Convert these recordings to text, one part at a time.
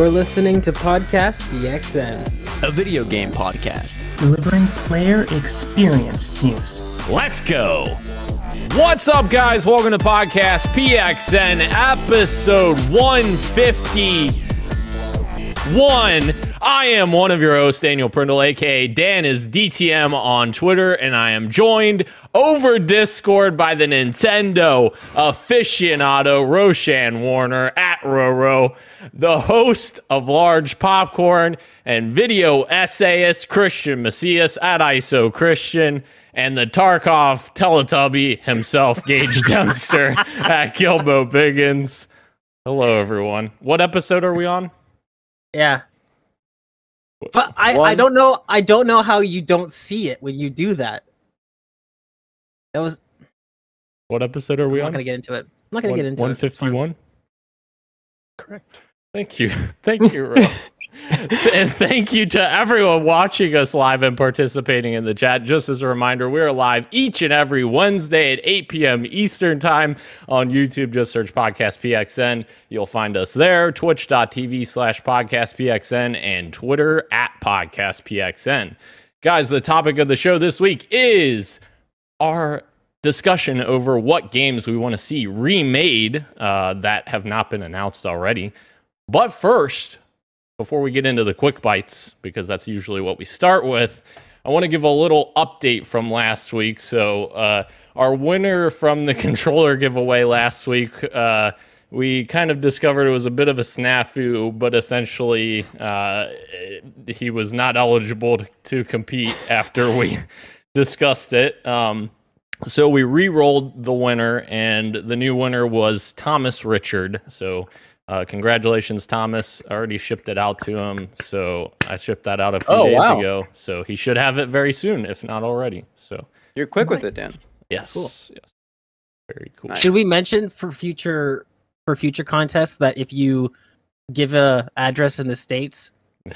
You're listening to Podcast PXN, a video game podcast delivering player experience news. Let's go. What's up, guys? Welcome to Podcast PXN, episode 151. I am one of your hosts, Daniel Prindle, aka Dan is DTM on Twitter, and I am joined over Discord by the Nintendo aficionado Roshan Warner at Roro, the host of Large Popcorn, and video essayist Christian Macias at ISO Christian, and the Tarkov Teletubby himself, Gage Dempster at Gilbo Biggins. Hello, everyone. What episode are we on? Yeah. But I, I don't know I don't know how you don't see it when you do that. That was What episode are we on? I'm not gonna get into it. I'm not gonna One- get into it. 151? Correct. Thank you. Thank you, Ro. and thank you to everyone watching us live and participating in the chat. Just as a reminder, we're live each and every Wednesday at 8 p.m. Eastern Time on YouTube. Just search Podcast PXN. You'll find us there, twitch.tv slash Podcast PXN, and Twitter at Podcast PXN. Guys, the topic of the show this week is our discussion over what games we want to see remade uh, that have not been announced already. But first, before we get into the quick bites, because that's usually what we start with, I want to give a little update from last week. So, uh, our winner from the controller giveaway last week, uh, we kind of discovered it was a bit of a snafu, but essentially, uh, he was not eligible to, to compete after we discussed it. Um, so we re-rolled the winner, and the new winner was Thomas Richard. So uh, congratulations, Thomas! I already shipped it out to him, so I shipped that out a few Oh, days wow. ago. So he should have it very soon, if not already. So You're quick with it, Dan. yes, Cool. yes, very cool. Nice. Should we mention for future for future contests that if you give a address in the states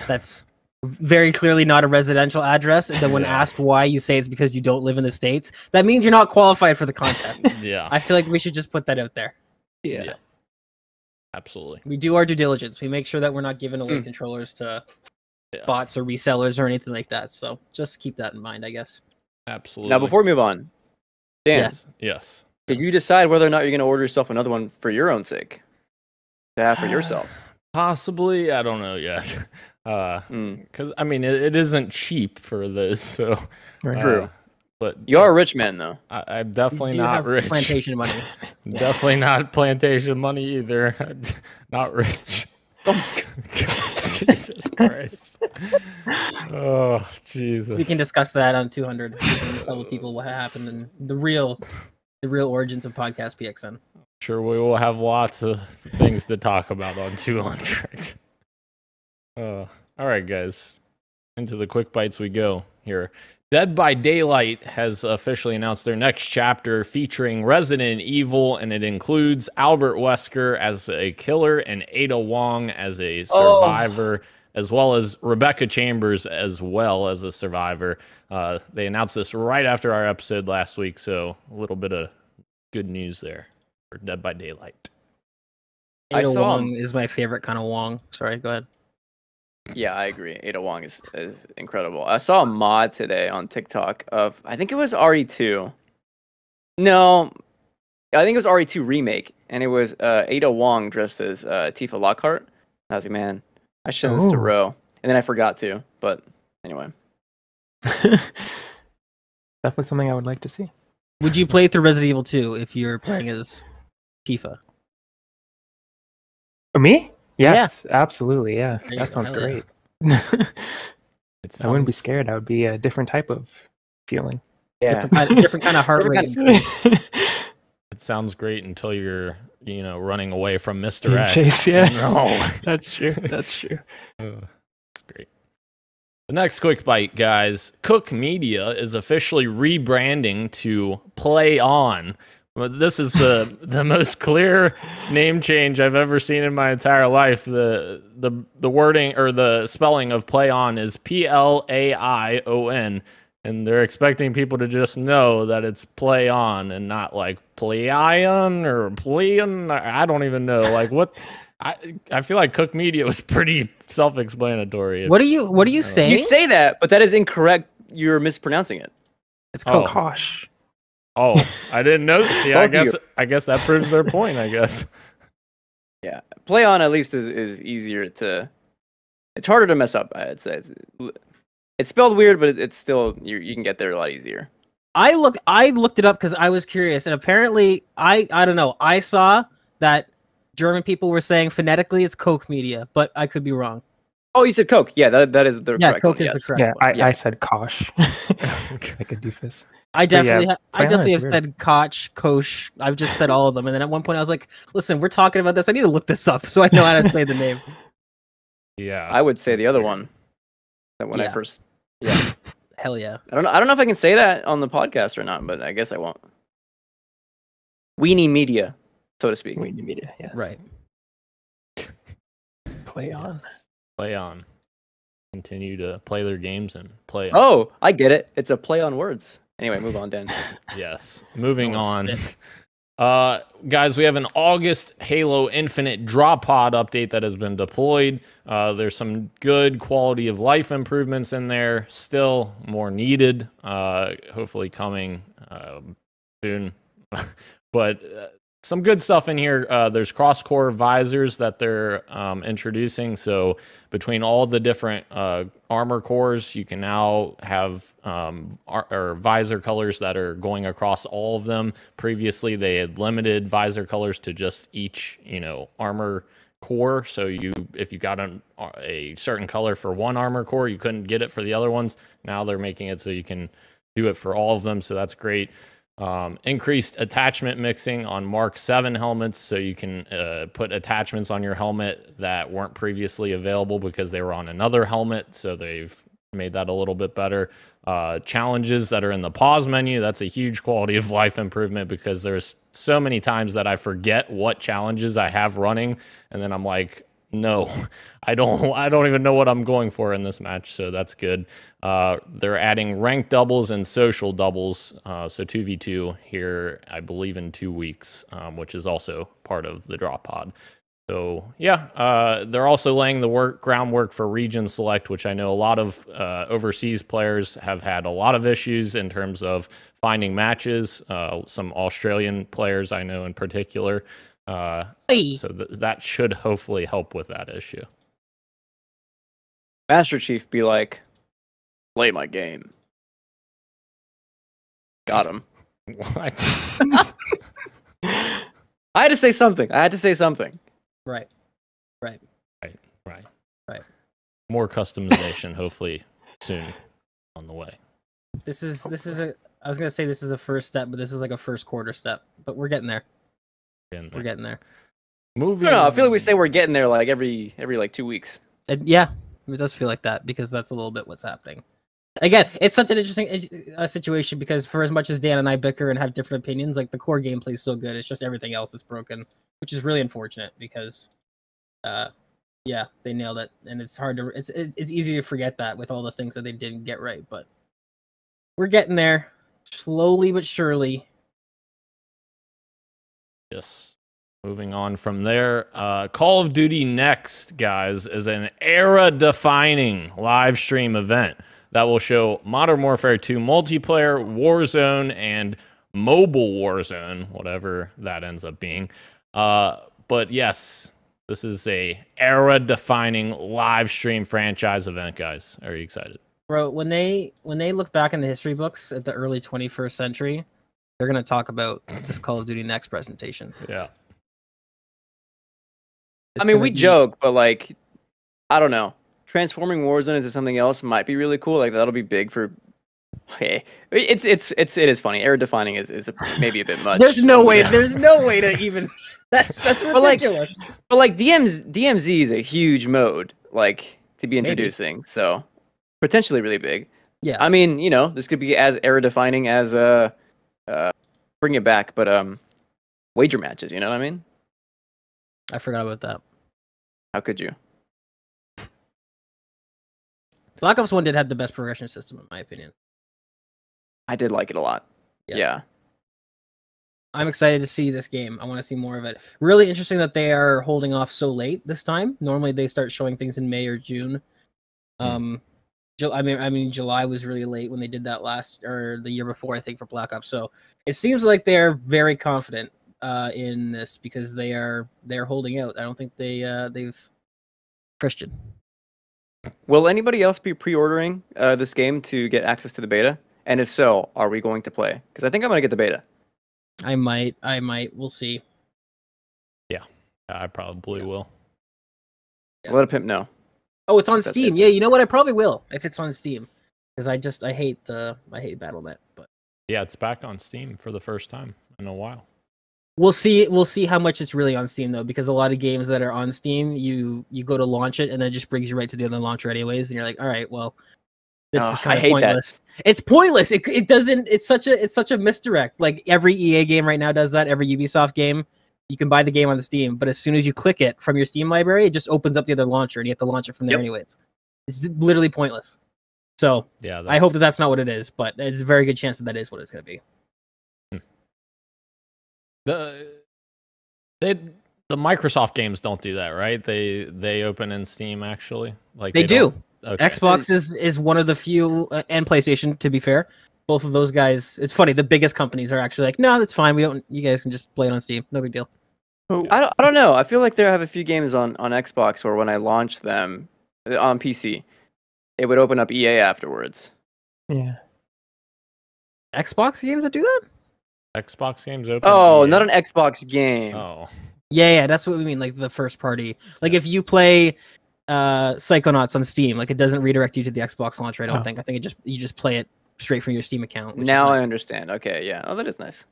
that's very clearly not a residential address, and then when Yeah. asked why you say it's because you don't live in the states, that means you're not qualified for the contest. Yeah, I feel like we should just put that out there. Yeah. absolutely. We do our due diligence. We make sure that we're not giving away Hmm. controllers to Yeah. bots or resellers or anything like that. So just keep that in mind, I guess. Absolutely. Now, before we move on, Dan, Yes. yes, did you decide whether or not you're going to order yourself another one for your own sake? To have for yourself? possibly. I don't know yet. Uh, Hmm. because I mean, it, it isn't cheap for this. So Right. True. uh, but You are a rich man, though. I, I'm We definitely do not have rich. plantation money. Definitely not plantation money either. not rich. Oh Jesus Christ. Oh, Jesus. we can discuss that on 200. We can tell people what happened and the real, the real origins of podcast PXN. sure we will have lots of things to talk about on 200. Uh, all right, guys. Into the quick bites we go here. Dead by Daylight has officially announced their next chapter featuring Resident Evil, and it includes Albert Wesker as a killer and Ada Wong as a Oh. survivor, as well as Rebecca Chambers as well as a survivor. Uh, they announced this right after our episode last week, so a little bit of good news there for Dead by Daylight. I Ada saw Wong is my favorite kind of Wong. Sorry, go ahead. Yeah, I agree. Ada Wong is, is incredible. I saw a mod today on TikTok of, I think it was RE2. No, I think it was RE2 Remake, and it was uh, Ada Wong dressed as uh, Tifa Lockhart. I was like, man, I should send this to Ooh. Ro. And then I forgot to, but anyway. Definitely something I would like to see. Would you play through Resident Evil 2 if you're playing as Tifa? For me? Yes, absolutely. Yeah, There that sounds hell yeah. great. It I wouldn't be scared. That would be a different type of feeling. Yeah. Different kind, different kind of heart rate. kind It sounds great until you're, you know, running away from Mr. X. chased, yeah. No. That's true. That's true. Oh, That's great. The next quick bite, guys. Cook Media is officially rebranding to Plaion. Well, This is the the most clear name change I've ever seen in my entire life. The the the wording or the spelling of Plaion is P L A I O N, and they're expecting people to just know that it's Play On and not like Play On or Play On. I don't even know like what I I feel like Cook Media was pretty self-explanatory. What are you What are you I saying? You say that, but that is incorrect. You're mispronouncing it. it's Oh. Coke. Gosh. Oh, I didn't know. See, I guess. I guess that proves their point. I guess. Yeah, play on at least is, is easier to. It's harder to mess up. I'd say it's, it's spelled weird, but it's still you. You can get there a lot easier. I look I looked it up because I was curious, and apparently I I don't know. I saw that German people were saying phonetically it's Coke Media, but I could be wrong. Oh, you said Coke. Yeah, that that is the yeah, correct Coke one, is the correct Yeah, one. I, yeah. I said Kosh. like a doofus. I yeah, definitely, ha- I definitely have weird. said Koch, Kosh. I've just said all of them, and then at one point I was like, "Listen, we're talking about this. I need to look this up so I know how to say the name." Yeah. I would say the other one. That when I first. Yeah. Hell yeah! I don't know. I don't know if I can say that on the podcast or not, but I guess I won't. Weenie Media, so to speak. Wait, media. Yeah. Right. Play on. Play on. Continue to play their games and play. on. Oh, I get it. It's a play on words. Anyway, move on, Dan. Yes. Moving on. spit. Uh, guys, we have an August Halo Infinite drop pod update that has been deployed. Uh, there's some good quality of life improvements in there. Still more needed. Uh, hopefully coming uh, soon. but uh, some good stuff in here. Uh, there's cross core visors that they're um, introducing. So between all the different uh, armor cores, you can now have um, ar- or visor colors that are going across all of them. Previously, they had limited visor colors to just each, you know, armor core. So you, if you got an, a certain color for one armor core, you couldn't get it for the other ones. Now they're making it so you can do it for all of them. So that's great. Um, increased attachment mixing on Mark 7 helmets, so you can uh, put attachments on your helmet that weren't previously available because they were on another helmet. So they've made that a little bit better. Uh, challenges that are in the pause menu, that's a huge quality of life improvement because there's so many times that I forget what challenges I have running, and then I'm like, no, I don't. I don't even know what I'm going for in this match, so that's good. Uh, they're adding ranked doubles and social doubles, uh, so two v two here, I believe, in two weeks, um, which is also part of the drop pod. So yeah, uh, they're also laying the work groundwork for region select, which I know a lot of uh, overseas players have had a lot of issues in terms of finding matches. Uh, some Australian players I know in particular. Uh, Hey, so th- that should hopefully help with that issue. Master Chief be like, play my game. Got him. What? I had to say something. I had to say something. Right. Right. Right. right. Right. More customization, hopefully soon on the way. This is this is a. I was gonna say this is a first step, but this is like a first quarter step. But we're getting there. In We're getting there. Moving. No, no, I feel like we say we're getting there like every every like two weeks. And yeah, it does feel like that because that's a little bit what's happening. Again, it's such an interesting uh, situation because for as much as Dan and I bicker and have different opinions, like the core gameplay is so good, it's just everything else that's broken, which is really unfortunate because, uh, yeah, they nailed it, and it's hard to it's it's it's easy to forget that with all the things that they didn't get right, but we're getting there slowly but surely. Yes. Moving on from there, uh, Call of Duty Next, guys, is an era defining live stream event that will show Modern Warfare 2 multiplayer, Warzone, and mobile Warzone, whatever that ends up being. Uh, but yes, this is a era defining live stream franchise event, guys. Are you excited? Bro, when they when they look back in the history books at the early 21st century, they're gonna talk about this Call of Duty Next presentation. Yeah. I mean, we be- joke, but like, I don't know. Transforming Warzone into something else might be really cool. Like that'll be big for. Hey, it's it's it's it is funny. Era defining is is a, maybe a bit much. There's no way. Yeah. There's no way to even. That's that's But, like, ridiculous. But like DM's DMZ is a huge mode, like to be introducing. So potentially really big. yeah. I mean, you know, this could be as era defining as uh, uh, bring it back, but um, wager matches. You know what I mean? I forgot about that. How could you? Black Ops One did have the best progression system, in my opinion. I did like it a lot. Yeah. Yeah. I'm excited to see this game. I want to see more of it. Really interesting that they are holding off so late this time. Normally they start showing things in May or June. Hmm. Um, I mean, I mean, July was really late when they did that last or the year before, I think, for Black Ops. So it seems like they're very confident uh, in this because they are they're holding out. I don't think they uh, they've Christian. Will anybody else be pre-ordering uh, this game to get access to the beta? And if so, are we going to play? Because I think I'm going to get the beta. I might, I might. We'll see. Yeah, I probably will. Yeah. Let a pimp know. Oh, it's on That's Steam. it. Yeah, you know what? I probably will if it's on Steam because I just I hate the I hate BattleNet. But Yeah, it's back on Steam for the first time in a while. we'll see. We'll see how much it's really on Steam though, because a lot of games that are on Steam, you you go to launch it and then it just brings you right to the other launcher anyways, and you're like, all right, well, this Oh, is I kind of hate that. pointless. It's pointless. It it doesn't. It's such a it's such a misdirect. Like every EA game right now does that. Every Ubisoft game. You can buy the game on the Steam, but as soon as you click it from your Steam library, it just opens up the other launcher, and you have to launch it from there Yep. anyways. It's literally pointless. So Yeah, I hope that that's not what it is, but it's a very good chance that that is what it's going to be. the they the Microsoft games don't do that, right? They they open in Steam actually. Like They, do. don't- Okay. Xbox is is one of the few, uh, and PlayStation. To be fair, both of those guys. It's funny. The biggest companies are actually like, no, that's fine. We don't. You guys can just play it on Steam. No big deal. Oh, I don't, I don't know. I feel like there have a few games on, on Xbox where when I launch them uh, on PC, it would open up EA afterwards. yeah. Xbox games that do that? Xbox games open. Oh, EA. not an Xbox game. Oh, Yeah, yeah. That's what we mean. Like the first party. Like if you play uh Psychonauts on Steam, like it doesn't redirect you to the Xbox launcher. I don't Oh. think. I think it just you just play it straight from your Steam account. which now nice. I understand. Okay, yeah. Oh, that is nice.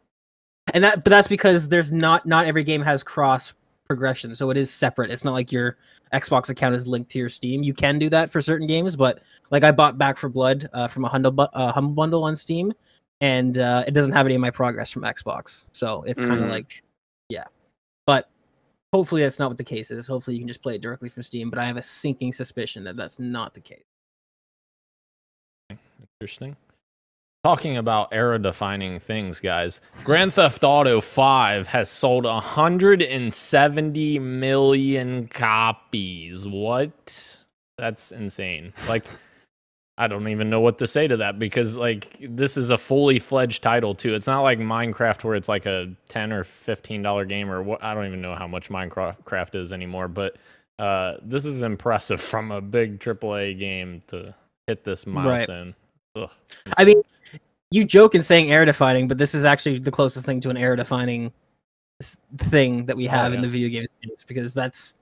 and that but that's because there's not not every game has cross progression so it is separate it's not like your xbox account is linked to your steam you can do that for certain games but like i bought back for blood uh, from a humble, bu- uh, humble bundle on steam and uh, it doesn't have any of my progress from xbox so it's kind of Mm. like yeah but hopefully that's not what the case is hopefully you can just play it directly from steam but i have a sinking suspicion that that's not the case interesting. Talking about era defining things, guys. Grand Theft Auto 5 has sold 170 million copies. What? That's insane. Like, I don't even know what to say to that because, like, this is a fully fledged title, too. It's not like Minecraft where it's like a 10 or $15 game or what. I don't even know how much Minecraft is anymore, but uh, this is impressive from a big AAA game to hit this milestone. Ugh, I mean, you joke in saying era defining, but this is actually the closest thing to an era defining thing that we Oh, have in the video game space because that's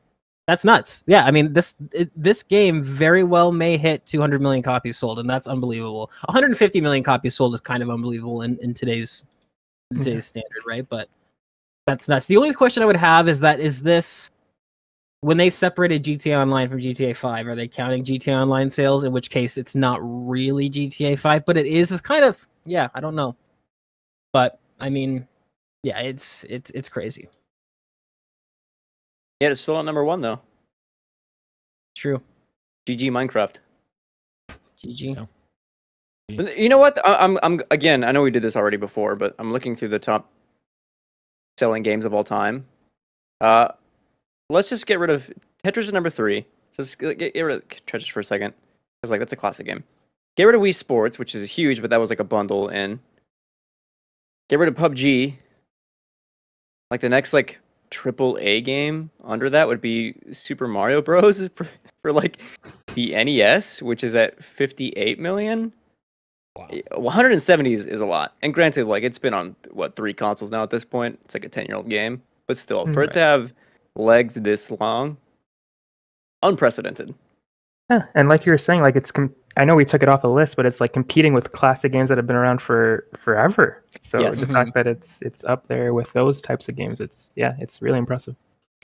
that's nuts. Yeah, I mean this it, this game very well may hit 200 million copies sold, and that's unbelievable. 150 million copies sold is kind of unbelievable in, in today's in Yeah. today's standard, right? But that's nuts. The only question I would have is that is this when they separated GTA Online from GTA 5, are they counting GTA Online sales? In which case, it's not really GTA 5, but it is. It's kind of yeah. I don't know, but I mean, yeah, it's it's it's crazy. Yeah, it's still on number one though. True. GG Minecraft. GG. Yeah. But You know what? I, I'm I'm again. I know we did this already before, but I'm looking through the top selling games of all time. Uh, let's just get rid of Tetris is number three. Just get, get rid of Tetris for a second, because like that's a classic game. Get rid of Wii Sports, which is huge, but that was like a bundle in. Get rid of PUBG. Like the next like triple A game under that would be Super Mario Bros. for, for like the NES, which is at 58 million. wow. 170 is, is a lot. And granted, like it's been on what three consoles now at this point. It's like a 10 year old game, but still, for it to have legs this long, unprecedented. Yeah, and like you were saying, like it's. Com- I know we took it off the list, but it's like competing with classic games that have been around for forever. So Yes. the fact that it's it's up there with those types of games, it's yeah, it's really impressive,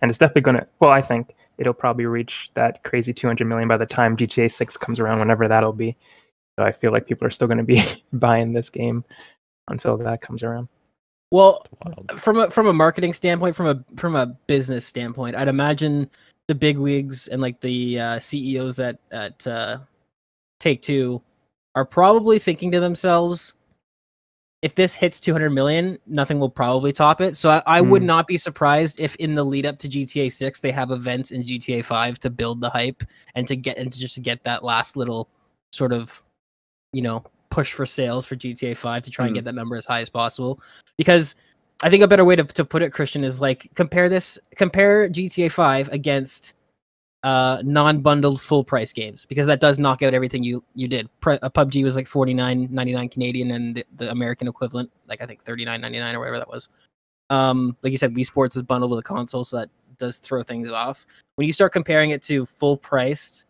and it's definitely gonna. Well, I think it'll probably reach that crazy 200 million by the time GTA 6 comes around, whenever that'll be. So I feel like people are still gonna be buying this game until that comes around. Well, from a from a marketing standpoint, from a from a business standpoint, I'd imagine the big wigs and like the uh, CEOs at at uh, Take Two are probably thinking to themselves, if this hits 200 million, nothing will probably top it. So I, I would Hmm. not be surprised if in the lead up to GTA 6 they have events in GTA 5 to build the hype and to get and to just get that last little sort of you know push for sales for GTA 5 to try and Hmm. get that number as high as possible. Because I think a better way to, to put it, Christian, is like compare this compare GTA 5 against uh non-bundled full price games because that does knock out everything you you did Pre- uh, pubg was like 49.99 canadian and the, the american equivalent like i think 39.99 or whatever that was um like you said wii sports is bundled with a console so that does throw things off when you start comparing it to full priced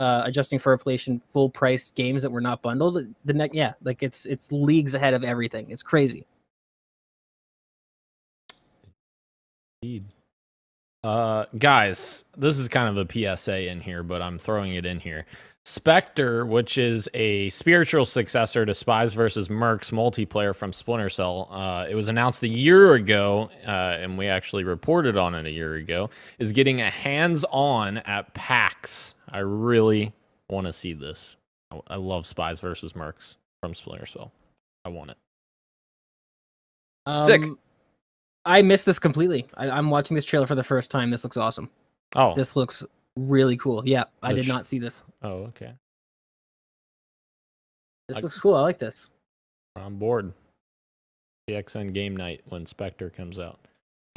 uh adjusting for inflation full price games that were not bundled the next yeah like it's it's leagues ahead of everything it's crazy Indeed. Uh, guys, this is kind of a PSA in here, but I'm throwing it in here. Spectre, which is a spiritual successor to Spies versus Mercs multiplayer from Splinter Cell, uh, it was announced a year ago, uh, and we actually reported on it a year ago, is getting a hands-on at PAX. I really want to see this. I, I love Spies versus Mercs from Splinter Cell. I want it. um, Sick. i missed this completely I, i'm watching this trailer for the first time this looks awesome Oh, this looks really cool yeah i did not see this oh, okay. this I- looks cool i like this We're on board. PXN game night when Spectre comes out.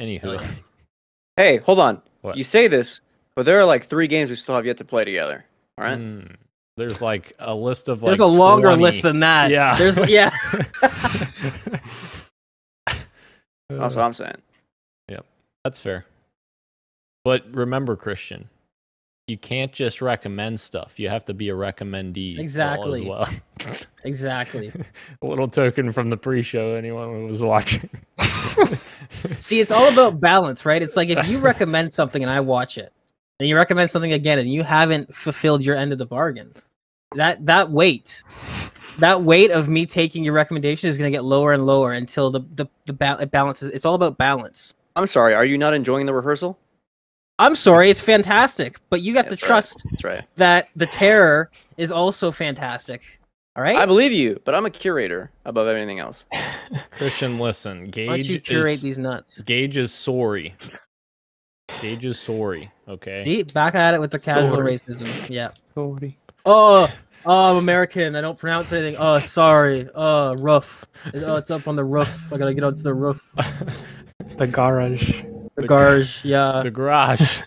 Anywho, yeah. Hey, hold on. What? You say this, but there are like three games we still have yet to play together. All right. mm, there's like a list of like There's a longer 20. list than that. Yeah. There's yeah. That's what I'm saying. Yep, that's fair. But remember, Christian, you can't just recommend stuff. You have to be a recommendee Exactly. as well. exactly. a little token from the pre-show. Anyone who was watching. See, it's all about balance, right? It's like if you recommend something and I watch it, and you recommend something again and you haven't fulfilled your end of the bargain, that that weight, that weight of me taking your recommendation is going to get lower and lower until the the the ba- it balances. It's all about balance. I'm sorry. Are you not enjoying the rehearsal? I'm sorry, it's fantastic, but you got to That's right. trust right. that the terror is also fantastic. All right. I believe you, but I'm a curator above everything else. Christian, listen. Gage Why don't you curate is, these nuts? Gage is sorry. Gage is sorry. Okay. See, back at it with the casual Sorry. racism. Yeah. Sorry. Oh, oh, I'm American. I don't pronounce anything. Oh, sorry. Uh, oh, roof. Oh, it's up on the roof. I gotta get onto the roof. The garage. The The- garage. Yeah. the garage.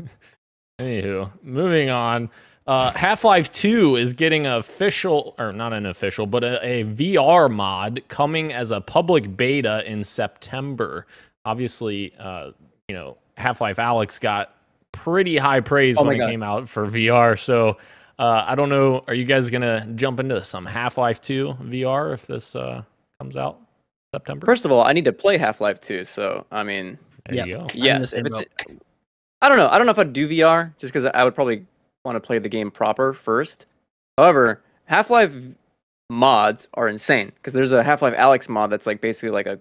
Anywho, moving on. Uh, Half Life 2 is getting an official, or not an official, but a, a VR mod coming as a public beta in September. Obviously, uh, you know, Half Life Alyx got pretty high praise Oh when it God. came out for VR. So uh, I don't know. Are you guys going to jump into some Half Life 2 VR if this uh, comes out September? First of all, I need to play Half Life 2, so I mean, there Yep. you go. in the yes. If it's, boat. I don't know. I don't know if I'd do VR just because I would probably want to play the game proper first. However, Half Life mods are insane because there's a Half Life Alyx mod that's like basically like a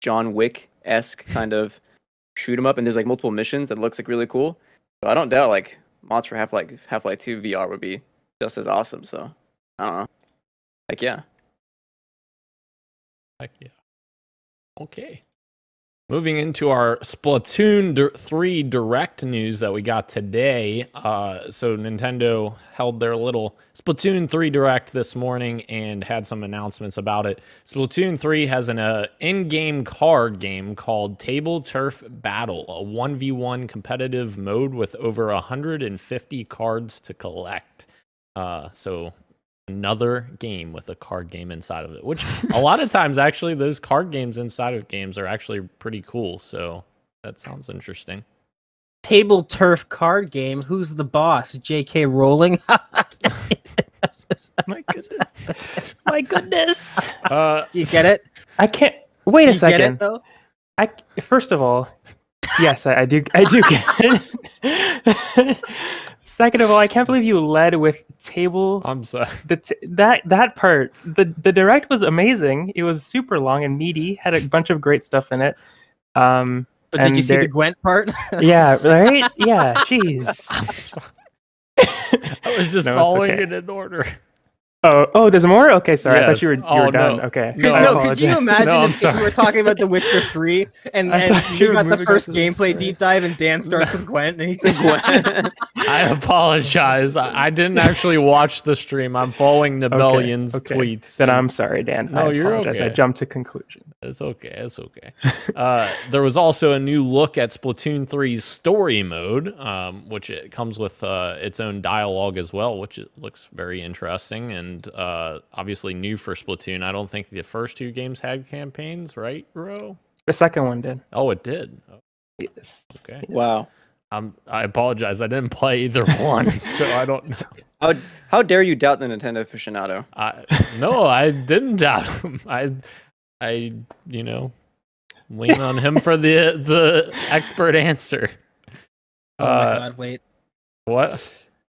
John Wick esque kind of shoot 'em up, and there's like multiple missions that looks like really cool. So I don't doubt like mods for Half Life Half Life 2 VR would be just as awesome. So I don't know. Like yeah. Heck yeah. Okay. Moving into our Splatoon 3 Direct news that we got today. Uh, so, Nintendo held their little Splatoon 3 Direct this morning and had some announcements about it. Splatoon 3 has an uh, in game card game called Tableturf Battle, a 1v1 competitive mode with over 150 cards to collect. Uh, so, another game with a card game inside of it, which a lot of times actually those card games inside of games are actually pretty cool. So that sounds interesting. Tableturf card game. Who's the boss? J.K. Rowling. My goodness. My goodness. Uh, Do you get it? I can't. Wait Do a you get second. it though? I first of all, yes, I, I do. I do get it. Second of all, I can't believe you led with table. I'm sorry. The t- that that part, the the direct was amazing. It was super long and meaty. Had a bunch of great stuff in it. Um, But did And you see the there- Gwent part? yeah, right. Yeah, jeez. I'm sorry. I was just No, following okay. it in order. Oh, oh, there's more. Okay, sorry. I thought you were you Oh, done. no. Okay. No. No, could you imagine No, if, if we were talking about The Witcher 3 and, I and you you got the first gameplay deep dive and Dan starts with Gwent and he Gwen. I apologize. I, I didn't actually watch the stream. I'm following Nibellion's okay. tweets. Then and I'm sorry, Dan. No, I you're apologize. I jumped to conclusion. It's okay. It's okay. uh, there was also a new look at Splatoon 3's story mode, um, which it comes with uh, its own dialogue as well, which it looks very interesting and uh, obviously new for Splatoon. I don't think the first two games had campaigns, right, Ro? The second one did. Oh, it did. Oh, Yes. okay. wow. Um, I apologize. I didn't play either one, so I don't know. How how dare you doubt the Nintendo aficionado? I, no, I didn't doubt him. I, I, you know, lean on him for the the expert answer. Oh my Uh, god, wait. What?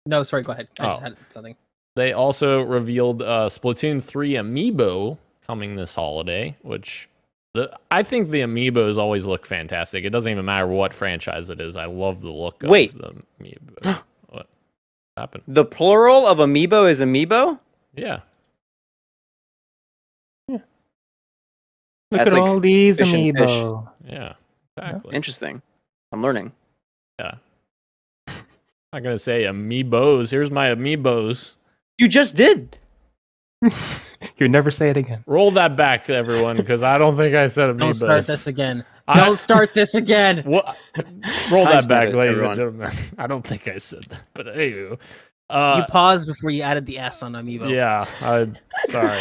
No, sorry, go ahead. I just Oh. had something. They also revealed uh, Splatoon 3 amiibo coming this holiday, which the I think the amiibos always look fantastic. It doesn't even matter what franchise it is. I love the look Wait. of the amiibo. what happened? The plural of amiibo is amiibo. Yeah. Look That's at like all these fish and fish. amiibo. Yeah. Exactly. Interesting. I'm learning. Yeah. I'm not gonna say amiibos. Here's my amiibos. You just did. you never say it again. Roll that back, everyone, because I don't think I said amiibos. Don't start this again. I- Don't start this again. What? Roll that back, it, ladies everyone. and gentlemen. I don't think I said that, but anywho. Uh, you paused before you added the S on Amiibo. yeah, I, sorry.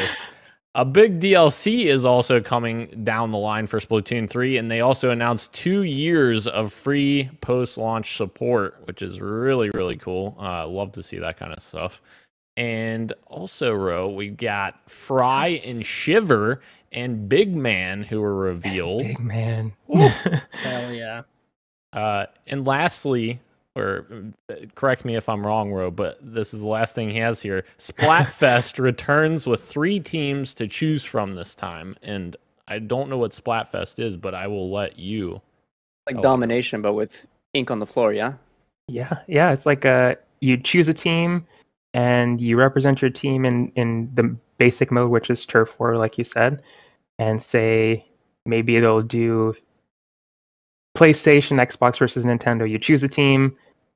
A big DLC is also coming down the line for Splatoon 3, and they also announced two years of free post launch support, which is really, really cool. Uh, love to see that kind of stuff. And also, Ro, we got Frye and Shiver and Big Man who were revealed. Big man. Hell yeah. Uh, and lastly, or uh, correct me if I'm wrong, Ro, but this is the last thing he has here. Splatfest returns with three teams to choose from this time, and I don't know what Splatfest is, but I will let you. Like Oh. domination, but with ink on the floor. Yeah. yeah, yeah. It's like uh you choose a team and you represent your team in in the basic mode, which is turf war, like you said, and say maybe it'll do PlayStation, Xbox versus Nintendo. You choose a team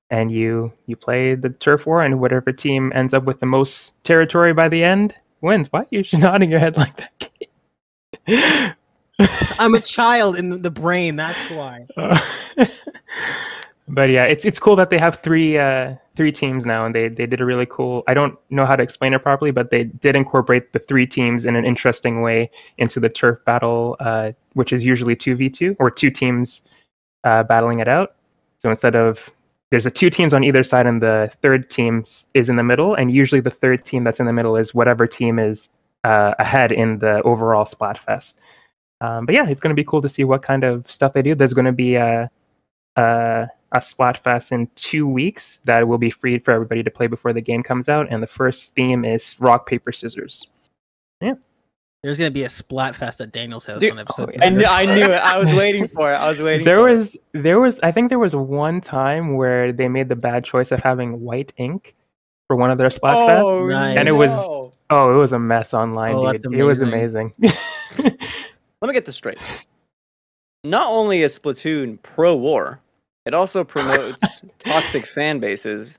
and you you play the turf war, and whatever team ends up with the most territory by the end wins. Why are you nodding your head like that? I'm a child in the brain, that's why. Uh, but yeah, it's it's cool that they have three uh, three teams now, and they they did a really cool. I don't know how to explain it properly, but they did incorporate the three teams in an interesting way into the turf battle, uh, which is usually two v two or two teams uh, battling it out. So instead of there's a two teams on either side, and the third team is in the middle, and usually the third team that's in the middle is whatever team is uh, ahead in the overall Splatfest. Um, but yeah, it's going to be cool to see what kind of stuff they do. There's going to be Uh, a, a, a Splatfest in two weeks that will be free for everybody to play before the game comes out. And the first theme is rock, paper, scissors. Yeah. There's gonna be a Splatfest at Daniel's house Dude- on episode. oh, yeah. I knew, I knew it. I was waiting for it. I was waiting. There for it. was, there was, I think there was one time where they made the bad choice of having white ink for one of their Splatfests. Oh, Nice. And it was- no. Oh, it was a mess online, Oh, dude. It was amazing. amazing. Let me get this straight. Not only is Splatoon pro war, it also promotes toxic fan bases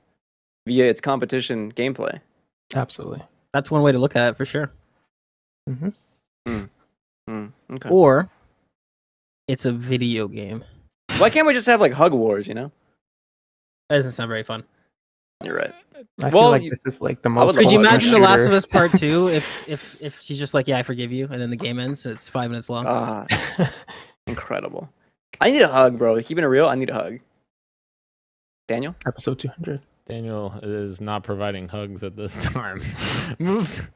via its competition gameplay. Absolutely. That's one way to look at it for sure. Hmm, okay. Or it's a video game. Why can't we just have like hug wars? You know. That doesn't sound very fun. You're right. I Well, feel like you- this is like the most. Could you Well, wholesome imagine The Last of. Us Part Two if if if she's just like, yeah, I forgive you, and then the game ends and it's five minutes long? Ah, incredible. I need a hug, bro. Keeping it real, I need a hug. Daniel. Episode 200. Daniel is not providing hugs at this time. Move,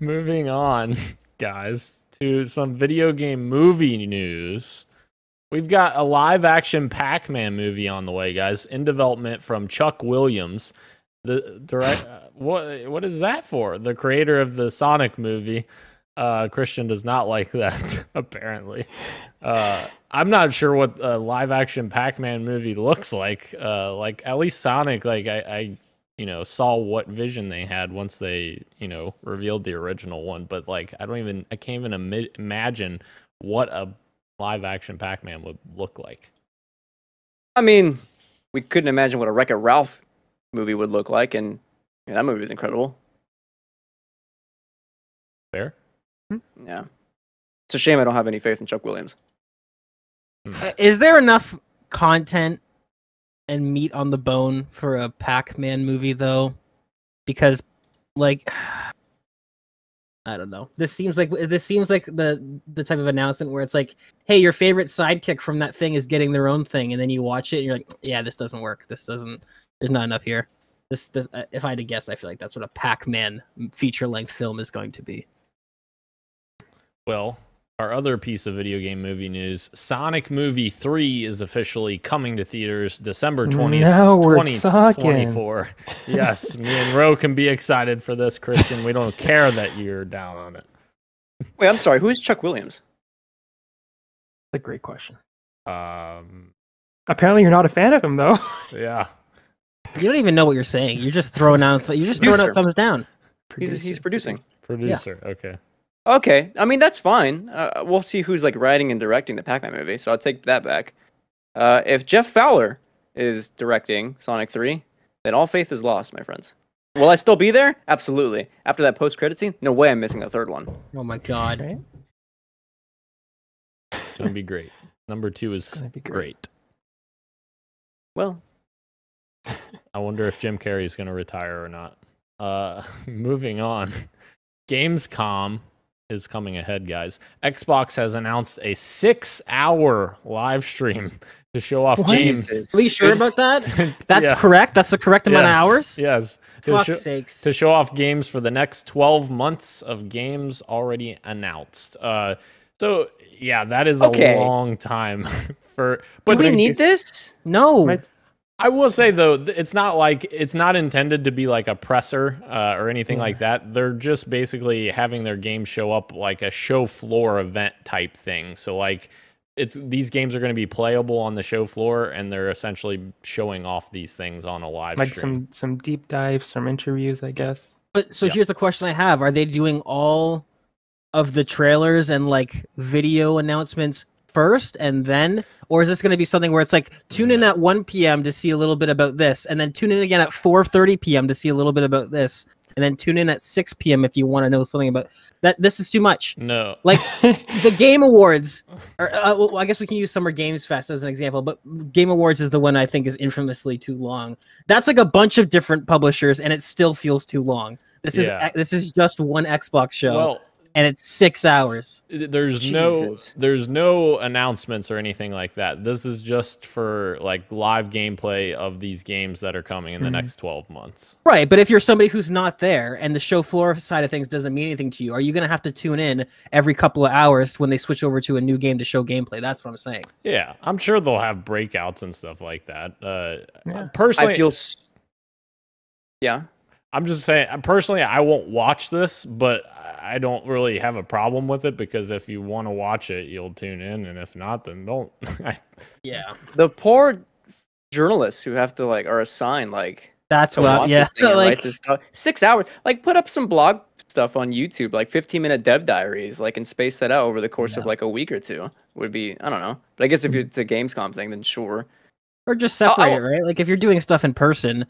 moving on, guys, to some video game movie news. We've got a live action Pac Man movie on the way, guys, in development from Chuck Williams. The direct, uh, what what is that for? The creator of the Sonic movie. Uh, Christian does not like that, apparently. Uh, I'm not sure what a live action Pac Man movie looks like. Uh, like at least Sonic, like I, I you know saw what vision they had once they you know revealed the original one. But like I don't even I can't even imi- imagine what a live action Pac Man would look like. I mean, we couldn't imagine what a Wreck It Ralph movie would look like, and that movie was incredible. Yeah. It's a shame I don't have any faith in Chuck Williams. Uh, Is there enough content and meat on the bone for a Pac-Man movie though? Because like I don't know. This seems like this seems like the the type of announcement where it's like, "Hey, your favorite sidekick from that thing is getting their own thing," and then you watch it and you're like, "Yeah, this doesn't work. This doesn't. There's not enough here." This this uh, if I had to guess, I feel like that's what a Pac-Man feature length film is going to be. Well, our other piece of video game movie news Sonic Movie 3 is officially coming to theaters December 20th. Now we're 2024. yes, me and Ro can be excited for this, Christian. We don't care that you're down on it. Wait, I'm sorry. Who is Chuck Williams? That's a great question. Um, Apparently, you're not a fan of him, though. yeah. You don't even know what you're saying. You're just throwing out. You're just throwing Producer. out thumbs down. He's he's producing. Producer. Okay. Okay, I mean that's fine. Uh, we'll see who's like writing and directing the Pac-Man movie, so I'll take that back. Uh, if Jeff Fowler is directing Sonic 3, then all faith is lost, my friends. Will I still be there? Absolutely. After that post-credit scene, no way I'm missing the third one. Oh my god. Right? It's going to be great. Number two is gonna be great. great. Well, I wonder if Jim Carrey is going to retire or not. Uh, moving on. Gamescom is coming ahead, guys. Xbox has announced a six-hour live stream to show off What? games. Are we sure about that? That's Yeah. correct. That's the correct amount of hours. Yes. To Fuck show, sakes. to show off games for the next 12 months of games already announced. Uh, so yeah, that is Okay. a long time for. do But we need this? no. Might- I will say though, it's not like it's not intended to be like a presser uh, or anything Yeah. like that. They're just basically having their game show up like a show floor event type thing. So like it's these games are going to be playable on the show floor, and they're essentially showing off these things on a live like stream. some some deep dives, some interviews, I guess. But so Yeah. here's the question I have: Are they doing all of the trailers and like video announcements first, and then, or is this going to be something where it's like tune in at 1 p.m. to see a little bit about this, and then tune in again at 4:30 p.m. to see a little bit about this, and then tune in at 6 p.m. if you want to know something about that? This is too much. No, Like the Game Awards, or uh, well, I guess we can use Summer Games Fest as an example, but Game Awards is the one I think is infamously too long. That's like a bunch of different publishers, and it still feels too long. This is this is just one Xbox show, well, and it's six hours. there's no there's no announcements or anything like that. This is just for like live gameplay of these games that are coming in the Mhm. next 12 months. Right, but if you're somebody who's not there and the show floor side of things doesn't mean anything to you, are you going to have to tune in every couple of hours when they switch over to a new game to show gameplay? That's what I'm saying. Yeah, I'm sure they'll have breakouts and stuff like that. Uh, Yeah. personally, I feel. s- Yeah. I'm just saying, personally, I won't watch this, but I- I don't really have a problem with it because if you want to watch it, you'll tune in, and if not, then don't. Yeah, The poor journalists who have to like are assigned like that's to what. I- watch yeah, this like write this stuff. Six hours. Like put up some blog stuff on YouTube, like 15 minute dev diaries, like and space that out over the course of like a week or two. Would be I don't know. But I guess if mm-hmm. it's a Gamescom thing, then sure. or just I'll- separate I'll- it, right? Like if you're doing stuff in person,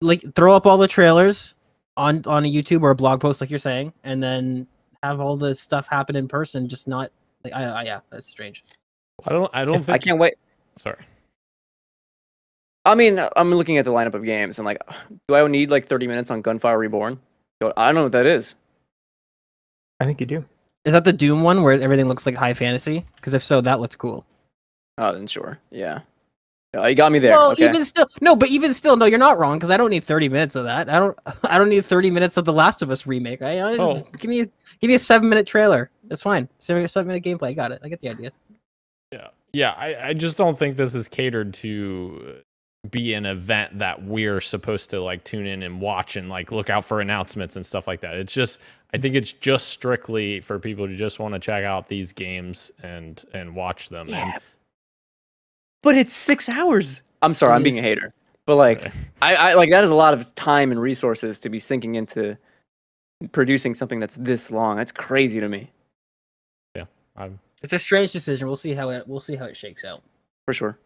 like throw up all the trailers on on a YouTube or a blog post, like you're saying, and then have all the stuff happen in person. Just not like I, I yeah, that's strange. I don't. I don't If- think. I can't wait. Sorry. I mean, I'm looking at the lineup of games and like, do I need like 30 minutes on Gunfire Reborn? I don't know what that is. I think you do. Is that the Doom one where everything looks like high fantasy? Because if so, that looks cool. Oh, then sure. Yeah. Yeah, you got me there. Well, okay. even still, no, but even still, no, you're not wrong because I don't need 30 minutes of that. I don't, I don't need 30 minutes of the Last of Us remake. I, I Oh. give me, give me a seven minute trailer. That's fine. Seven, seven minute gameplay. I got it. I get the idea. Yeah, yeah. I, I just don't think this is catered to be an event that we're supposed to like tune in and watch and like look out for announcements and stuff like that. It's just I think it's just strictly for people who just want to check out these games and and watch them. Yeah. And But it's six hours. I'm sorry, I'm It being a hater. But like, I, I like that is a lot of time and resources to be sinking into producing something that's this long. That's crazy to me, Yeah. I'm It's a strange decision. We'll see how it we'll see how it shakes out. for sure.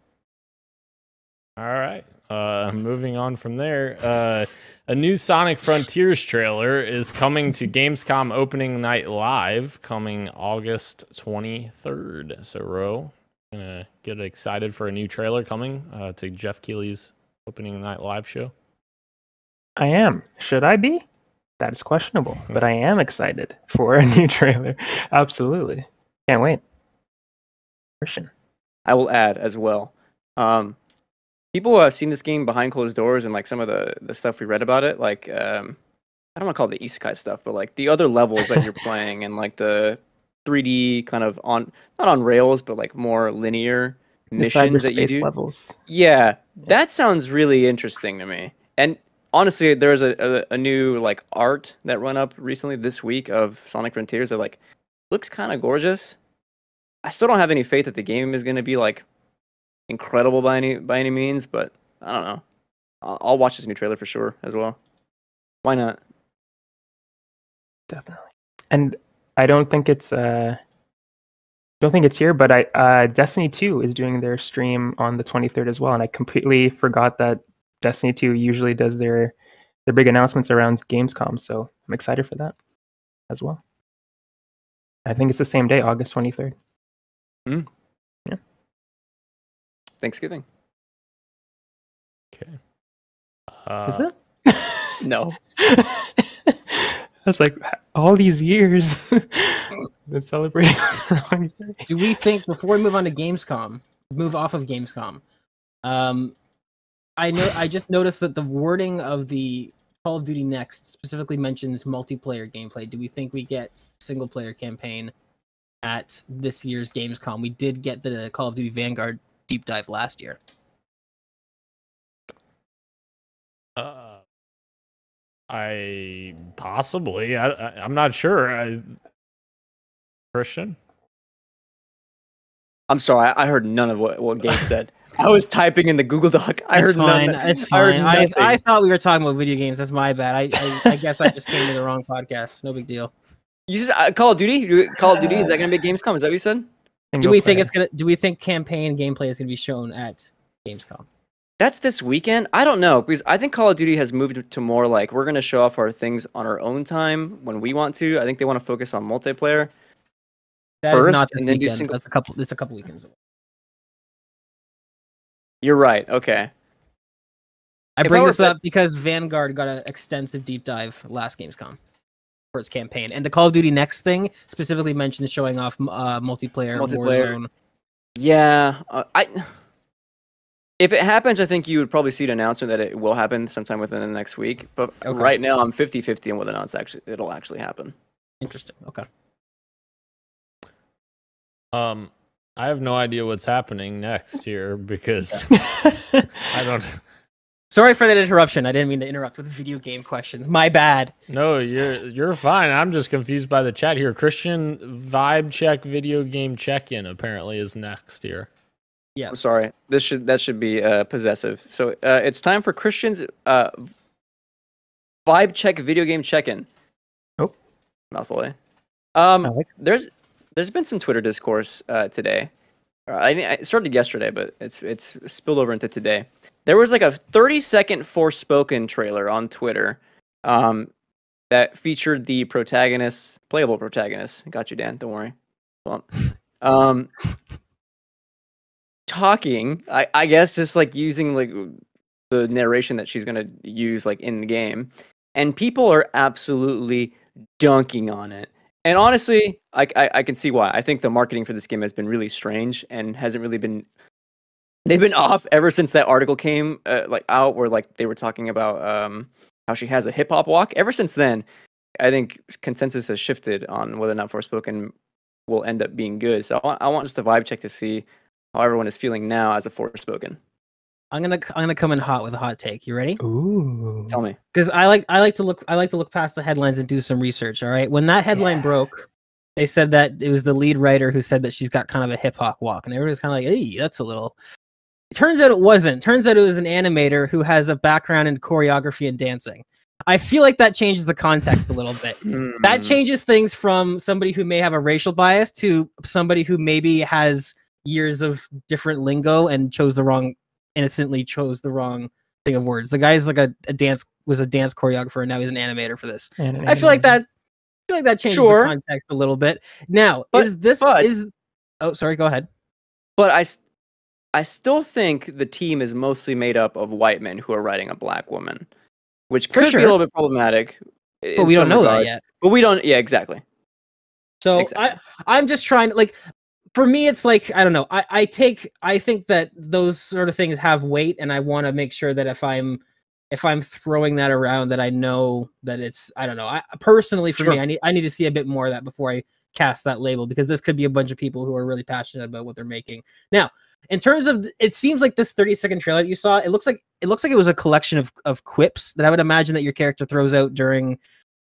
All right. Uh, moving on from there, uh, a new Sonic Frontiers trailer is coming to Gamescom opening night live, coming August 23rd. So, Ro, gonna get excited for a new trailer coming uh, to Geoff Keighley's opening night live show. I am. Should I be? That is questionable, but I am excited for a new trailer. Absolutely. Can't wait. Christian. I will add as well. Um, people have seen this game behind closed doors and like some of the the stuff we read about it. Like, um, I don't want to call it the isekai stuff, but like the other levels that you're playing and like the 3D kind of on not on rails, but like more linear missions that you do. levels. Yeah, that sounds really interesting to me. And honestly, there's a, a, a new like art that run up recently this week of Sonic Frontiers that like looks kind of gorgeous. I still don't have any faith that the game is going to be like incredible by any by any means, but I don't know. I'll, I'll watch this new trailer for sure as well. Why not? Definitely. And I don't think it's uh don't think it's here, but I uh Destiny 2 is doing their stream on the 23rd as well, and I completely forgot that Destiny 2 usually does their their big announcements around Gamescom, so I'm excited for that as well. I think it's the same day, August 23rd. Mm. Yeah. Thanksgiving. Okay. Is Uh, it? No. That's like all these years been celebrating the wrong day. Do we think before we move on to Gamescom, move off of Gamescom? Um, I know I just noticed that the wording of the Call of Duty Next specifically mentions multiplayer gameplay. Do we think we get single player campaign at this year's Gamescom? We did get the Call of Duty Vanguard deep dive last year. Uh, I possibly. I, I I'm not sure. I, Christian. I'm sorry. I, I heard none of what what Gabe said. I was typing in the Google Doc. I It's heard fine. none. It's I heard fine. I, nothing. I, thought we were talking about video games. That's my bad. I, I, I guess I just came to the wrong podcast. No big deal. You just uh, Call of Duty? Call of Duty is that going to be at Gamescom? Is that what you said? Do Single we think it's gonna? Do we think campaign gameplay is gonna be shown at Gamescom? That's this weekend. I don't know because I think Call of Duty has moved to more like we're going to show off our things on our own time when we want to. I think they want to focus on multiplayer. That is First, not this and then do weekend. single- That's a couple. It's a couple weekends away. You're right. Okay. I If I bring were this up because Vanguard got an extensive deep dive last Gamescom for its campaign, and the Call of Duty Next thing specifically mentioned showing off uh, multiplayer, Multiplayer. Warzone. Yeah. Uh, I. If it happens, I think you would probably see an announcement that it will happen sometime within the next week. But Okay. right now, I'm 50-50 on whether or not it's actually it'll actually happen. Interesting. Okay. Um, I have no idea what's happening next here because I don't. Sorry for that interruption. I didn't mean to interrupt with video game questions. My bad. No, you're you're fine. I'm just confused by the chat here. Christian vibe check video game check in apparently is next here. Yeah. I'm sorry. This should that should be uh, possessive. So uh, it's time for Christian's uh, vibe check video game check-in. Oh. mouthful. Eh? Um, like there's there's been some Twitter discourse uh, today. Uh, I think it started yesterday, but it's it's spilled over into today. There was like a 30 second Forspoken trailer on Twitter um, that featured the protagonist, playable protagonist. Got you, Dan. Don't worry. Um, talking, I, I guess, just like using like the narration that she's gonna use like in the game, and people are absolutely dunking on it. And honestly, I, I I can see why. I think the marketing for this game has been really strange and hasn't really been. They've been off ever since that article came uh, like out, where like they were talking about um how she has a hip hop walk. Ever since then, I think consensus has shifted on whether or not Forspoken will end up being good. So I want, I want just a vibe check to see how everyone is feeling now as a Forspoken. I'm gonna I'm gonna come in hot with a hot take. You ready? Ooh. Tell me. Because I like I like to look I like to look past the headlines and do some research. All right. When that headline Yeah. broke, they said that it was the lead writer who said that she's got kind of a hip hop walk, and everybody's kind of like, "Hey, that's a little." It turns out it wasn't. Turns out it was an animator who has a background in choreography and dancing. I feel like that changes the context a little bit. That Hmm. changes things from somebody who may have a racial bias to somebody who maybe has years of different lingo and chose the wrong innocently chose the wrong thing of words. The guy's like a, a dance was a dance choreographer and now he's an animator for this. And an I feel like that I feel like that changes Sure. the context a little bit. Now, But- is this but- is Oh, sorry, go ahead. But I I still think the team is mostly made up of white men who are writing a black woman, which For could be a little bit problematic. But we don't know that yet. But we don't. Yeah, exactly. So Exactly. I I'm just trying to like for me it's like I don't know. I I take I think that those sort of things have weight and I want to make sure that if I'm if I'm throwing that around that I know that it's I don't know. I personally for me I need I need to see a bit more of that before I cast that label because this could be a bunch of people who are really passionate about what they're making. Now, in terms of it seems like this 30 second trailer that you saw, it looks like it looks like it was a collection of of quips that I would imagine that your character throws out during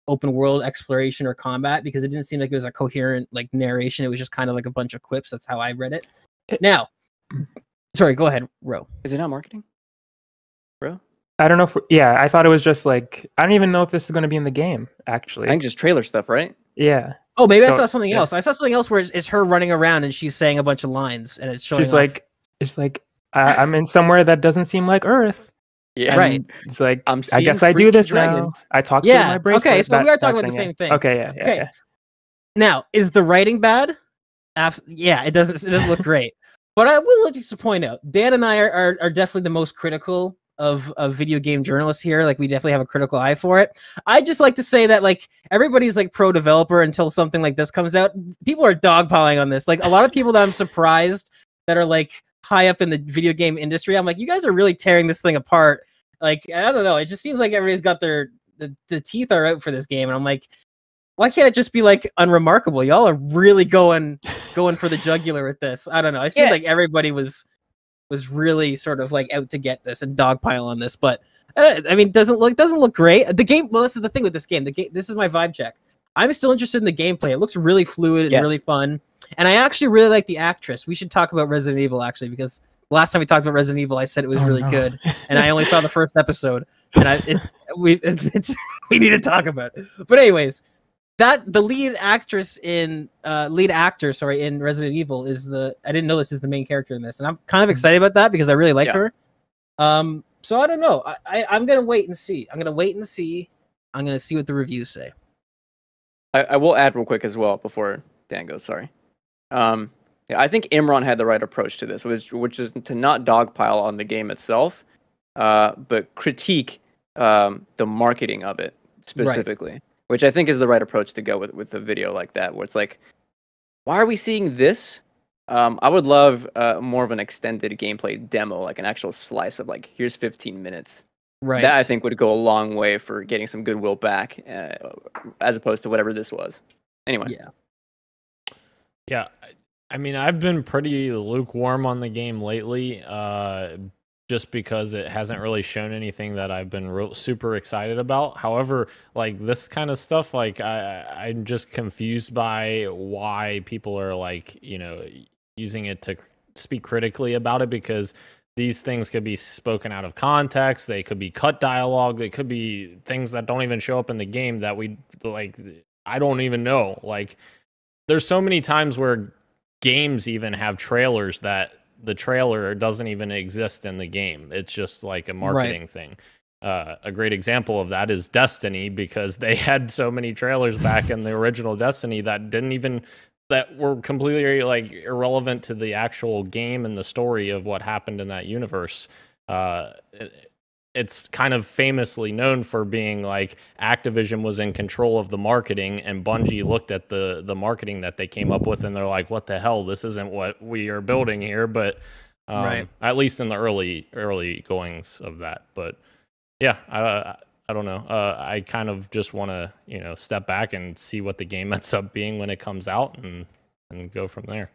open world exploration or combat because it didn't seem like it was a coherent like narration. It was just kind of like a bunch of quips. That's how I read it. It- Now, sorry, go ahead, Ro. Is it not marketing? Bro, I don't know if yeah, I thought it was just like I don't even know if this is going to be in the game actually. I think just trailer stuff, right? yeah, Oh, maybe I saw something yeah. else. I saw something else where it's, it's her running around and she's saying a bunch of lines and it's showing she's off- like it's like I, I'm in somewhere that doesn't seem like Earth. Yeah. Right. And It's like I'm I guess I do this dragons. now. I talk Yeah, to my brain. okay, bracelet. so we are talking about the yeah. same thing. Okay, yeah, yeah, Okay. yeah. Now, is the writing bad? Abs- yeah, it doesn't. It doesn't look great. But I will just to point out, Dan and I are, are, are definitely the most critical of of video game journalists here. Like we definitely have a critical eye for it. I just like to say that like everybody's like pro developer until something like this comes out. People are dogpiling on this. Like a lot of people that I'm surprised that are like high up in the video game industry. I'm like, you guys are really tearing this thing apart. Like I don't know. It just seems like everybody's got their the, the teeth are out for this game, and I'm like, why can't it just be like unremarkable? Y'all are really going going for the jugular with this. I don't know. It seems Yeah. like everybody was was really sort of like out to get this and dogpile on this. But uh, I mean, doesn't look doesn't look great. The game. Well, this is the thing with this game. The game. This is my vibe check. I'm still interested in the gameplay. It looks really fluid and Yes. really fun. And I actually really like the actress. We should talk about Resident Evil actually because last time we talked about Resident Evil, I said it was Oh, really no. good, and I only saw the first episode. And I it's we it's we need to talk about it. But anyways, that the lead actress in uh lead actor sorry in Resident Evil is the I didn't know this is the main character in this, and I'm kind of excited about that because I really like Yeah. her. Um, so I don't know. I, I I'm gonna wait and see. I'm gonna wait and see. I'm gonna see what the reviews say. I, I will add real quick as well before Dan goes. Sorry. Um, I think Imran had the right approach to this, which which is to not dogpile on the game itself, uh, but critique um, the marketing of it specifically, which I think is the right approach to go with with a video like that, where it's like, why are we seeing this? Um, I would love uh, more of an extended gameplay demo, like an actual slice of like, here's 15 minutes. Right. That I think would go a long way for getting some goodwill back, uh, as opposed to whatever this was. Anyway, Yeah. Yeah, I- mean, I've been pretty lukewarm on the game lately, uh, just because it hasn't really shown anything that I've been real, super excited about. However, like this kind of stuff, like I, I'm just confused by why people are like, you know, using it to speak critically about it because these things could be spoken out of context. They could be cut dialogue. They could be things that don't even show up in the game that we like. I don't even know. Like, there's so many times where games even have trailers that the trailer doesn't even exist in the game. It's just like a marketing thing. Uh, a great example of that is Destiny because they had so many trailers back in the original Destiny that didn't even that were completely like irrelevant to the actual game and the story of what happened in that universe. Uh, it's kind of famously known for being like Activision was in control of the marketing and Bungie looked at the the marketing that they came up with and they're like what the hell this isn't what we are building here but um, Right. at least in the early early goings of that but yeah I I don't know uh, I kind of just want to you know step back and see what the game ends up being when it comes out and and go from there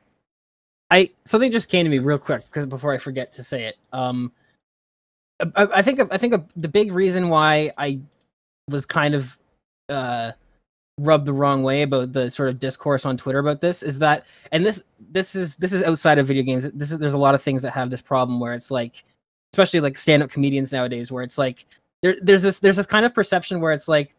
I something just came to me real quick because before I forget to say it. Um, I, I think I think the big reason why I was kind of uh rubbed the wrong way about the sort of discourse on Twitter about this is that, and this this is this is outside of video games. This is there's a lot of things that have this problem where it's like, especially like stand up comedians nowadays, where it's like there there's this there's this kind of perception where it's like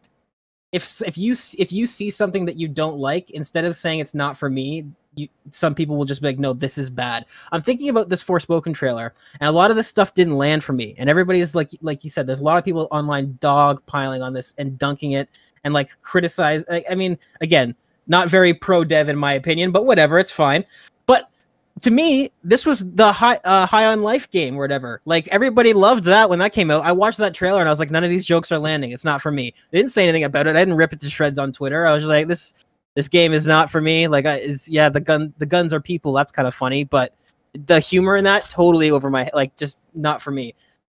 if if you if you see something that you don't like, instead of saying it's not for me, you, some people will just be like, no, this is bad. I'm thinking about this Forspoken trailer, and a lot of this stuff didn't land for me. And everybody's like, like you said, there's a lot of people online dog piling on this and dunking it and like criticize. I, I mean, again, not very pro dev in my opinion, but whatever, it's fine. But to me, this was the high uh, high on life game or whatever. Like everybody loved that when that came out. I watched that trailer and I was like, none of these jokes are landing. It's not for me. They didn't say anything about it. I didn't rip it to shreds on Twitter. I was like, this this game is not for me. Like, I, it's yeah, the gun the guns are people. That's kind of funny, but the humor in that totally over my like just not for me.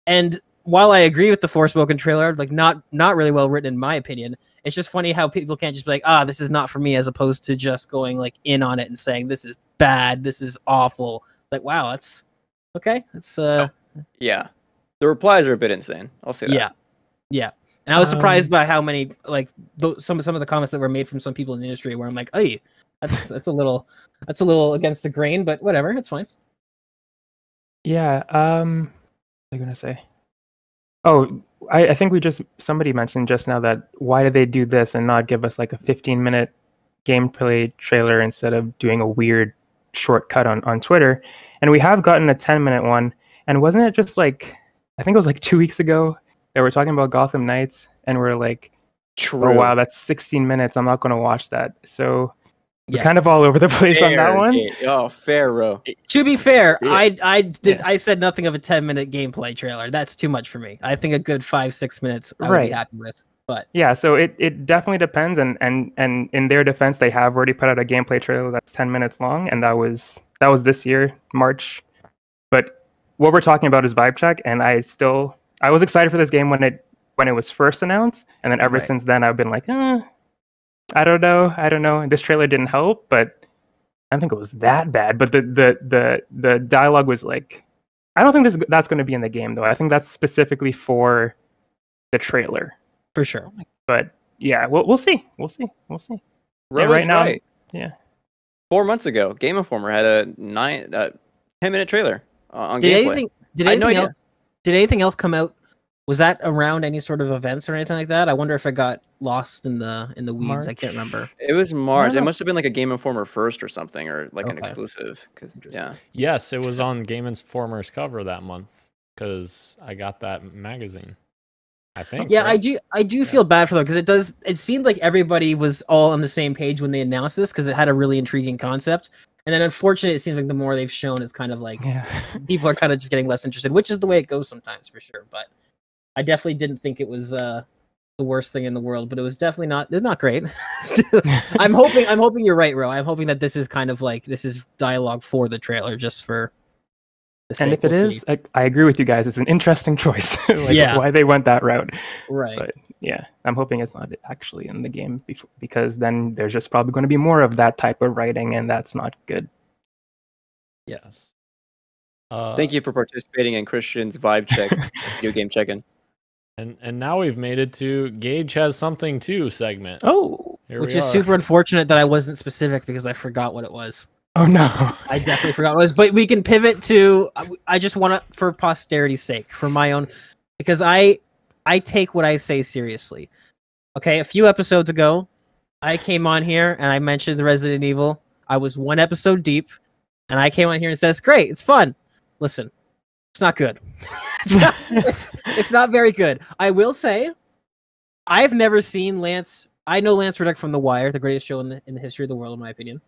And while I agree with the Forspoken trailer, like not not really well written in my opinion. It's just funny how people can't just be like, ah, this is not for me, as opposed to just going like in on it and saying this is bad, this is awful. It's like, wow, that's okay. That's uh, Yeah, the replies are a bit insane. I'll say that. yeah, yeah. And I was surprised Um, by how many like th- some some of the comments that were made from some people in the industry where I'm like, hey, that's that's a little that's a little against the grain, but whatever, it's fine. Yeah. Um, what was I gonna say? Oh, I, I think we just somebody mentioned just now that why did they do this and not give us like a 15 minute gameplay trailer instead of doing a weird shortcut on on Twitter? And we have gotten a 10 minute one. And wasn't it just like I think it was like two weeks ago that we're talking about Gotham Knights, and we're like, oh, True. oh wow, that's 16 minutes. I'm not gonna watch that. So we're kind of all over the place on that Fair, one. yeah. Oh, fair, bro. To be fair, Yeah. I I did Yeah. I said nothing of a 10 minute gameplay trailer. That's too much for me. I think a good five six minutes I would be Right. happy with. But Yeah, so it, it definitely depends, and, and and in their defense, they have already put out a gameplay trailer that's ten minutes long, and that was that was this year, March. But what we're talking about is vibe check, and I still I was excited for this game when it when it was first announced, and then ever Right. since then I've been like, eh, I don't know, I don't know. And this trailer didn't help, but I don't think it was that bad. But the the the the dialogue was like, I don't think this that's going to be in the game though. I think that's specifically for the trailer for sure. but yeah, we'll we'll see. We'll see. We'll see. Ro right now- right. yeah. Four months ago, Game Informer had a nine, uh, ten minute trailer uh, on Did gameplay. anything did I had no anything else did anything else come out? Was that around any sort of events or anything like that? I wonder if it got lost in the in the weeds. I can't remember. It was March. It must have been like a Game Informer first or something, or like an Okay. exclusive. 'cause- Interesting. yeah, Yes, it was on Game Informer's cover that month because I got that magazine. I think. Yeah, I do. I do Yeah. feel bad for them because it does. It seemed like everybody was all on the same page when they announced this because it had a really intriguing concept. And then, unfortunately, it seems like the more they've shown, it's kind of like Yeah. people are kind of just getting less interested, which is the way it goes sometimes for sure. But I definitely didn't think it was uh, the worst thing in the world, but it was definitely not. It's not great. I'm hoping. I'm hoping you're right, Ro. I'm hoping that this is kind of like this is dialogue for the trailer, just for. The and if it We'll is. I, I agree with you guys. It's an interesting choice. like Yeah. why they went that route. right? But yeah, I'm hoping it's not actually in the game before, because then there's just probably going to be more of that type of writing, and that's not good. Yes. Uh, thank you for participating in Christian's vibe check, video game check-in. And and now we've made it to Gage has something too segment. Oh, Here Which we is are. super unfortunate that I wasn't specific because I forgot what it was. oh no. I definitely forgot what it was. But we can pivot to. I- I just want to, for posterity's sake, for my own, because I, I take what I say seriously. Okay, a few episodes ago, I came on here and I mentioned the Resident Evil. I was one episode deep, and I came on here and said it's great, it's fun. Listen, it's not good. it's, not, it's, it's not very good. I will say, I've never seen Lance. I know Lance Reddick from The Wire, the greatest show in the, in the history of the world, in my opinion.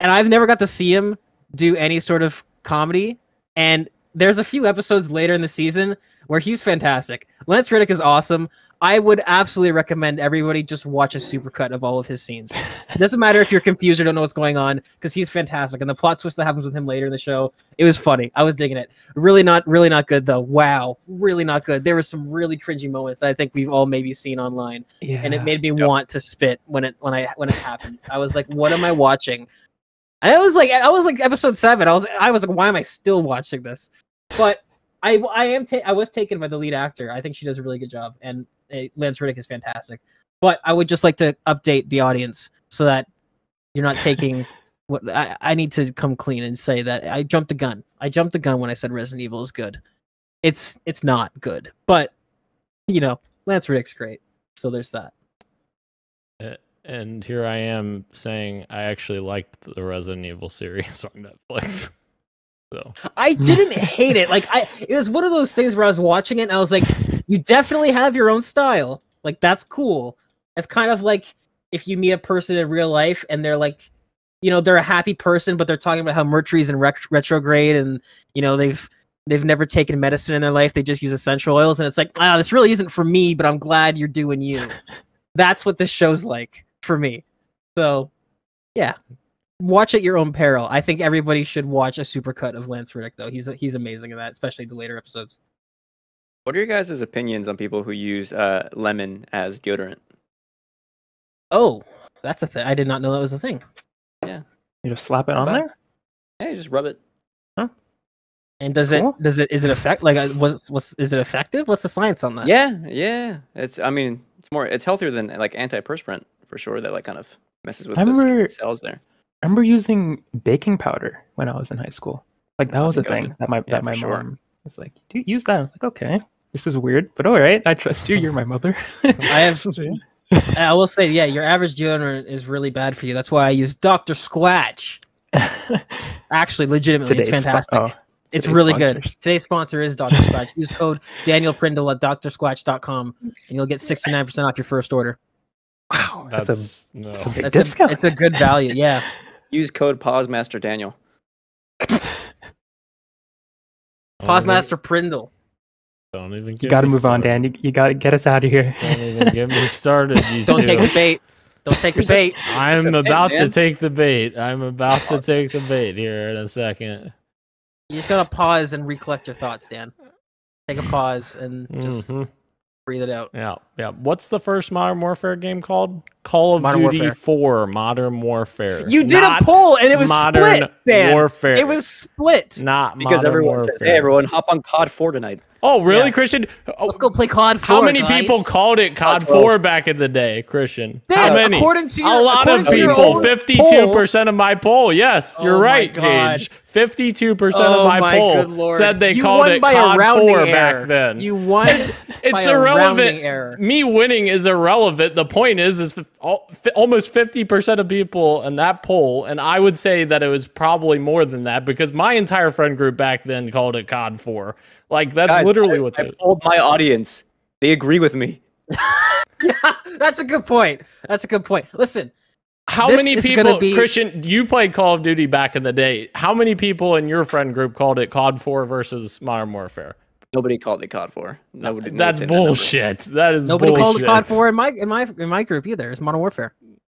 And I've never got to see him do any sort of comedy. And there's a few episodes later in the season where he's fantastic. Lance Reddick is awesome. I would absolutely recommend everybody just watch a supercut of all of his scenes. It doesn't matter if you're confused or don't know what's going on because he's fantastic. And the plot twist that happens with him later in the show, it was funny. I was digging it. Really not, really not good though. Wow, really not good. There were some really cringy moments that I think we've all maybe seen online Yeah. and it made me want to spit when it when I when it happened. I was like, "What am I watching?" And I was like, I was like episode seven. I was I was like, "Why am I still watching this?" But I I am ta- I was taken by the lead actor. I think she does a really good job, and uh, Lance Reddick is fantastic. But I would just like to update the audience so that you're not taking what I, I need to come clean and say that I jumped the gun. I jumped the gun when I said Resident Evil is good. It's it's not good, but you know Lance Reddick's great, so there's that. And here I am saying I actually liked the Resident Evil series on Netflix. So I didn't hate it. Like I, it was one of those things where I was watching it and I was like, you definitely have your own style. Like that's cool. It's kind of like if you meet a person in real life and they're like, you know, they're a happy person, but they're talking about how Mercury's in rec- retrograde and you know they've they've never taken medicine in their life. They just use essential oils, and it's like, ah, this really isn't for me. But I'm glad you're doing you. that's what this show's like for me. So, yeah, watch at your own peril. I think everybody should watch a supercut of Lance Reddick, though. He's he's amazing in that, especially the later episodes. What are your guys' opinions on people who use uh, lemon as deodorant? Oh, that's a thing. I did not know that was a thing. Yeah, you just slap it Not on bad. there. Hey, just rub it. Huh? And does Cool. it does it is it effect like uh, was was is it effective? What's the science on that? Yeah, yeah. It's. I mean, it's more. It's healthier than like antiperspirant for sure. That like kind of messes with I the cells there. I remember using baking powder when I was in high school. Like that was a thing would- that my yeah, that my for sure. mom was like, "Dude, use that." I was like, "Okay, this is weird, but all right. I trust you. You're my mother." I have. I will say, yeah, your average deodorant is really bad for you. That's why I use Doctor Squatch. Actually, legitimately, it's Today's spo- fantastic. oh, it's today's really good. Today's sponsor is Dr. Squatch. Use code Daniel Prindle at drsquatch.com and you'll get 69% off your first order. wow, that's, that's, a no. that's a big That's a, discount. it's a good value. Yeah. Use code Pausemaster Daniel. Pause Master Prindle. Don't even. you got to me move on, started. Dan. You, you got to get us out of here. Don't even get me started. You Don't take the bait. Don't take the bait. I'm about to take the bait. I'm about to take the bait here in a second. You just gotta pause and recollect your thoughts, Dan. Take a pause and just Mhm. breathe it out. Yeah, yeah. What's the first Modern Warfare game called? Call of Modern Duty Warfare. 4 Modern Warfare. You did Not a poll and it was Modern split, Dan. Warfare. It was split. not Because Modern everyone Warfare. said, "Hey, everyone, hop on COD 4 tonight." Oh, really, Yeah. Christian? Oh, Let's go play COD 4. how many guys. people called it COD COD 4 back in the day, Christian? Dan, how many? According to your, a lot of according to your people. own Fifty-two poll- percent of my poll. Yes, oh you're Oh right, Gage. Fifty-two percent Oh of my, my poll said they you called won it by COD a rounding 4 error. back then. You won. it's by a irrelevant. error. Me winning is irrelevant. The point is, is f- almost fifty percent of people in that poll, and I would say that it was probably more than that because my entire friend group back then called it COD Four. Like that's Guys, literally I, what I they. polled my audience. They agree with me. yeah, that's a good point. That's a good point. Listen, How many people, be- Christian? You played Call of Duty back in the day. How many people in your friend group called it COD Four versus Modern Warfare? Nobody called it COD 4. Nobody. nobody That's said that bullshit. That is nobody bullshit. called it COD 4 in my in my in my group either. It's Modern Warfare.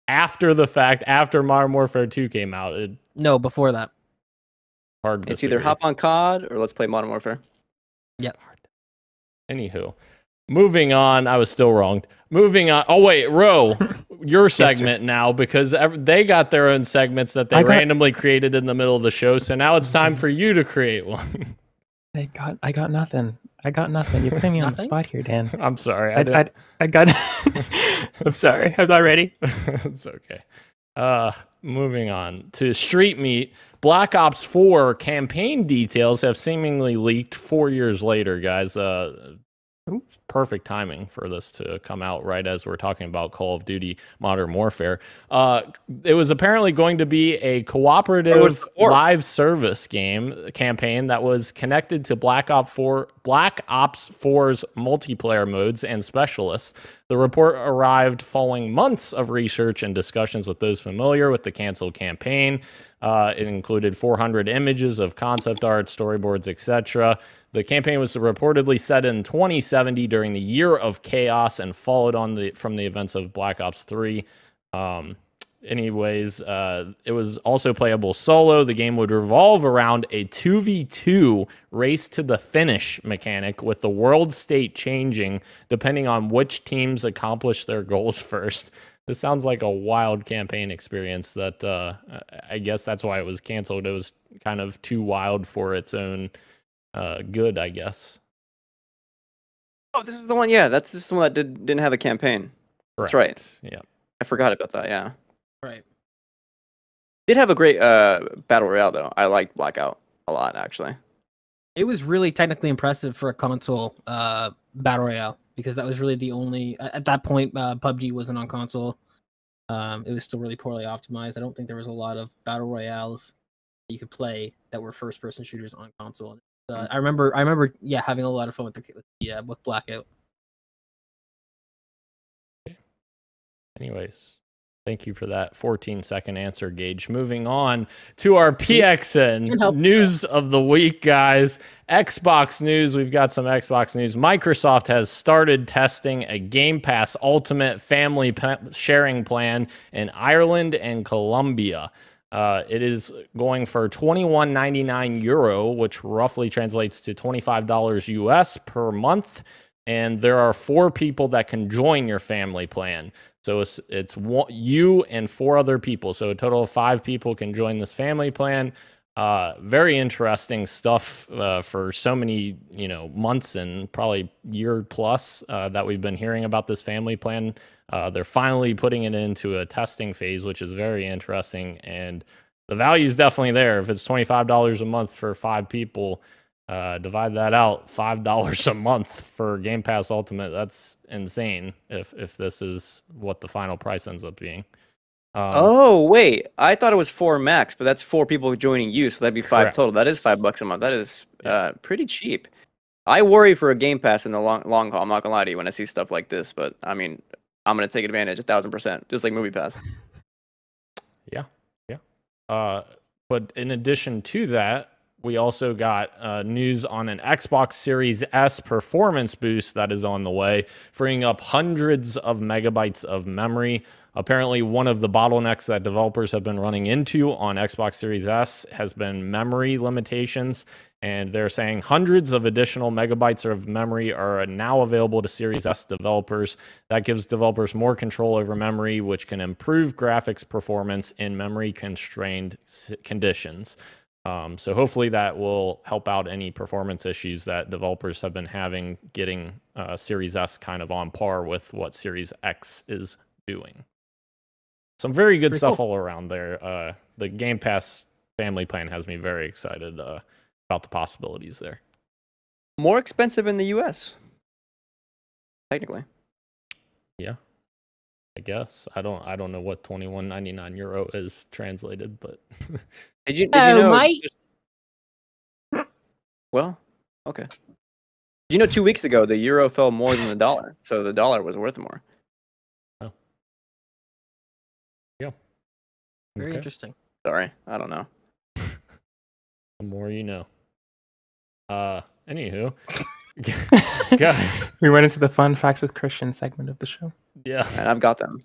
after the fact. After Modern Warfare Two came out, it No, before that. hard. to It's either hop on COD or let's play Modern Warfare. Yep. Anywho, moving on. I was still wrong. Moving on. Oh wait, Ro, your sir. segment now because ev- they got their own segments that they got- randomly created in the middle of the show. So now it's oh time for you to create one. I got I got nothing. I got nothing. You're putting me on the spot here, Dan. I'm sorry. I I, I, I got. I'm sorry. I'm not ready. it's okay. Uh, moving on to Street Meat. Black Ops 4 campaign details have seemingly leaked four years later, guys. Uh, oops, perfect timing for this to come out right as we're talking about Call of Duty Modern Warfare. Uh, it was apparently going to be a cooperative live service game campaign that was connected to Black Ops 4 Black Ops 4's multiplayer modes and specialists. The report arrived following months of research and discussions with those familiar with the canceled campaign. Uh, it included 400 images of concept art, storyboards, etc. The campaign was reportedly set in 2070 during the year of chaos and followed on the from the events of Black Ops 3. Um, anyways, uh, it was also playable solo. The game would revolve around a 2v2 race to the finish mechanic, with the world state changing depending on which teams accomplish their goals first. This sounds like a wild campaign experience that uh, I guess that's why it was canceled. It was kind of too wild for its own uh, good, I guess. Oh, this is the one. Yeah, that's just the one that did, didn't have a campaign. That's right. Yeah. I forgot about that. Yeah, Right. did have a great uh battle royale though. I liked Blackout a lot actually. It was really technically impressive for a console uh, battle royale because that was really the only at at that point uh, PUBG wasn't on console. Um, it was still really poorly optimized. I don't think there was a lot of battle royales you could play that were first person shooters on console. Uh, I remember, I remember, yeah, having a lot of fun with the yeah uh, with Blackout. Anyways, thank you for that 14 second answer, Gage. Moving on to our PXN news of the week, guys. Xbox news. We've got some Xbox news. Microsoft has started testing a Game Pass Ultimate Family Sharing Plan in Ireland and Colombia. Uh, it is going for 21.99 euro, which roughly translates to $25 US per month. And there are four people that can join your family plan. So it's it's one, you and four other people. So a total of five people can join this family plan. Uh, very interesting stuff uh, for so many you know months and probably year plus uh, that we've been hearing about this family plan. Uh, they're finally putting it into a testing phase, which is very interesting. And the value is definitely there. If it's twenty five dollars a month for five people, uh, divide that out five dollars a month for Game Pass Ultimate. That's insane. If if this is what the final price ends up being. Um, oh wait, I thought it was four max, but that's four people joining you, so that'd be five Correct. total. That is five bucks a month. That is Yeah. uh, pretty cheap. I worry for a Game Pass in the long long haul. I'm not gonna lie to you when I see stuff like this, but I mean, I'm gonna take advantage a thousand percent, just like Movie Pass. Yeah, yeah. Uh, but in addition to that, we also got uh, news on an Xbox Series S performance boost that is on the way, freeing up hundreds of megabytes of memory. Apparently, one of the bottlenecks that developers have been running into on Xbox Series S has been memory limitations. And they're saying hundreds of additional megabytes of memory are now available to Series S developers. That gives developers more control over memory, which can improve graphics performance in memory constrained conditions. Um, so hopefully that will help out any performance issues that developers have been having getting uh, Series S kind of on par with what Series X is doing. Some very good Pretty stuff cool. all around there. Uh, the Game Pass family plan has me very excited uh, about the possibilities there. More expensive in the U.S. Technically, Yeah, I guess I don't I don't know what twenty one ninety nine euro is translated, but did you? Did Oh, you know? Mike. just- Well, okay. Did you know two weeks ago the euro fell more than the dollar, so the dollar was worth more. Very Okay. interesting. Sorry, I don't know. the more you know. Uh, anywho, guys, we went into the fun facts with Christian segment of the show. yeah. And I've got them.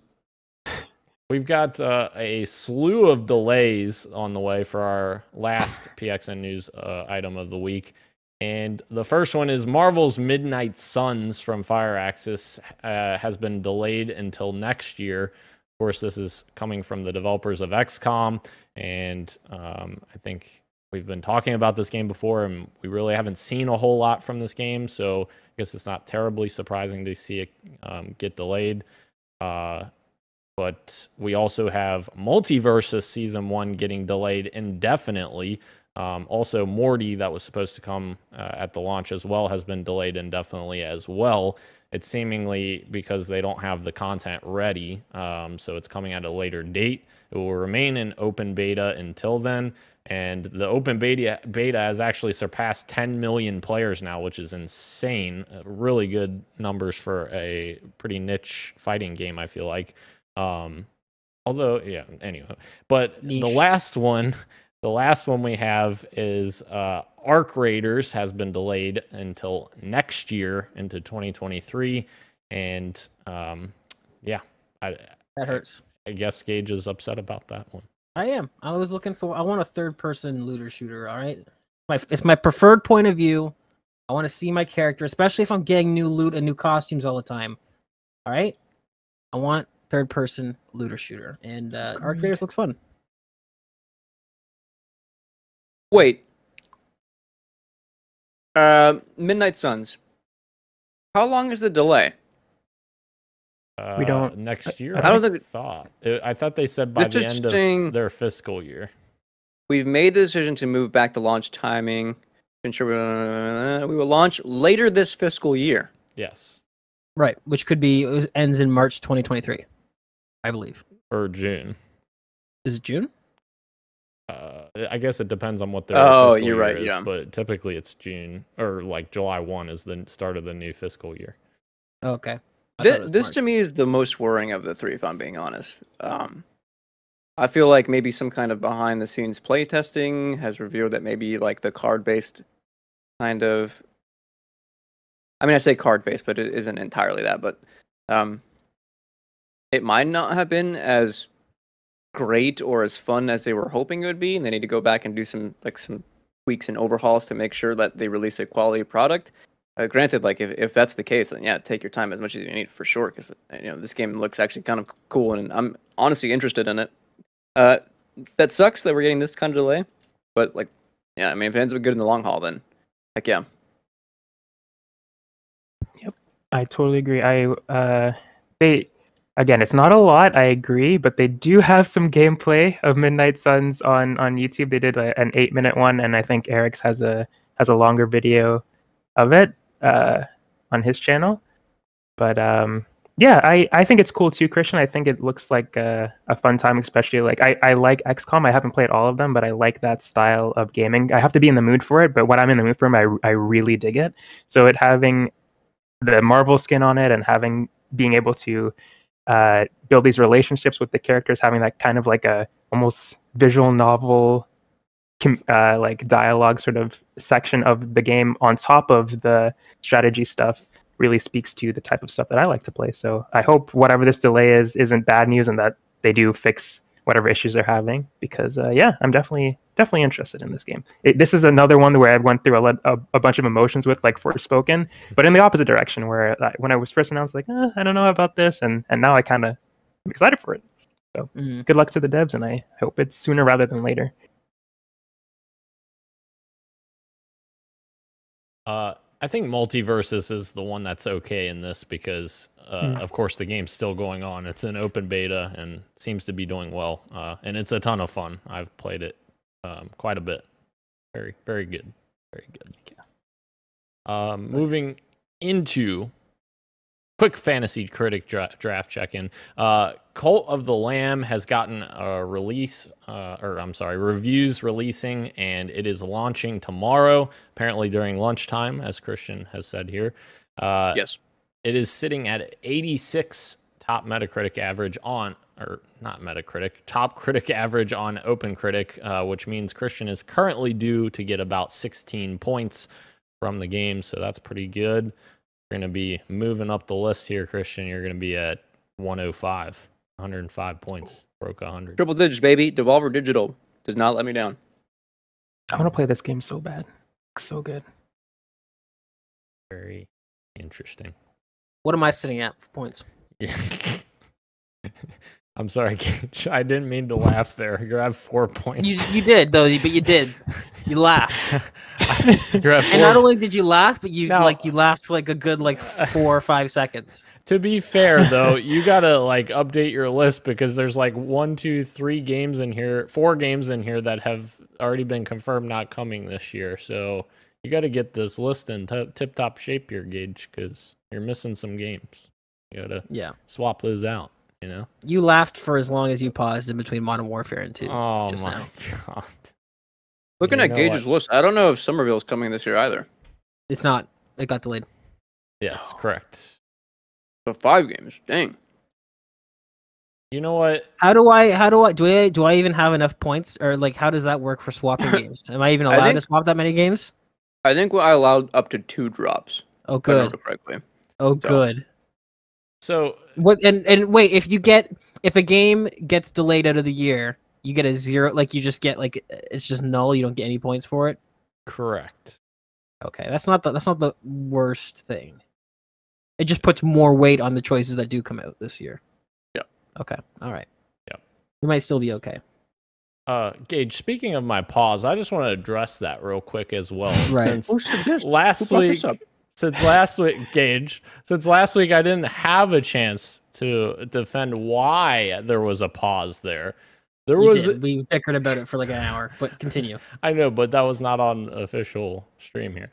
We've got uh, a slew of delays on the way for our last PXN news uh, item of the week. And the first one is Marvel's Midnight Suns from Firaxis uh, has been delayed until next year. Course, this is coming from the developers of XCOM. And um, I think we've been talking about this game before, and we really haven't seen a whole lot from this game. So I guess it's not terribly surprising to see it um, get delayed. Uh, but we also have Multiversus season one getting delayed indefinitely. Um, also, Morty, that was supposed to come uh, at the launch as well, has been delayed indefinitely as well. It's seemingly because they don't have the content ready, um, so it's coming at a later date. It will remain in open beta until then, and the open beta beta has actually surpassed 10 million players now, which is insane. Uh, really good numbers for a pretty niche fighting game. I feel like. Um, although, yeah. Anyway, but the last one, the last one we have is uh, Arc Raiders has been delayed until next year into 2023, and um, yeah, I, That hurts. I guess Gage is upset about that one. I am. I was looking for. I want a third-person looter shooter. All right, my it's my preferred point of view. I want to see my character, especially if I'm getting new loot and new costumes all the time. All right, I want third-person looter shooter, and uh, Arc Raiders looks fun. Wait. Uh, Midnight Suns. How long is the delay? Uh, We don't- next year. I I, don't don't think- thought. It- I thought they said by the end of their fiscal year. We've made the decision to move back the launch timing. Ensure we, we will launch later this fiscal year. Yes, Right, which could be it ends in March 2023, I believe. or June. Is it June? Uh, I guess it depends on what their Oh, fiscal you're year right, is, yeah. but typically it's June or like July one is the start of the new fiscal year. Okay. This, this to me is the most worrying of the three, if I'm being honest. Um, I feel like maybe some kind of behind the scenes play testing has revealed that maybe like the card based kind of. I mean, I say card based, but it isn't entirely that. But um, it might not have been as great or as fun as they were hoping it would be, and they need to go back and do some like some tweaks and overhauls to make sure that they release a quality product. Uh, granted, like if, if that's the case, then yeah, take your time as much as you need for sure. Because you know this game looks actually kind of cool, and I'm honestly interested in it. Uh, that sucks that we're getting this kind of delay, but like, yeah, I mean, if it ends up good in the long haul, then heck yeah. Yep, I totally agree. I uh they again, it's not a lot, I agree, but they do have some gameplay of Midnight Suns on on YouTube. They did a, an 8-minute one and I think Eric's has a has a longer video of it uh on his channel. But um yeah, I, I think it's cool too, Christian. I think it looks like a, a fun time, especially like I, I like XCOM. I haven't played all of them, but I like that style of gaming. I have to be in the mood for it, but when I'm in the mood for them, I, I really dig it. So it having the Marvel skin on it and having being able to uh, build these relationships with the characters, having that kind of like a almost visual novel, uh, like dialogue sort of section of the game on top of the strategy stuff really speaks to the type of stuff that I like to play. So I hope whatever this delay is isn't bad news and that they do fix whatever issues they're having because uh, yeah, I'm definitely definitely interested in this game. It, this is another one where I went through a, a, a bunch of emotions with like Forspoken, but in the opposite direction where uh, when I was first announced like uh, I don't know about this and and now I kind of I'm excited for it. Mhm. Good luck to the devs and I hope it's sooner rather than later. Uh, I think Multiversus is the one that's okay in this because, uh, Hmm. of course, the game's still going on. It's an open beta and seems to be doing well. Uh, and it's a ton of fun. I've played it um, quite a bit. Very, very good. Very good. Um, moving into quick fantasy critic dra- draft check-in. Uh, Cult of the Lamb has gotten a release, uh, or I'm sorry, reviews releasing, and it is launching tomorrow. Apparently during lunchtime, as Christian has said here. Uh, Yes. It is sitting at 86 top Metacritic average on, or not Metacritic, top critic average on OpenCritic, uh, which means Christian is currently due to get about 16 points from the game, so that's pretty good. You're going to be moving up the list here, Christian. You're going to be at 105, 105 points. Broke 100. Triple digits, baby. Devolver Digital does not let me down. I want to play this game so bad. So good. Very interesting. What am I sitting at for points? Yeah. I'm sorry, Gage. I didn't mean to laugh there. You're at four points. You you did though, but you did. You laughed. And not only did you laugh, but you Now- like you laughed for like a good like four or five seconds. To be fair, though, you gotta like update your list because there's like one, two, three games in here, four games in here that have already been confirmed not coming this year. So you got to get this list in t- tip top shape here, Gage, because you're missing some games. You gotta Yeah. swap those out. You know. You laughed for as long as you paused in between Modern Warfare and 2. Oh just my now. god. Looking You at Gage's what? list, I don't know if Somerville's coming this year either. It's not. It got delayed. Yes, correct. So five games. Dang. You know what? How do I how do I do I do I even have enough points or like how does that work for swapping games? Am I even I allowed to swap that many games? I think I allowed up to two drops. Oh If I oh, good. correctly. Oh So- good. So What and and wait, if you get if a game gets delayed out of the year, you get a zero like you just get like it's just null, you don't get any points for it. correct. Okay, that's not the that's not the worst thing. It just puts more weight on the choices that do come out this year. Yep. Okay. All right. Yep. We might still be okay. Uh, Gage, speaking of my pause, I just want to address that real quick as well. Right. Since Who said last week, this up? Since last week, Gage, since last week, I didn't have a chance to defend why there was a pause there. There You was, did. We bickered about it for like an hour, but continue. I know, but that was not on official stream here.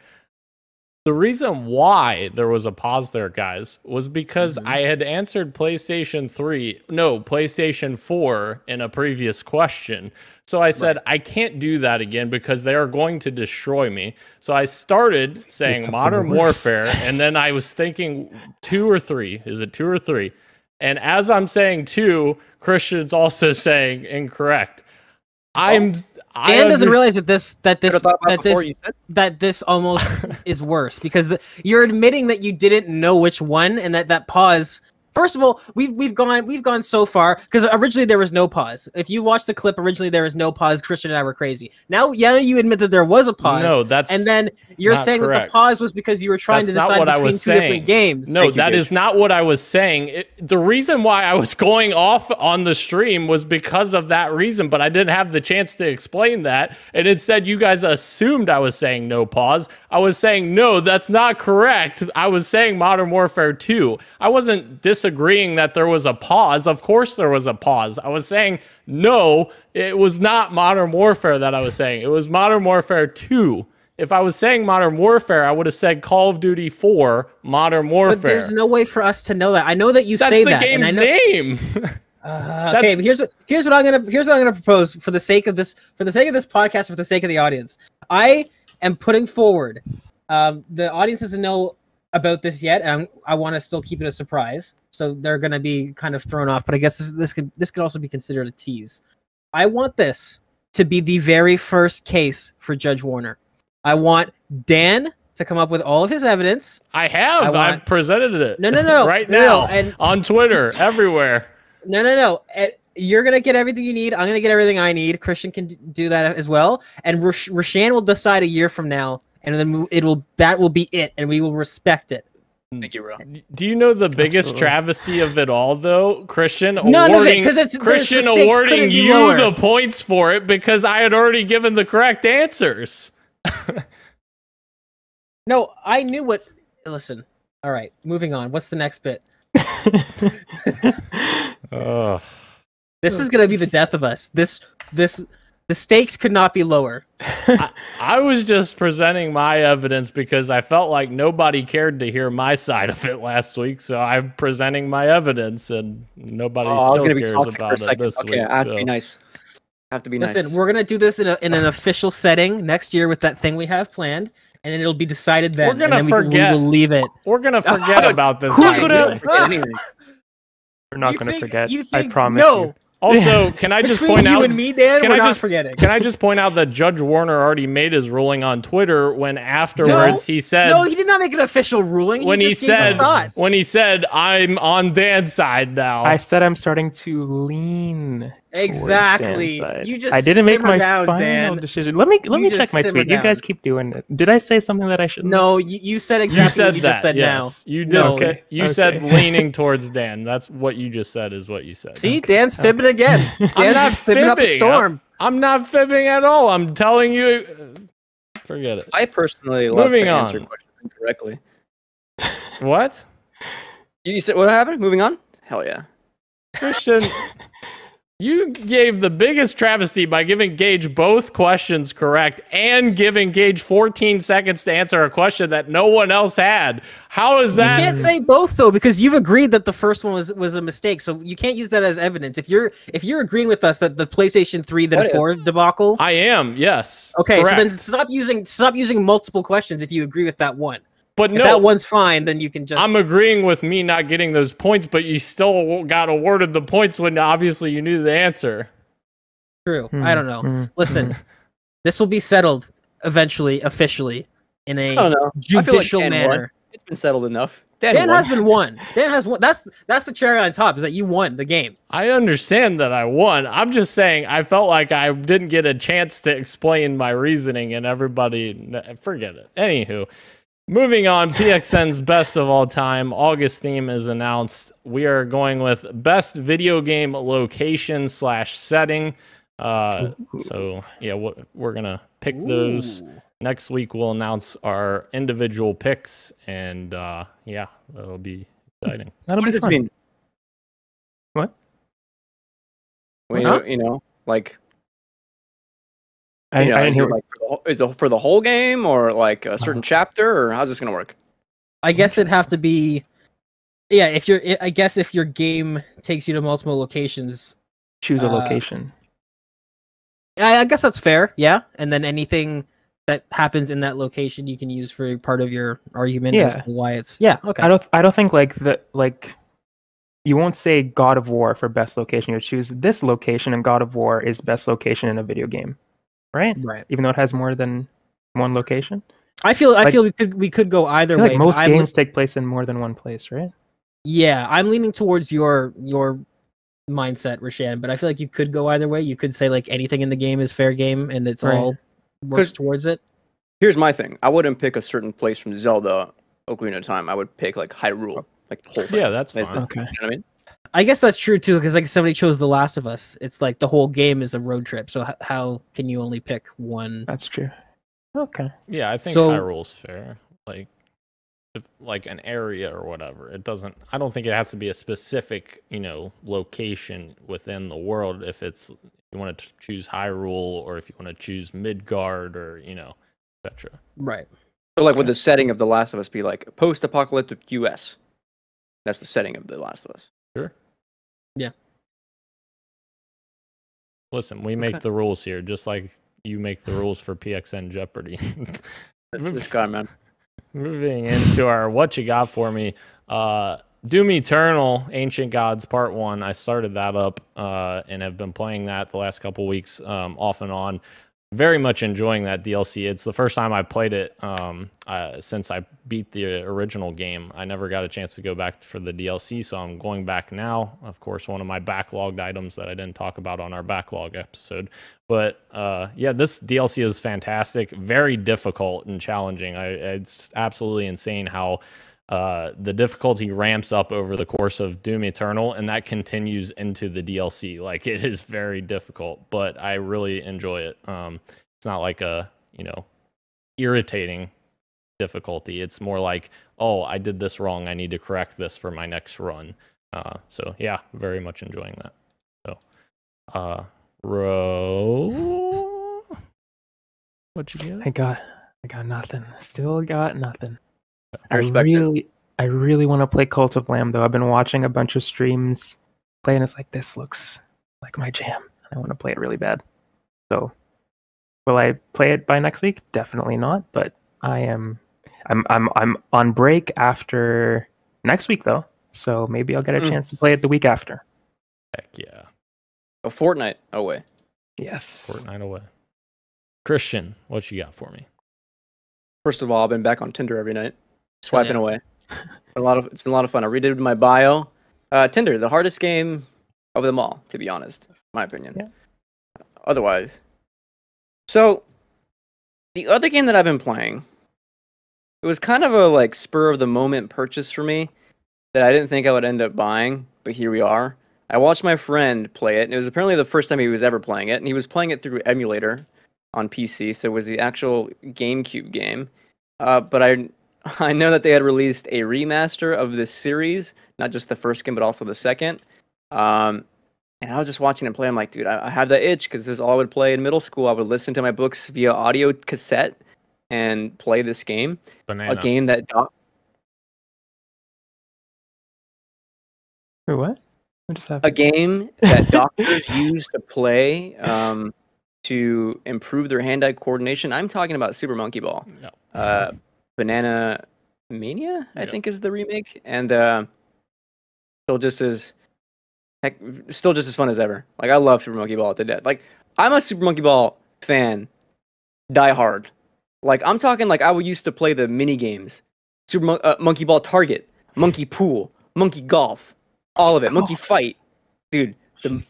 The reason why there was a pause there, guys, was because Mhm. I had answered PlayStation 3, no, PlayStation 4 in a previous question. So I said, I can't do that again because they are going to destroy me. So I started saying Modern worse. Warfare, and then I was thinking two or three. Is it two or three? And as I'm saying two, Christian's also saying incorrect. I'm. Oh. I Dan doesn't under- realize that this that this Could've thought about that this said. that this almost is worse because the, you're admitting that you didn't know which one and that that pause first of all we've we've gone we've gone so far because originally there was no pause if you watch the clip originally there was no pause christian and i were crazy now yeah you admit that there was a pause No, that's and then you're not saying that the pause was because you were trying That's to decide what I between was two saying. different games No, Thank you, that Gage. is not what I was saying. It, the reason why I was going off on the stream was because of that reason, but I didn't have the chance to explain that. And instead, you guys assumed I was saying no pause. I was saying, no, that's not correct. I was saying Modern Warfare 2. I wasn't disagreeing that there was a pause. Of course, there was a pause. I was saying, no, it was not Modern Warfare that I was saying. It was Modern Warfare 2. If I was saying Modern Warfare, I would have said Call of Duty 4 Modern Warfare. but there's no way for us to know that i know that you That's say the that and I game's know, name. Uh, okay, but here's what here's what I'm gonna here's what I'm gonna propose for the sake of this for the sake of this podcast for the sake of the audience. I am putting forward. Um, the audience doesn't know about this yet, and I'm, I want to still keep it a surprise, so they're gonna be kind of thrown off. But I guess this this could this could also be considered a tease. I want this to be the very first case for Judge Warner. I want Dan to come up with all of his evidence. I have. I I've presented it. No, no, no, right no, now and on Twitter, everywhere. No, no, no. Eh, You're gonna get everything you need. I'm gonna get everything I need. Christian can d- do that as well, and Rash- Rashan will decide a year from now, and then it will that will be it, and we will respect it. Hmm. Thank you, bro. Do you know the biggest Absolutely. travesty of it all, though? Christian None of it, it's- the- the Christian awarding you lower. the points for it because I had already given the correct answers. No, I knew what. Listen. All right, moving on. What's the next bit? Ugh. This is gonna be the death of us. This this the stakes could not be lower. I was just presenting my evidence because I felt like nobody cared to hear my side of it last week, so I'm presenting my evidence, and nobody Oh, I was still gonna be cares toxic for a about it second. this Okay, week. I have to be nice. I have to be Listen, nice. we're gonna do this in a in an official setting next year with that thing we have planned, and then it'll be decided then. We're gonna and then can- forget. We will leave it. We're gonna forget about this. Who's gonna- then. Forget anything. We're not You going to think- forget. you I promise no. you. Also, can I just point you out? and me, Dan, can we're I not just- forgetting. Can I just point out that Judge Warner already made his ruling on Twitter when afterwards he said no, he did not make an official ruling. when he, just gave his said when he said I'm on Dan's side now. I said I'm starting to lean. Towards Exactly. You just I didn't make my down, final Dan. decision. Let me let You me check my simmer tweet. You guys keep doing it. Did I say something that I shouldn't? no, you, you said exactly you said what you that. just said yes, now. you did. No. Say, Okay, you said leaning towards Dan. That's what you just said. Is what you said. See, Dan's fibbing again. I'm not just fibbing up a storm. I'm not fibbing at all. I'm telling you. uh, Forget it. I personally love Moving to answer on. questions incorrectly. What? You you said what happened? Moving on? Hell yeah. Christian, you gave the biggest travesty by giving Gage both questions correct and giving Gage 14 seconds to answer a question that no one else had. How is that? You can't say both though because you've agreed that the first one was was a mistake. So you can't use that as evidence. If you're if you're agreeing with us that the PlayStation 3 then What 4 debacle. I am, yes. Okay, so then stop using stop using multiple questions if you agree with that one. But If no, that one's fine, then you can just I'm agreeing with me not getting those points, but you still got awarded the points when obviously you knew the answer. true. Hmm, I don't know. hmm, Listen, this will be settled eventually, officially, in a don't know. I feel like judicial won. manner. It's been settled enough. Dan, Dan has been won. Dan has won. That's that's the cherry on top. Is that you won the game? I understand that I won. I'm just saying I felt like I didn't get a chance to explain my reasoning, and everybody forget it. Anywho, moving on. PXN's best of all time August theme is announced. We are going with best video game location slash setting. Uh, so yeah, we're, we're gonna pick those Ooh. next week. We'll announce our individual picks, and uh, yeah, that'll be exciting. That'll What be fun. mean? What? Well, you, know, you know, like, I, you know, I is didn't it hear. like for the, whole- is it for the whole game or like a certain Uh. chapter or how's this gonna work? I guess it'd have to be. Yeah, if your I guess if your game takes you to multiple locations, choose a uh, location. I, I guess that's fair. Yeah, and then anything that happens in that location, you can use for part of your argument as Yeah. to why it's. Yeah. Okay. I don't. I don't think like the like. You won't say God of War for best location. You choose this location, and God of War is best location in a video game, right? Right. Even though it has more than one location. I feel. I feel we could we could go I either feel way. like but most I'm le- games take place in more than one place, right? Yeah, I'm leaning towards your your mindset, Rashan, but I feel like you could go either way. You could say like anything in the game is fair game and it's Right. all works 'Cause- towards it. Here's my thing. I wouldn't pick a certain place from Zelda Ocarina of Time. I would pick like Hyrule, like the whole thing. Yeah, that's Is fine. the- Okay. You know what I mean? I guess that's true too, because like somebody chose The Last of Us. It's like the whole game is a road trip. So h- how can you only pick one? That's true. Okay. Yeah, I think So- Hyrule's fair. Like, if like an area or whatever, it doesn't. I don't think it has to be a specific, you know, location within the world. If it's you want to choose Hyrule, or if you want to choose Midgard, or you know, etc. Right. So like would the setting of The Last of Us be like post-apocalyptic US? That's the setting of The Last of Us. Sure. Yeah. Listen, we make Okay. the rules here, just like you make the rules for PXN Jeopardy. That's this guy, man. Moving into our what you got for me. Uh Doom Eternal, Ancient Gods Part One. I started that up uh, and have been playing that the last couple weeks, um, off and on. Very much enjoying that DLC. It's the first time I've played it um, uh, since I beat the original game. I never got a chance to go back for the DLC, so I'm going back now. Of course, one of my backlogged items that I didn't talk about on our backlog episode. But uh, yeah, this DLC is fantastic. Very difficult and challenging. I, it's absolutely insane how uh, the difficulty ramps up over the course of Doom Eternal, and that continues into the DLC. Like it is very difficult, but I really enjoy it. Um, it's not like a you know irritating difficulty. It's more like, oh, I did this wrong. I need to correct this for my next run. Uh, so yeah, very much enjoying that. So, uh, Ro, what you get? I got. I got nothing. Still got nothing. I respect it. really, I really want to play Cult of Lamb though. I've been watching a bunch of streams, playing. It's like this looks like my jam. I want to play it really bad. So, will I play it by next week? Definitely not. But I am. I'm. I'm. I'm on break after next week though. So maybe I'll get a Mm. chance to play it the week after. Heck yeah, A fortnight away. Yes. Fortnite away. Christian, what you got for me? First of all, I've been back on Tinder every night, swiping yeah. away. A lot of it's been a lot of fun. I redid my bio. Uh, Tinder, the hardest game of them all, to be honest, my opinion. Yeah. Otherwise, so the other game that I've been playing, it was kind of a like spur of the moment purchase for me that I didn't think I would end up buying, but here we are. I watched my friend play it, and it was apparently the first time he was ever playing it, and he was playing it through emulator on PC, so it was the actual GameCube game. Uh, but I I know that they had released a remaster of this series, not just the first game, but also the second. Um, and I was just watching it play. I'm like, dude, I, I have that itch because this is all I would play in middle school. I would listen to my books via audio cassette and play this game. Banana. A game that doc- Wait, what? What just a game that doctors use to play um, to improve their hand-eye coordination. I'm talking about Super Monkey Ball. Yeah. uh, Banana Mania, I Yeah. think is the remake, and uh, still just as heck, still just as fun as ever. Like I love Super Monkey Ball to death. Like I'm a Super Monkey Ball fan, die hard. Like I'm talking like I would used to play the mini games, Super Mon- uh, Monkey Ball Target, Monkey Pool, Monkey Golf, all of it, Monkey Fight, dude. The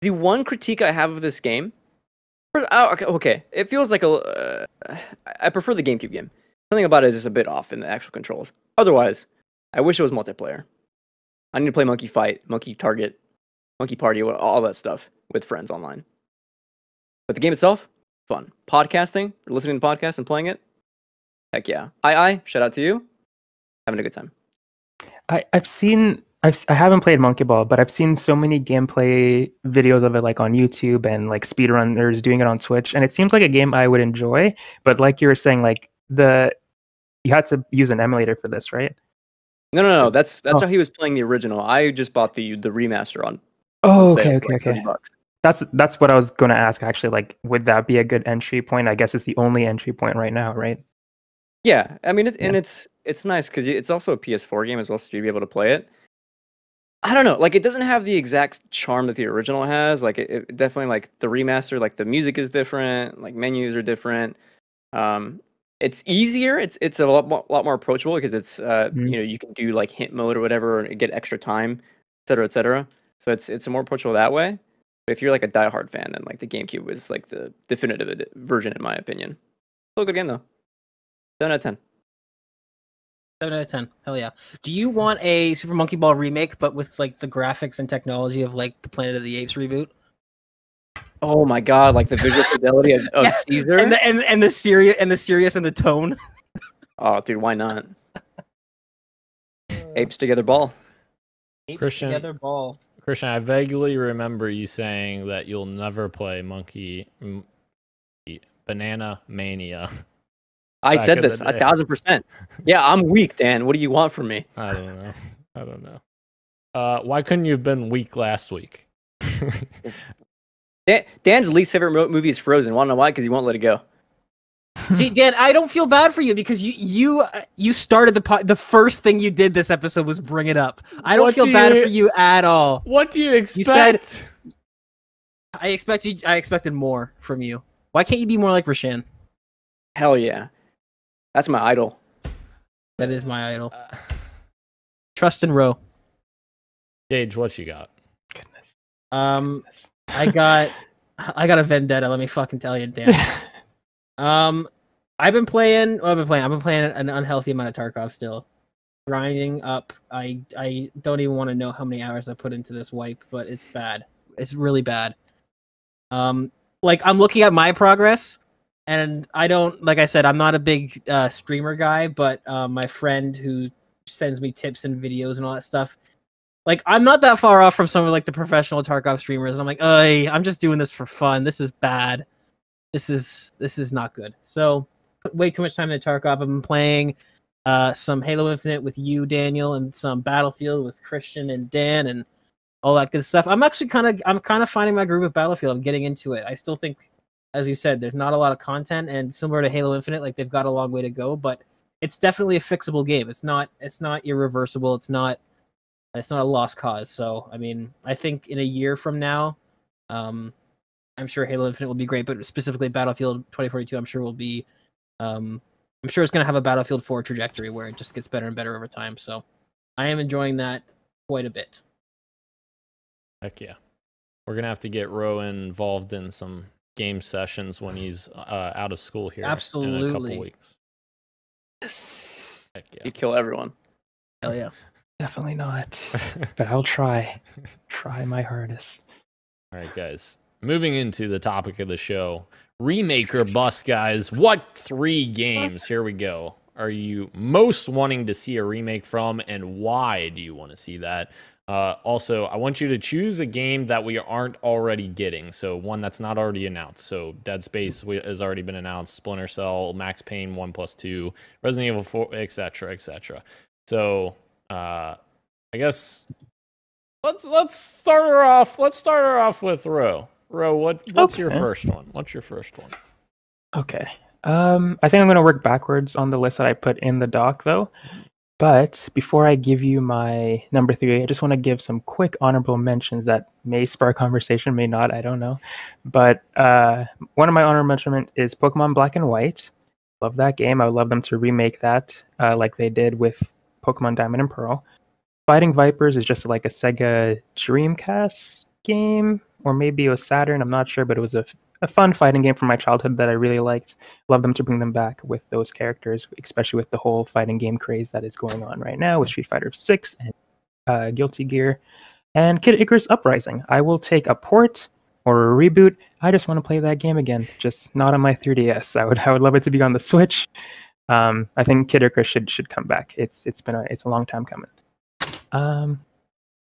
the one critique I have of this game, oh, okay, okay, it feels like a. Uh, I prefer the GameCube game. Something about it is just a bit off in the actual controls. Otherwise, I wish it was multiplayer. I need to play Monkey Fight, Monkey Target, Monkey Party, all that stuff with friends online. But the game itself, fun. Podcasting, listening to podcasts and playing it, heck yeah. I I shout out to you, having a good time. I, I've seen I've I haven't played Monkey Ball, but I've seen so many gameplay videos of it like on YouTube and like speedrunners doing it on Twitch, and it seems like a game I would enjoy. But like you were saying, like the you had to use an emulator for this, right? No, no, no. That's that's Oh. how he was playing the original. I just bought the the remaster on. Oh, on okay, okay, like okay. bucks. That's that's what I was going to ask actually. Like, would that be a good entry point? I guess it's the only entry point right now, right? Yeah, I mean, it, and it's it's nice because it's also a PS4 game as well, so you'd be able to play it. I don't know, like it doesn't have the exact charm that the original has. Like it, it definitely like the remaster, like the music is different, like menus are different. Um, it's easier. It's it's a lot more, lot more approachable because it's uh Mhm. you know you can do like hint mode or whatever and get extra time, et cetera, et cetera. So it's it's more approachable that way. But if you're like a diehard fan, then like the GameCube was like the definitive version in my opinion. Still a good game though. Seven out of ten. Seven out of ten. Hell yeah. Do you want a Super Monkey Ball remake, but with like the graphics and technology of like the Planet of the Apes reboot? Oh my god, like the visual fidelity of, of Yeah, Caesar. And the and, and the serious and the serious and the tone. oh, dude, why not? Apes together ball. Apes Christian- together ball. Christian, I vaguely remember you saying that you'll never play Monkey M- Banana Mania. I said this a thousand percent. Yeah, I'm weak, Dan. What do you want from me? I don't know. I don't know. Uh, why couldn't you have been weak last week? Dan, Dan's least favorite movie is Frozen. Want to know why? Because he won't let it go. See, Dan, I don't feel bad for you because you you uh, you started the po- the first thing you did this episode was bring it up. I don't What feel do bad you- for you at all. what do you said- expect? I expected I expected more from you. Why can't you be more like Rashan? Hell yeah, that's my idol. That is my idol. Uh, Trust and row. Gage, what you got? Goodness. Um, I got I got a vendetta. Let me fucking tell you, damn. Um, I've been playing. Well, I've been playing. I've been playing an unhealthy amount of Tarkov still, grinding up. I I don't even want to know how many hours I put into this wipe, but it's bad. It's really bad. Um, like I'm looking at my progress, and I don't like I said I'm not a big uh, streamer guy, but uh, my friend who sends me tips and videos and all that stuff. Like I'm not that far off from some of like the professional Tarkov streamers. I'm like, I'm just doing this for fun. This is bad this is this is not good. So put way too much time into Tarkov. I've been playing uh, some Halo Infinite with you, Daniel, and some Battlefield with Christian and Dan, and all that good stuff. I'm actually kind of I'm kind of finding my groove with Battlefield. I'm getting into it. I still think, as you said, there's not a lot of content, and similar to Halo Infinite, like they've got a long way to go, but it's definitely a fixable game. It's not it's not irreversible. It's not it's not a lost cause. So I mean, I think in a year from now, um, I'm sure Halo Infinite will be great, but specifically Battlefield 2042, I'm sure will be. Um, I'm sure it's going to have a Battlefield 4 trajectory where it just gets better and better over time. So I am enjoying that quite a bit. Heck yeah. We're gonna have to get Rowan involved in some game sessions when he's uh, out of school here in a Absolutely. couple weeks. Yes. Heck yeah. You kill everyone. Hell yeah. Definitely not. But I'll try. Try my hardest. All right, guys. Moving into the topic of the show, Remaker or bust, guys. What three games? Here we go. Are you most wanting to see a remake from, and why do you want to see that? Uh, also, I want you to choose a game that we aren't already getting. So one that's not already announced. So Dead Space has already been announced. Splinter Cell, Max Payne one plus two, Resident Evil four, etc., etc. So uh, I guess let's let's start her off. Let's start her off with Ro. Ro, what what's your first one? What's your first one? Okay. Um, I think I'm going to work backwards on the list that I put in the doc, though. But before I give you my number three, I just want to give some quick honorable mentions that may spark conversation, may not. I don't know. But uh, one of my honorable mentions is Pokemon Black and White. Love that game. I would love them to remake that uh, like they did with Pokemon Diamond and Pearl. Fighting Vipers is just like a Sega Dreamcast game, or maybe it was Saturn. I'm not sure, but it was a, fun fighting game from my childhood that I really liked. Love them to bring them back with those characters, especially with the whole fighting game craze that is going on right now with Street Fighter 6 and uh, Guilty Gear and Kid Icarus Uprising. I will take a port or a reboot, I just want to play that game again, just not on my 3DS. I would I would love it to be on the Switch. Um, I think Kid Icarus should should come back. It's it's been a it's a long time coming. Um,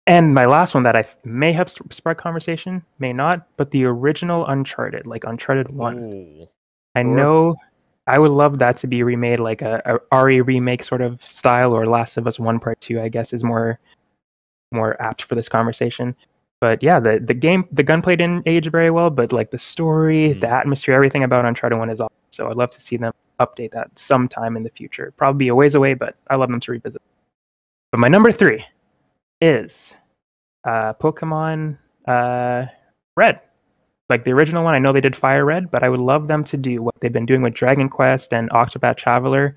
and my last one that I may have sparked conversation, may not, but the original Uncharted, like Uncharted One. Ooh. I know I would love that to be remade like a, a RE remake sort of style or Last of Us One Part Two, I guess is more more apt for this conversation. But yeah, the, the game the gunplay didn't age very well, but like the story, Mhm. the atmosphere, everything about Uncharted One is awesome. So I'd love to see them update that sometime in the future. Probably be a ways away, but I love them to revisit. But my number three is uh Pokemon uh Red like the original one, I know they did Fire Red, but I would love them to do what they've been doing with Dragon Quest and Octopath Traveler.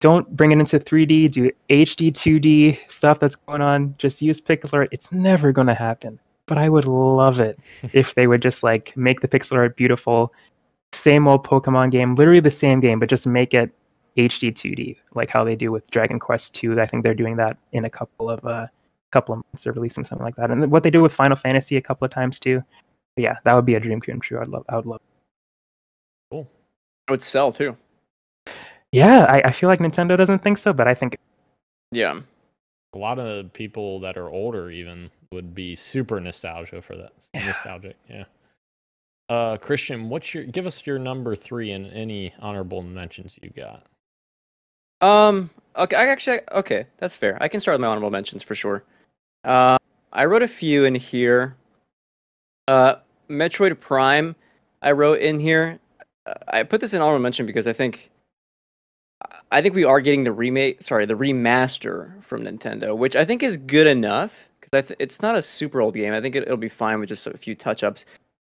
Don't bring it into 3D, do HD 2D stuff that's going on. Just use pixel art. It's never going to happen. But I would love it if they would just like make the pixel art beautiful. Same old Pokemon game, literally the same game, but just make it HD 2D, like how they do with Dragon Quest 2. I think they're doing that in a couple of uh, couple of months. They're releasing something like that, and what they do with Final Fantasy a couple of times too but yeah, that would be a dream come true. I'd love. I would love. Cool. It would sell too. Yeah, I, I feel like Nintendo doesn't think so, but I think Yeah. A lot of people that are older even would be super nostalgia for that. Yeah. Nostalgic, yeah. Uh, Christian, what's your give us your number three and any honorable mentions you got? Um. Okay. I actually. Okay. That's fair. I can start with my honorable mentions for sure. Uh, I wrote a few in here. Uh, Metroid Prime. I wrote in here. Uh, I put this in honorable mention because I think. I think we are getting the remake. Sorry, the remaster from Nintendo, which I think is good enough because th- it's not a super old game. I think it, it'll be fine with just a few touch ups.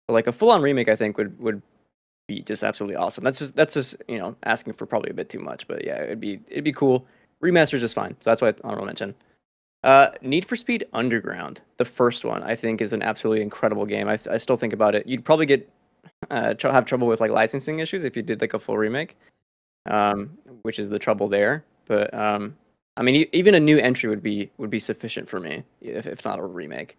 But like a full on remake, I think would would be just absolutely awesome. That's just that's just you know asking for probably a bit too much, but yeah, it'd be it'd be cool. Remaster is fine, so that's why I honorable mention. Uh, Need for Speed Underground, the first one, I think is an absolutely incredible game. I, I still think about it. You'd probably get uh, tr- have trouble with like licensing issues if you did like a full remake, um, which is the trouble there. But um, I mean, even a new entry would be would be sufficient for me, if, if not a remake.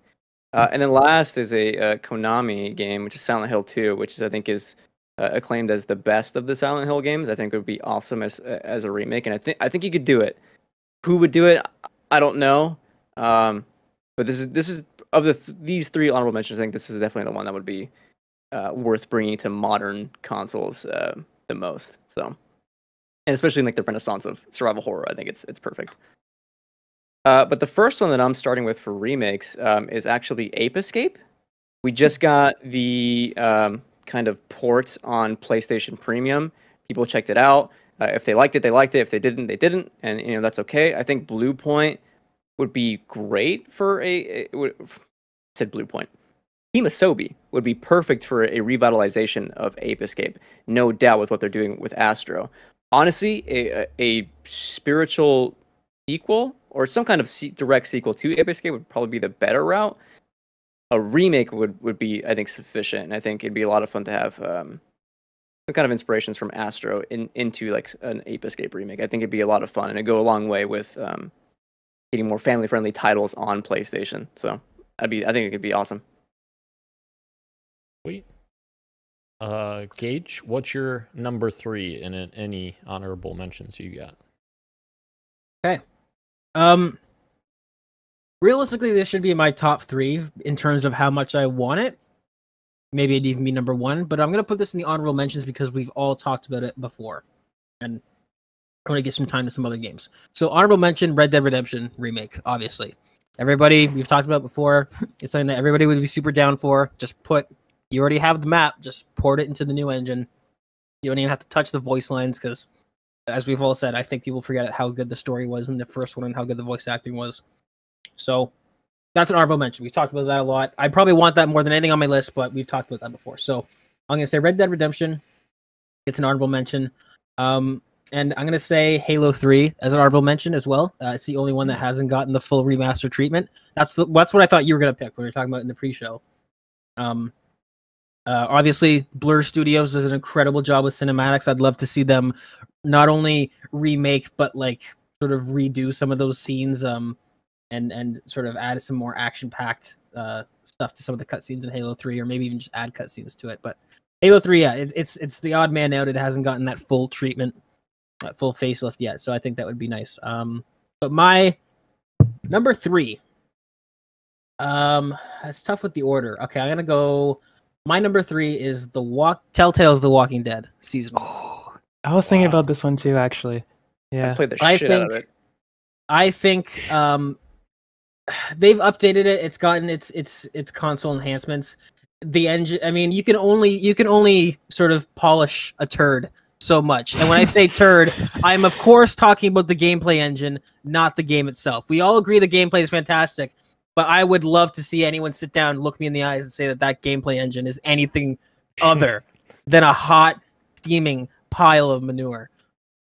Uh, and then last is a, uh Konami game, which is Silent Hill 2, which is I think is uh, acclaimed as the best of the Silent Hill games. I think it would be awesome as as a remake, and I think I think you could do it. Who would do it? I don't know. Um, but this is this is of the th- these three honorable mentions. I think this is definitely the one that would be uh, worth bringing to modern consoles uh, the most. So, and especially in like the renaissance of survival horror, I think it's it's perfect. Uh, but the first one that I'm starting with for remakes um, is actually Ape Escape. We just got the um, kind of port on PlayStation Premium. People checked it out. Uh, if they liked it, they liked it. If they didn't, they didn't, and you know that's okay. I think Bluepoint would be great for a. would, said Bluepoint. Team Asobi would be perfect for a revitalization of Ape Escape, no doubt, with what they're doing with Astro. Honestly, a, a a spiritual sequel or some kind of direct sequel to Ape Escape would probably be the better route. A remake would, would be, I think, sufficient. And I think it'd be a lot of fun to have um, some kind of inspirations from Astro in, into like an Ape Escape remake. I think it'd be a lot of fun and it'd go a long way with um, getting more family friendly titles on PlayStation. So I'd be, I think it could be awesome. Sweet. Uh, Gage, what's your number three and any honorable mentions you got? Um, realistically, this should be my top three in terms of how much I want it. Maybe it'd even be number one, but I'm gonna put this in the honorable mentions because we've all talked about it before, and I want to give some time to some other games. So honorable mention: Red Dead Redemption remake. Obviously, everybody we've talked about before. It's something that everybody would be super down for. Just put. You already have the map. Just port it into the new engine. You don't even have to touch the voice lines because as we've all said, I think people forget how good the story was in the first one and how good the voice acting was. So that's an honorable mention. We've talked about that a lot. I probably want that more than anything on my list, but we've talked about that before. So I'm gonna say Red Dead Redemption. It's an honorable mention. Um, and I'm gonna say Halo 3 as an honorable mention as well. Uh, it's the only one that hasn't gotten the full remaster treatment. That's the, that's what I thought you were gonna pick when we were talking about in the pre-show. Um, uh, obviously, Blur Studios does an incredible job with cinematics. I'd love to see them not only remake but like sort of redo some of those scenes um and and sort of add some more action packed uh, stuff to some of the cutscenes in Halo Three, or maybe even just add cutscenes to it. But Halo Three, yeah, it, it's it's the odd man out. It hasn't gotten that full treatment, that full facelift yet. So I think that would be nice. Um, but my number three, um, it's tough with the order. Okay, I'm gonna go. My number three is the Walk Telltale's The Walking Dead season. Oh, I was thinking about this one too, actually. Yeah, I Yeah. played the I shit out of think- it. I think um, they've updated it. It's gotten its its its console enhancements. The engine. I mean, you can only you can only sort of polish a turd so much. And when I say turd, I'm of course talking about the gameplay engine, not the game itself. We all agree the gameplay is fantastic, but I would love to see anyone sit down, look me in the eyes, and say that that gameplay engine is anything other than a hot, steaming pile of manure.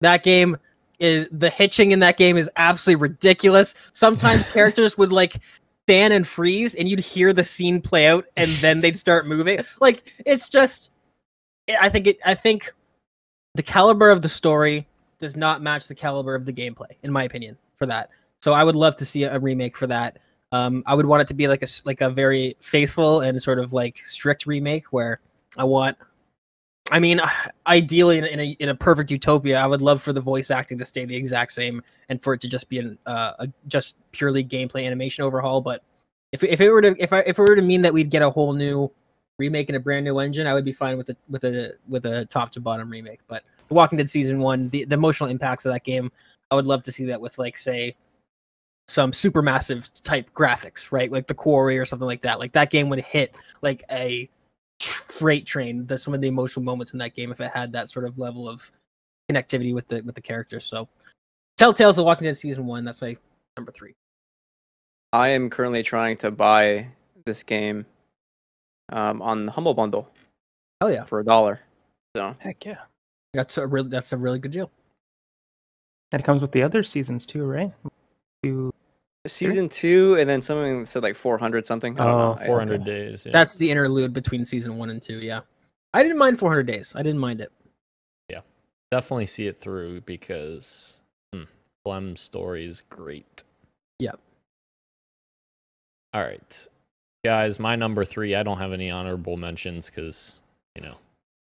That game is the hitching in that game is absolutely ridiculous. Sometimes characters would like stand and freeze, and you'd hear the scene play out, and then they'd start moving. Like it's just, I think it. I think the caliber of the story does not match the caliber of the gameplay, in my opinion, for that. So I would love to see a remake for that. Um, I would want it to be like a like a very faithful and sort of like strict remake where I want. I mean, ideally, in, in a in a perfect utopia, I would love for the voice acting to stay the exact same and for it to just be an uh, a just purely gameplay animation overhaul. But if if it were to if I if it were to mean that we'd get a whole new remake and a brand new engine, I would be fine with a with a with a top to bottom remake. But The Walking Dead season one, the, the emotional impacts of that game, I would love to see that with like say some supermassive type graphics, right? Like the quarry or something like that. Like that game would hit like a freight train. The some of the emotional moments in that game if it had that sort of level of connectivity with the with the characters. So Telltale's The Walking Dead season one. That's my number three. I am currently trying to buy this game um, on the Humble Bundle Oh yeah, for a dollar. So Heck yeah. that's a really that's a really good deal. And it comes with the other seasons too, right? Two season two, and then something said like 400 something. I don't Oh, know. I- 400 days. Yeah. That's the interlude between season one and two. Yeah, I didn't mind 400 days. I didn't mind it. Yeah. Definitely see it through because hmm, Clem's story is great. Yep. All right, guys. My number three. I don't have any honorable mentions because you know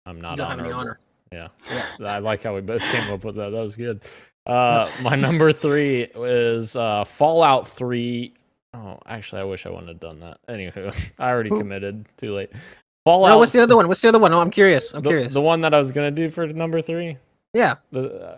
I'm not you don't have any honorable. honor. Yeah. I like how we both came up with that. That was good. Uh, my number three is uh, Fallout 3. Oh, actually, I wish I wouldn't have done that. Anywho, I already committed. Too late. Fallout. No, what's the other one? What's the other one? Oh, I'm curious. I'm the, curious. the one that I was gonna do for number three. yeah. The, uh,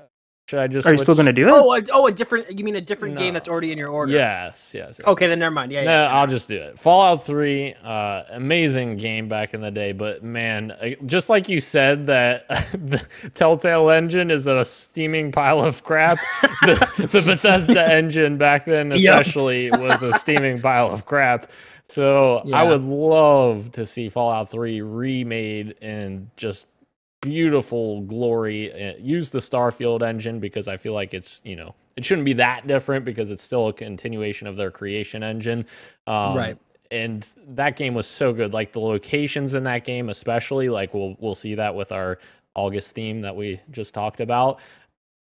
should I just? Are you still gonna do it? Oh, a, oh, a different. You mean a different game that's already in your order? Yes, yes. yes. Okay, then never mind. Yeah, no, yeah. I'll just do it. Fallout 3, uh, amazing game back in the day, but man, uh, just like you said that the Telltale engine is a steaming pile of crap, the, the Bethesda engine back then Yep. especially was a steaming pile of crap. So I would love to see Fallout 3 remade and just beautiful glory. Uh, Use the Starfield engine because I feel like it's, you know, it shouldn't be that different because it's still a continuation of their creation engine. Um, Right. And that game was so good. Like the locations in that game, especially, like we'll we'll see that with our August theme that we just talked about.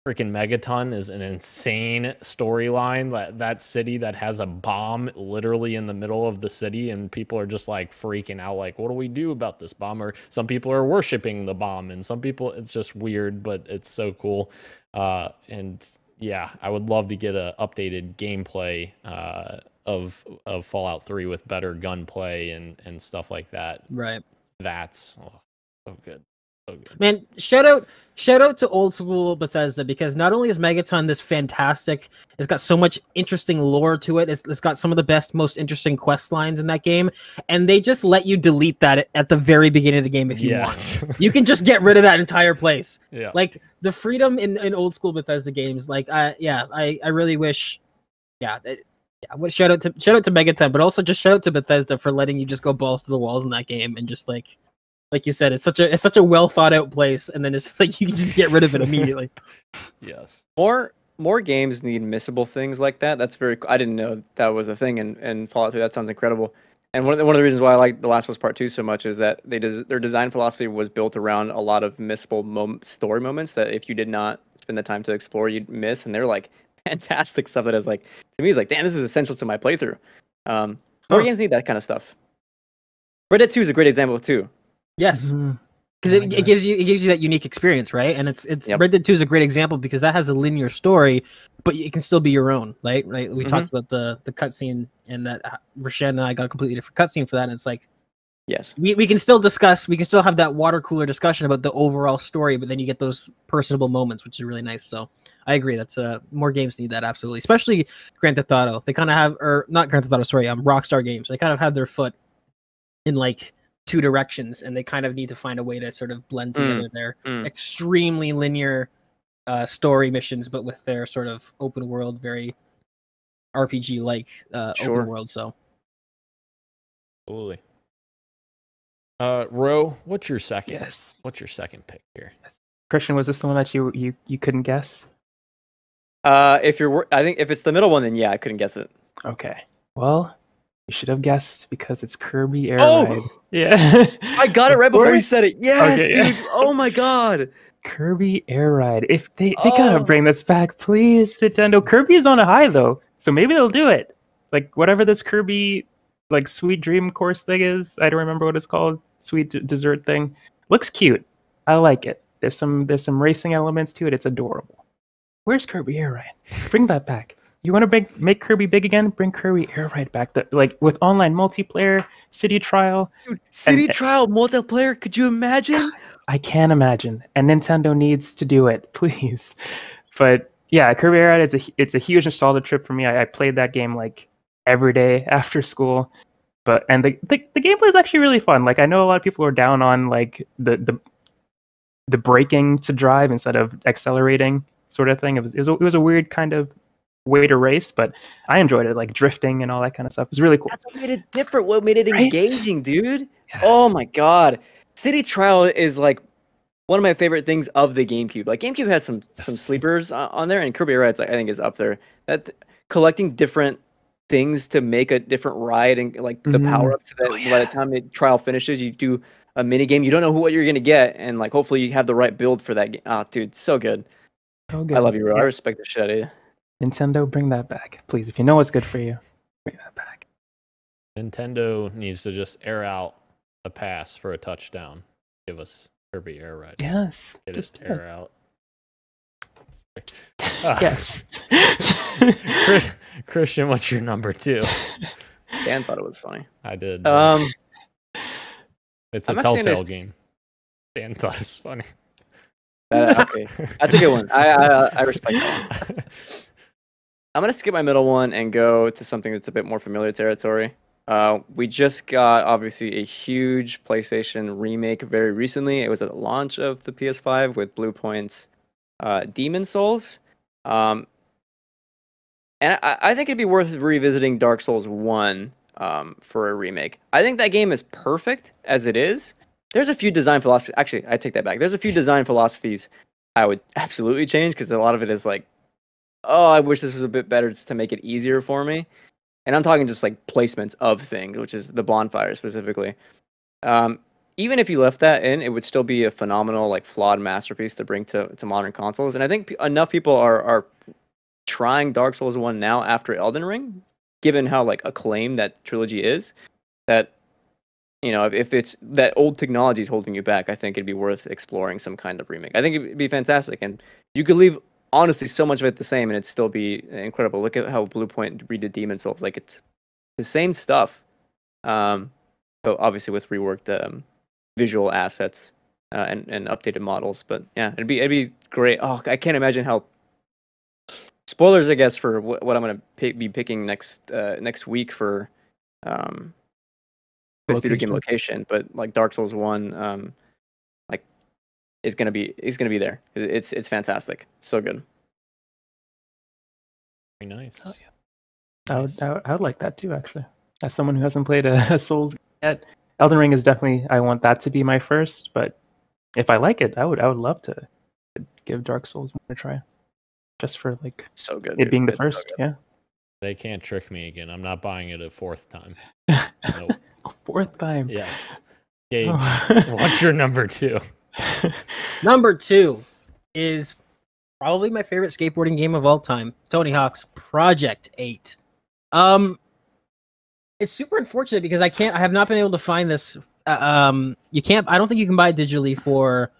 Freaking Megaton is an insane storyline. That that city that has a bomb literally in the middle of the city, and people are just like freaking out. Like, what do we do about this bomb? Or some people are worshiping the bomb, and some people it's just weird, but it's so cool. Uh, and yeah, I would love to get a updated gameplay uh, of of Fallout 3 with better gunplay and and stuff like that. Right. That's oh, so good, good. Man, shout out shout out to old school Bethesda because not only is Megaton this fantastic, it's got so much interesting lore to it. It's, it's got some of the best, most interesting quest lines in that game, and they just let you delete that at- the very beginning of the game if you yes, want. You can just get rid of that entire place. yeah. Like the freedom in, in old school Bethesda games. Like, I yeah, I I really wish, yeah. it- yeah, what shout out to shout out to Megaton, but also just shout out to Bethesda for letting you just go balls to the walls in that game and just like like you said, it's such a it's such a well thought out place, and then it's like you can just get rid of it immediately. yes. More more games need missable things like that. That's very. I didn't know that was a thing in, in Fallout 3. That sounds incredible. And one of the, one of the reasons why I like The Last of Us Part Two so much is that they des- their design philosophy was built around a lot of missable mom- story moments that if you did not spend the time to explore, you'd miss. And they're like fantastic stuff that is like to me is like, damn, this is essential to my playthrough. Um, more games need that kind of stuff. Red Dead Two is a great example too. Yes. Mhm. because it, it gives you it gives you that unique experience right and it's it's Yep. red dead 2 is a great example because that has a linear story but it can still be your own right right we Mhm. talked about the the cutscene and that uh, Rashan and i got a completely different cutscene for that and it's like Yes. we, we can still discuss we can still have that water cooler discussion about the overall story but then you get those personable moments which is really nice so i agree that's uh more games need that absolutely especially grand theft auto they kind of have or not grand theft auto sorry um rockstar games they kind of have their foot in like two directions and they kind of need to find a way to sort of blend Mm, together their mm. extremely linear uh story missions but with their sort of open world very rpg like uh Sure. open world so Absolutely. Uh, Ro, what's your second? Yes. What's your second pick here? Christian, was this the one that you you you couldn't guess? Uh, if you're, I think if it's the middle one, then yeah, I couldn't guess it. Okay. Well, you should have guessed because it's Kirby Air Oh! Ride. Yeah. I got it right before you said it. Yes, Okay, yeah. dude. Oh my god. Kirby Air Ride. If they they gotta Oh. bring this back, please, Nintendo. Kirby is on a high though, so maybe they'll do it. Like whatever this Kirby like sweet dream course thing is, I don't remember what it's called. Sweet d- dessert thing looks cute. I like it. There's some there's some racing elements to it. It's adorable. Where's Kirby Air Ride? Bring that back. You want to make make Kirby big again? Bring Kirby Air Ride back. That like with online multiplayer, city trial. Dude, City And- eh, Trial multiplayer. Could you imagine? I can't imagine, and Nintendo needs to do it, please. But yeah, Kirby Air Ride it's a it's a huge nostalgia trip for me. I, I played that game like every day after school, but and the, the the gameplay is actually really fun. Like I know a lot of people are down on like the the the braking to drive instead of accelerating sort of thing. It was it was a, it was a weird kind of way to race, but I enjoyed it, like drifting and all that kind of stuff. It was really cool. That's what made it different. What made it Right? engaging, dude? Oh my god. City Trial is like one of my favorite things of the GameCube. Like GameCube has some some sleepers on there, and Kirby Rides I think is up there. That collecting different things to make a different ride and like the Mhm. power ups that Oh, by the time the trial finishes, you do a mini game. You don't know who what you're gonna get, and like hopefully you have the right build for that game. Oh, dude, so good. So I love you, Ro. I respect the shit out of you. Nintendo, bring that back, please. If you know what's good for you, bring that back. Nintendo needs to just air out a pass for a touchdown. Give us Kirby Air Ride. Yes. Get Just it it. air out. Ah. yes. Christian, what's your number two? Dan thought it was funny. I did. uh, Um, it's a I'm Telltale game. Dan thought it was funny. that, okay, that's a good one. I I, I respect that. I'm gonna skip my middle one and go to something that's a bit more familiar territory. Uh, we just got obviously a huge PlayStation remake very recently. It was at the launch of the PS5 with Bluepoint's uh, Demon Souls. Um, and I, I think it'd be worth revisiting Dark Souls 1 um, for a remake. I think that game is perfect as it is. There's a few design philosophies. Actually, I take that back. There's a few design philosophies I would absolutely change because a lot of it is like, oh, I wish this was a bit better just to make it easier for me. And I'm talking just like placements of things, which is the bonfire specifically. Um, even if you left that in, it would still be a phenomenal, like flawed masterpiece to bring to, to modern consoles. And I think enough people are are trying Dark Souls One now after Elden Ring, given how like acclaimed that trilogy is, that you know if, if it's that old technology is holding you back, I think it'd be worth exploring some kind of remake. I think it'd be fantastic, and you could leave honestly so much of it the same, and it'd still be incredible. Look at how Bluepoint redid Demon Souls, like it's the same stuff, um, but obviously with reworked um, visual assets uh, and and updated models. But yeah, it'd be it'd be great. Oh, I can't imagine how. Spoilers, I guess, for what, what I'm gonna pick, be picking next uh, next week for um, this video game location. But like Dark Souls One, um, is gonna be is gonna be there. It's it's fantastic, so good. Very nice. Oh, I would, I would I would like that too, actually. As someone who hasn't played a, a Souls yet, Elden Ring is definitely I want that to be my first. But if I like it, I would I would love to give Dark Souls one a try, just for like So good. it dude. being the It's first. good. yeah, They can't trick me again. I'm not buying it a fourth time. Nope. fourth time. Yes. Gage, Oh. what's your number two? Number two is probably my favorite skateboarding game of all time, Tony Hawk's Project 8. Um it's super unfortunate because I can't I have not been able to find this uh, um you can't I don't think you can buy it digitally for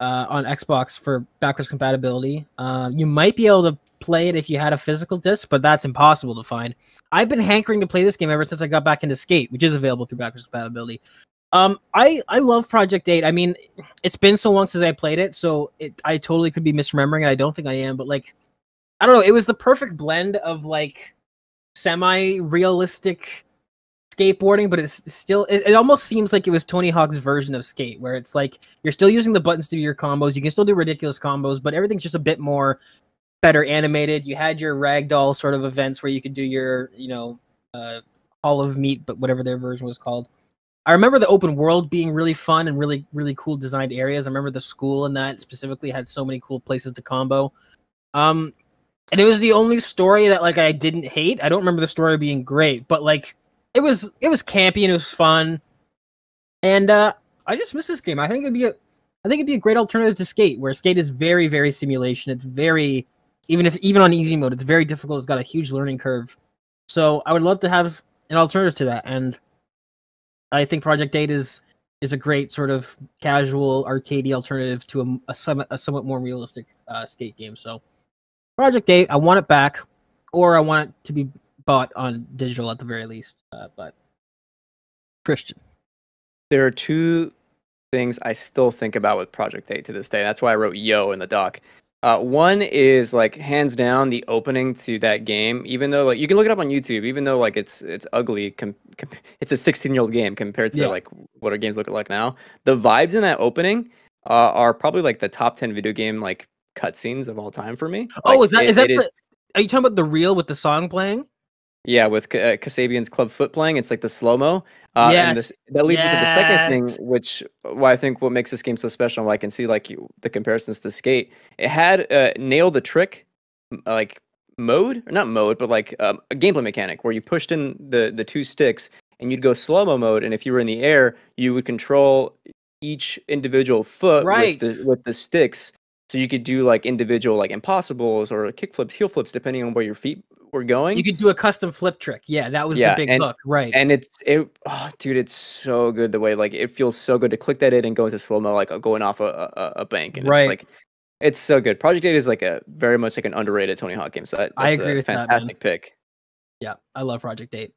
uh on Xbox for backwards compatibility. Uh, you might be able to play it if you had a physical disc, but that's impossible to find. I've been hankering to play this game ever since I got back into Skate, which is available through backwards compatibility. Um, I I love Project Eight. I mean, it's been so long since I played it, so it I totally could be misremembering it. I don't think I am, but like, I don't know. It was the perfect blend of like semi-realistic skateboarding, but it's still it, it almost seems like it was Tony Hawk's version of skate, where it's like you're still using the buttons to do your combos. You can still do ridiculous combos, but everything's just a bit more better animated. You had your ragdoll sort of events where you could do your, you know, uh, Hall of Meat, but whatever their version was called. I remember the open world being really fun and really, really cool designed areas. I remember the school and that specifically had so many cool places to combo. Um, and it was the only story that like I didn't hate. I don't remember the story being great, but like it was it was campy and it was fun. And uh I just miss this game. I think it'd be a I think it'd be a great alternative to Skate, where Skate is very, very simulation. It's very even if even on easy mode, it's very difficult. It's got a huge learning curve. So I would love to have an alternative to that. And I think Project 8 is is a great sort of casual arcadey alternative to a, a, somewhat, a somewhat more realistic uh, skate game. So Project 8, I want it back, or I want it to be bought on digital at the very least. Uh, but Christian. There are two things I still think about with Project 8 to this day. That's why I wrote yo in the doc. Uh, one is like hands down the opening to that game. Even though like you can look it up on YouTube, even though like it's it's ugly, com- com- it's a 16 year old game compared to Yeah. like what our games look like now. The vibes in that opening uh, are probably like the top 10 video game like cutscenes of all time for me. Oh, Like, is that it- is that the, are you talking about the reel with the song playing? Yeah, with uh, Kasabian's club foot playing, it's like the slow mo. Uh, and Yes, this, that leads into the second thing, which why I think what makes this game so special. and I can see like you, the comparisons to Skate. It had uh, nailed the trick, like mode or not mode, but like um, a gameplay mechanic where you pushed in the the two sticks and you'd go slow mo mode, and if you were in the air, you would control each individual foot Right. with the with the sticks. So you could do like individual like impossibles or kick flips, heel flips, depending on where your feet were going. You could do a custom flip trick. Yeah, that was Yeah, the big and- hook, right? and it's it oh dude it's so good the way like it feels so good to click that in and go into slow mo like uh, going off a, a, a bank and Right. it's like it's so good project 8 is like a very much like an underrated tony hawk game so that, I agree a with that, fantastic pick yeah, I love Project Eight.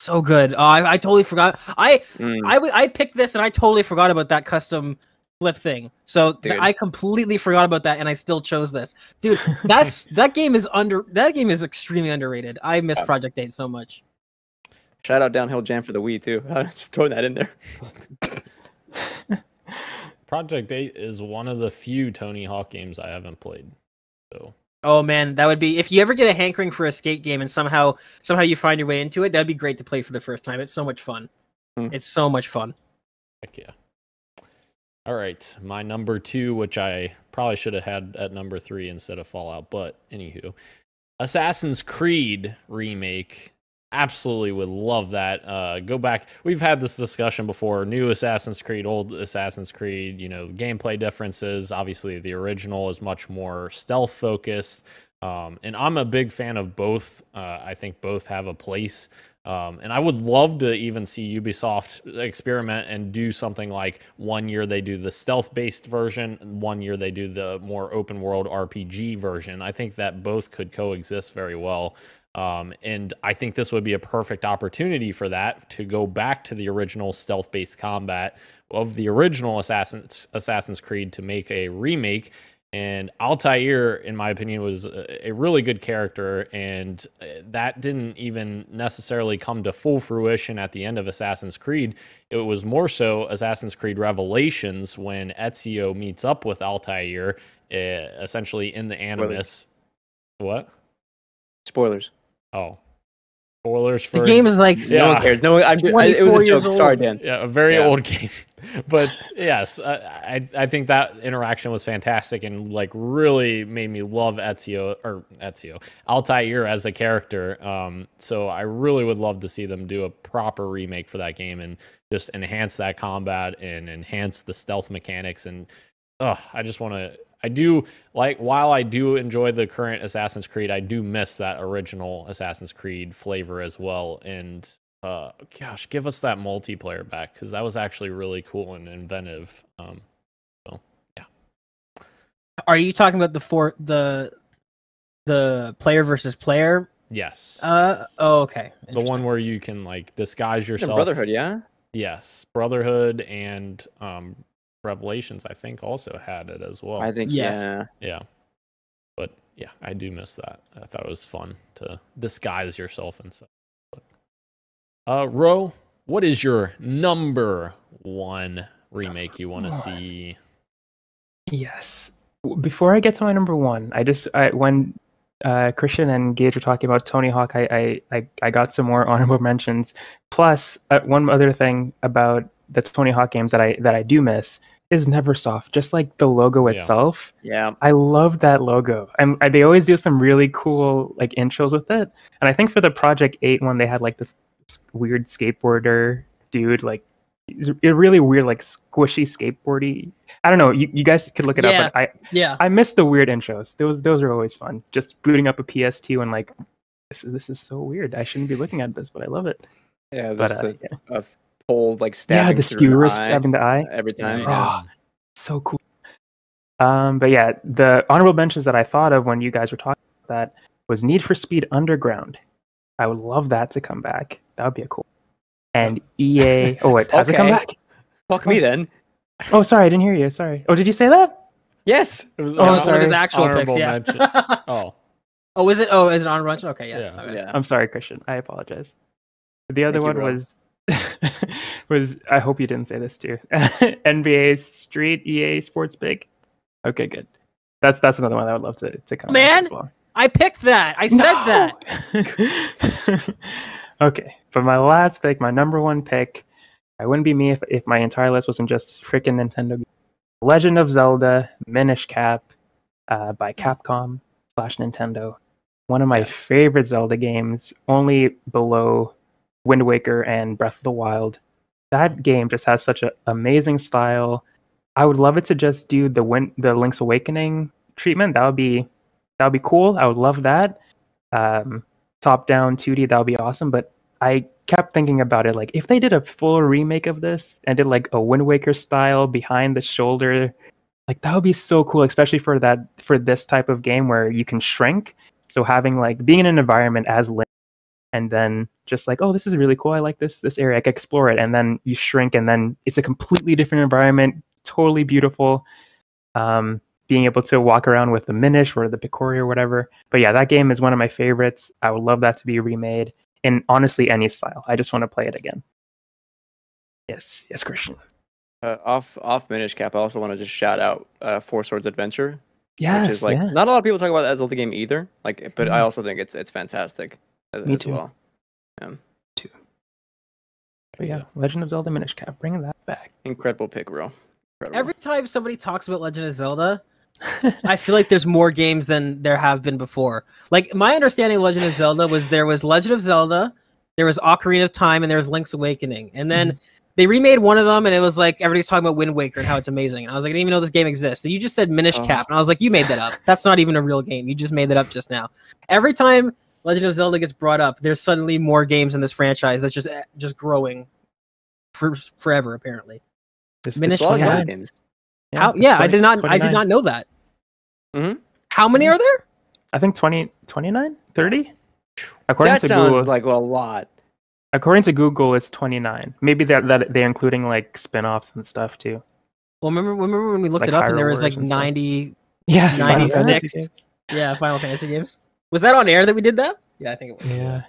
So good. Oh, I, I totally forgot. I Mm, I picked this and I totally forgot about that custom flip thing. So th- I completely forgot about that and I still chose this. Dude, that's that game is under that game is extremely underrated. I miss Yeah. Project 8 so much. shout out downhill jam for the wii too I just throwing that in there Project 8 is one of the few Tony Hawk games I haven't played. So Oh man, that would be if you ever get a hankering for a skate game and somehow somehow you find your way into it, that'd be great to play for the first time. It's so much fun. Hmm. It's so much fun. heck yeah. All right, my number two, which I probably should have had at number three instead of Fallout, but anywho, Assassin's Creed remake. Absolutely would love that. Uh, go back. We've had this discussion before. New Assassin's Creed, old Assassin's Creed. You know, gameplay differences. Obviously, the original is much more stealth focused. Um, and I'm a big fan of both. Uh, I think both have a place. Um, and I would love to even see Ubisoft experiment and do something like one year they do the stealth based version, and one year they do the more open world RPG version. I think that both could coexist very well. Um, and I think this would be a perfect opportunity for that to go back to the original stealth based combat of the original Assassin's, Assassin's Creed to make a remake. And Altair, in my opinion, was a really good character, and uh, that didn't even necessarily come to full fruition at the end of Assassin's Creed. It was more so Assassin's Creed Revelations when Ezio meets up with Altair, uh, essentially in the Animus. What? spoilers Oh, spoilers for The game is like Yeah. no one cares no one, I'm, just- I, it was a years joke sorry dan Yeah, a very Yeah. old game. But yes, I, I I think that interaction was fantastic and like really made me love Ezio or Ezio Altair as a character. Um, so I really would love to see them do a proper remake for that game and just enhance that combat and enhance the stealth mechanics and oh, I just want to. I do like while I do enjoy the current Assassin's Creed, I do miss that original Assassin's Creed flavor as well. And uh, gosh, give us that multiplayer back because that was actually really cool and inventive. Um, so yeah, Are you talking about the for the the player versus player? yes, Uh oh, okay. the one where you can like disguise Yeah, yourself. Brotherhood, yeah. Yes, Brotherhood and um, Revelations, I think, also had it as well. I think Yes. yeah. Yeah. But yeah, I do miss that. I thought it was fun to disguise yourself and stuff. But, uh, Ro, what is your number one remake you want to see? Yes. Before I get to my number one, I just I, when uh, Christian and Gage were talking about Tony Hawk, I I, I, I got some more honorable mentions. Plus, uh, one other thing about the Tony Hawk games that I that I do miss is Neversoft. Just like the logo Yeah. itself, Yeah. I love that logo. And they always do some really cool like intros with it. And I think for the Project Eight one, they had like this weird skateboarder dude, like he's a really weird, like squishy skateboardy. I don't know. You, you guys could look it Yeah. up. But I Yeah. I miss the weird intros. Those those are always fun. Just booting up a PS2 and like this is this is so weird. I shouldn't be looking at this, but I love it. Yeah. But uh, a, yeah. a pole like yeah, stabbing the through skewer an eye stabbing the eye. every time. Yeah. Yeah. Oh, so cool. Um, but yeah, the honorable mentions that I thought of when you guys were talking about that was Need for Speed Underground. I would love that to come back. That would be a cool. And EA. Oh wait, has it come back? Fuck me then. Oh, sorry, I didn't hear you. Sorry. Oh, did you say that? Yes. It was Oh, I'm one of his sorry. actual picks. honorable Yeah. mention. Oh, oh, is it? Oh, is it on mention? Okay, yeah. Yeah. okay. Yeah. I'm sorry, Christian. I apologize. The other Thank one bro. was was I hope you didn't say this too. NBA Street EA Sports Big. Okay, good. That's that's another one I would love to to come. Man, well. I picked that. I said that. that. okay, for my last pick, my number one pick, I wouldn't be me if, if my entire list wasn't just freaking Nintendo. Legend of Zelda Minish Cap uh, by Capcom slash Nintendo. One of my Yes. favorite Zelda games, only below Wind Waker and Breath of the Wild. That game just has such an amazing style. I would love it to just do the win- the Link's Awakening treatment. That would be that would be cool. I would love that. Um, top down 2D, that would be awesome. But I kept thinking about it like if they did a full remake of this and did like a Wind Waker style behind the shoulder, like that would be so cool, especially for that for this type of game where you can shrink. So having like being in an environment as Link and then just like, oh, this is really cool. I like this this area. I can explore it. And then you shrink and then it's a completely different environment, totally beautiful. Um, being able to walk around with the Minish or the Picori or whatever. But yeah, that game is one of my favorites. I would love that to be remade in honestly any style. I just want to play it again. Yes, yes, Christian. Uh, off off Minish Cap, I also want to just shout out uh, Four Swords Adventure, Yes, which is like yeah. not a lot of people talk about that Zelda game either. Like, but I Mhm. also think it's it's fantastic as, Me as too. well. But yeah, Legend of Zelda Minish Cap, bring that back. Incredible pick, bro. Incredible. Every time somebody talks about Legend of Zelda, I feel like there's more games than there have been before. Like my understanding of Legend of Zelda was there was Legend of Zelda, there was Ocarina of Time, and there was Link's Awakening. And then mm-hmm. they remade one of them, and it was like everybody's talking about Wind Waker and how it's amazing. And I was like, I didn't even know this game exists. And you just said Minish Oh. Cap, and I was like, you made that up. That's not even a real game. You just made that up just now. Every time Legend of Zelda gets brought up, there's suddenly more games in this franchise that's just just growing for forever apparently. This- Minish this There's a lot of Cap. Zelda one- games. How? it's Yeah, I did not. I did not know that. Mhm. How many are there? I think 20, 29, 30? According That to sounds Google, like a lot. according to Google, it's 29. Maybe that, that they're including like spin-offs and stuff too. Well, remember, remember when we looked Like it up and there was like Wars and stuff. ninety, Yeah, 96. games. yeah, Final Fantasy games. Was that on air that we did that? Yeah, I think it was. Yeah,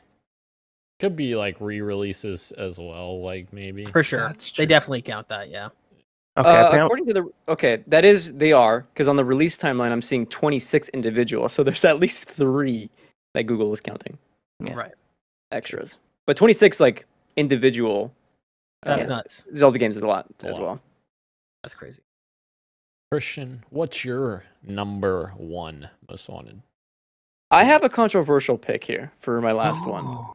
could be like re-releases as well. Like maybe. for sure. They definitely count that. Yeah. Okay, uh, according to the okay, that is they are because on the release timeline I'm seeing 26 individuals, so there's at least three that Google is counting Yeah. Right. extras, but 26 like individual That's uh, nuts. Zelda games is a lot a as lot. well. That's crazy. Christian, what's your number one most wanted? I have a controversial pick here for my last one. Oh.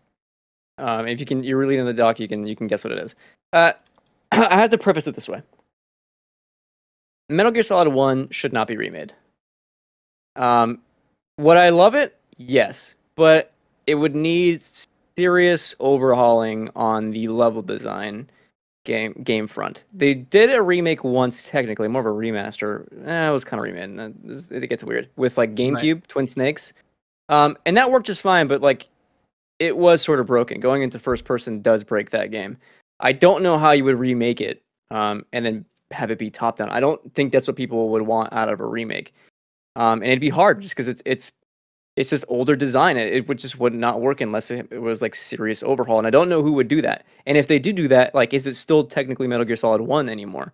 Um, if you can, you're reading the doc, you can you can guess what it is. Uh, I have to preface it this way: Metal Gear Solid One should not be remade. Um, would I love it? Yes, but it would need serious overhauling on the level design game game front. They did a remake once, technically more of a remaster. Eh, it was kind of remade. It it gets weird with like GameCube Twin Snakes, um, and that worked just fine. But like, it was sort of broken. Going into first person does break that game. I don't know how you would remake it um, and then have it be top down. I don't think that's what people would want out of a remake. Um, and it'd be hard just because it's it's it's just older design. It, it would just would not work unless it, it was like serious overhaul. And I don't know who would do that. And if they do do that, like, is it still technically Metal Gear Solid One anymore?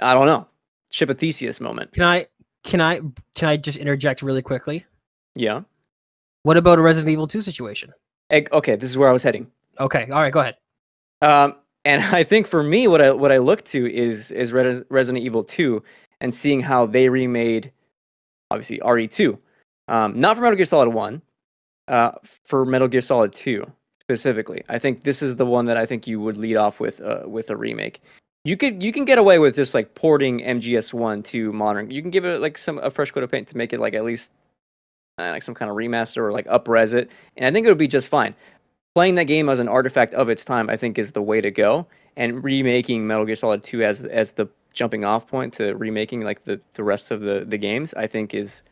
I don't know. Ship of Theseus moment. Can I can I can I just interject really quickly? Yeah. What about a Resident Evil 2 situation? Okay, this is where I was heading. Okay, all right, go ahead. Um, and I think for me, what I what I look to is is Res- Resident Evil Two, and seeing how they remade, obviously RE Two, um, not for Metal Gear Solid One, uh, for Metal Gear Solid Two specifically. I think this is the one that I think you would lead off with uh, with a remake. You could you can get away with just like porting MGS One to modern. You can give it like some a fresh coat of paint to make it like at least uh, like some kind of remaster or like upres it, and I think it would be just fine playing that game as an artifact of its time, I think, is the way to go. And remaking Metal Gear Solid 2 as as the jumping off point to remaking like the, the rest of the, the games, I think is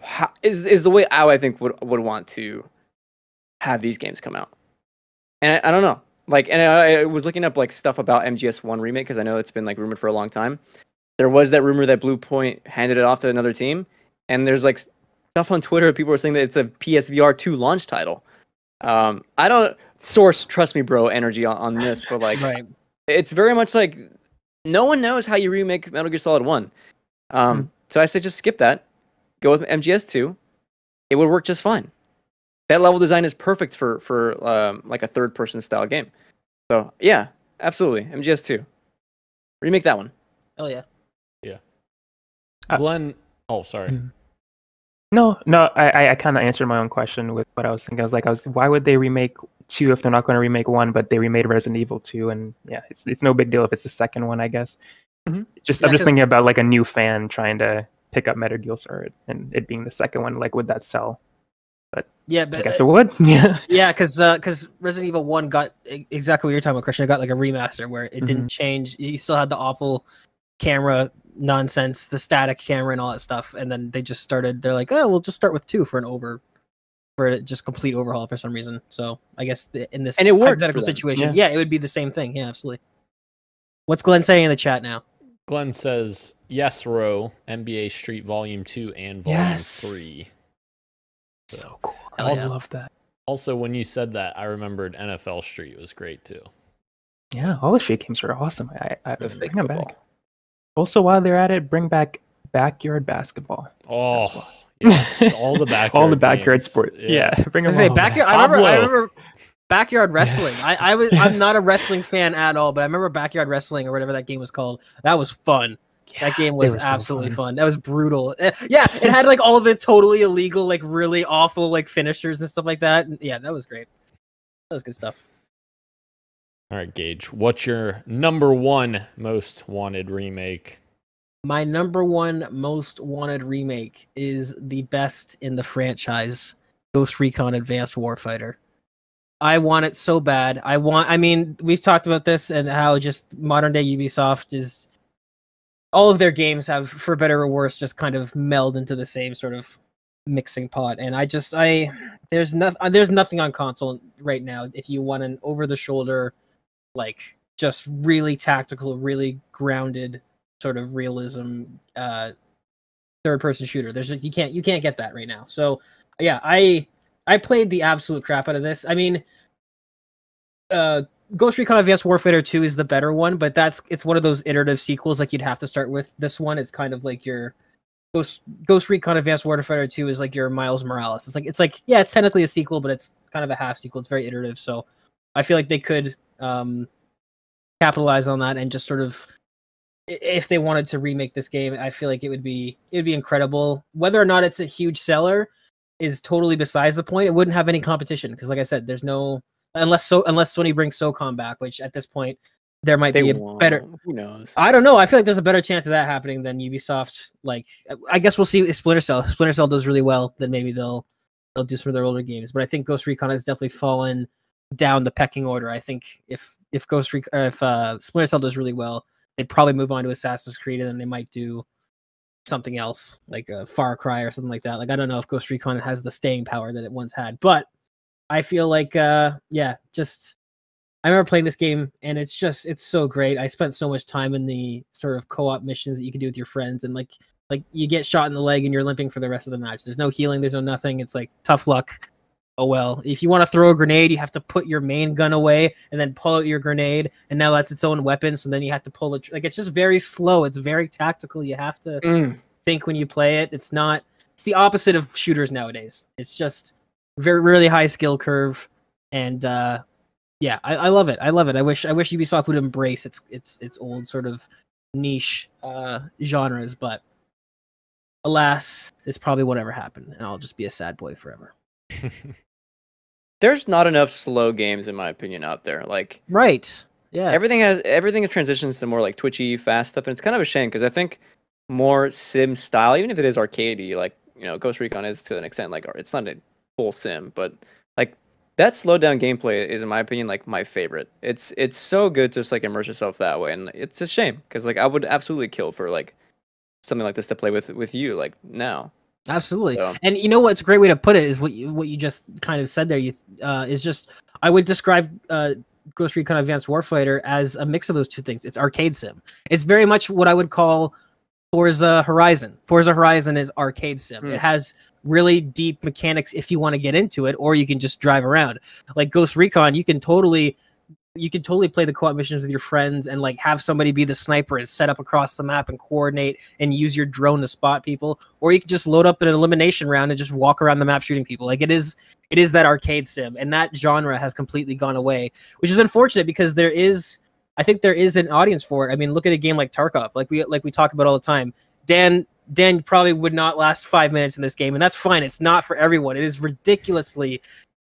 ho- is is the way how I think would would want to have these games come out. And I, I don't know, like, and I, I was looking up like stuff about MGS One remake because I know it's been like rumored for a long time. There was that rumor that Bluepoint handed it off to another team, and there's like stuff on Twitter. People are saying that it's a PSVR two launch title. Um, I don't source, trust me, bro, energy on, on this, but like, Right. it's very much like no one knows how you remake Metal Gear Solid One. Um, Hmm. so I say just skip that, go with MGS two. It would work just fine. That level design is perfect for for um, like a third person style game. So yeah, absolutely, MGS two. Remake that one. Oh yeah. Uh, Glenn. Oh, sorry. Mm. No, no, I, I, I kind of answered my own question with what I was thinking. I was like, I was, why would they remake two if they're not going to remake one? But they remade Resident Evil two, and yeah, it's it's no big deal if it's the second one, I guess. Mhm. Just Yeah, I'm just thinking about like a new fan trying to pick up Metal Gear Solid and it being the second one. Like, would that sell? But yeah, I guess uh, it would. Yeah. Yeah, because because uh, Resident Evil One got exactly what you're talking about, Christian. It got like a remaster where it didn't mm-hmm. change. You still had the awful camera nonsense, the static camera, and all that stuff. And then they just started. They're like, oh, we'll just start with two for an over, for a just complete overhaul for some reason. So I guess the, in this And it worked hypothetical situation, yeah. it would be the same thing. Yeah, absolutely. What's Glenn saying in the chat now? Glenn says, yes, Ro, NBA Street Volume 2 and Volume Yes. 3. So cool. Hell I yeah. love that. Also, when you said that, I remembered NFL Street was great too. Yeah, all the street games are awesome. I, I The bring fake them football. back. Also, while they're at it, bring back backyard basketball. Oh, well. yes, all the backyard all the backyard games. sport. Yeah, bring them was say all backyard. back. I remember. I remember backyard wrestling. I, I was. I'm not a wrestling fan at all, but I remember backyard wrestling or whatever that game was called. That was fun. Yeah, that game was were so absolutely fun. fun. That was brutal. Eh, Yeah, it had like all the totally illegal, like really awful, like finishers and stuff like that. And Yeah, that was great. That was good stuff. All right, Gage, what's your number one most wanted remake? My number one most wanted remake is the best in the franchise, Ghost Recon Advanced Warfighter. I want it so bad. I want. I mean, we've talked about this and how just modern day Ubisoft is. All of their games have, for better or worse, just kind of meld into the same sort of mixing pot. And I just, I there's nothing. There's nothing on console right now. If you want an over the shoulder, like just really tactical, really grounded sort of realism uh third person shooter. There's just, you can't you can't get that right now. So yeah i i played the absolute crap out of this. I mean uh ghost recon advanced warfighter 2 is the better one but that's it's one of those iterative sequels like you'd have to start with this one. It's kind of like your ghost ghost recon advanced warfighter 2 is like your miles morales. It's like it's like yeah it's technically a sequel but it's kind of a half sequel. It's very iterative. So i feel like they could um capitalize on that and just sort of if they wanted to remake this game, I feel like it would be it would be incredible. Whether or not it's a huge seller is totally besides the point. It wouldn't have any competition because, like I said, there's no unless so unless Sony brings SOCOM back, which at this point there might They be a won't. better. Who knows? I don't know. I feel like there's a better chance of that happening than Ubisoft. Like, I guess we'll see. If Splinter Cell. If Splinter Cell does really well, then maybe they'll they'll do some of their older games. But I think Ghost Recon has definitely fallen down the pecking order. I think if if Ghost Recon, if uh, Splinter Cell does really well, they'd probably move on to Assassin's Creed, and then they might do something else like a Far Cry or something like that. Like I don't know if Ghost Recon has the staying power that it once had, but I feel like uh, yeah, just I remember playing this game and it's just it's so great. I spent so much time in the sort of co-op missions that you can do with your friends and like like you get shot in the leg and you're limping for the rest of the match. There's no healing, there's no nothing. It's like tough luck. Oh well. If you want to throw a grenade, you have to put your main gun away and then pull out your grenade and now that's its own weapon, so then you have to pull it like it's just very slow. It's very tactical. You have to Mm. think when you play it. It's not it's the opposite of shooters nowadays. It's just very really high skill curve and uh yeah, I, I love it. I love it. I wish I wish Ubisoft would embrace its its its old sort of niche uh genres, but alas, it's probably whatever happened, and I'll just be a sad boy forever. There's not enough slow games, in my opinion, out there. Like Right. Yeah. everything has everything transitions to more like twitchy, fast stuff, and it's kind of a shame because I think more sim style, even if it is arcadey, like you know, Ghost Recon is to an extent like it's not a full sim, but like that slowed down gameplay is, in my opinion, like my favorite. It's it's so good to just like immerse yourself that way, and it's a shame because like I would absolutely kill for like something like this to play with with you like now. Absolutely. So- And you know what's a great way to put it is what you what you just kind of said there. You uh, is just I would describe uh, Ghost Recon Advanced Warfighter as a mix of those two things. It's arcade sim. It's very much what I would call Forza Horizon. Forza Horizon is arcade sim. Hmm. It has really deep mechanics if you want to get into it, or you can just drive around. Like Ghost Recon, you can totally you can totally play the co-op missions with your friends and like have somebody be the sniper and set up across the map and coordinate and use your drone to spot people. Or you can just load up an elimination round and just walk around the map shooting people. Like it is it is that arcade sim and that genre has completely gone away which is unfortunate because there is i think there is an audience for it. I mean look at a game like tarkov like we like we talk about all the time. Dan dan probably would not last five minutes in this game and that's fine. It's not for everyone. It is ridiculously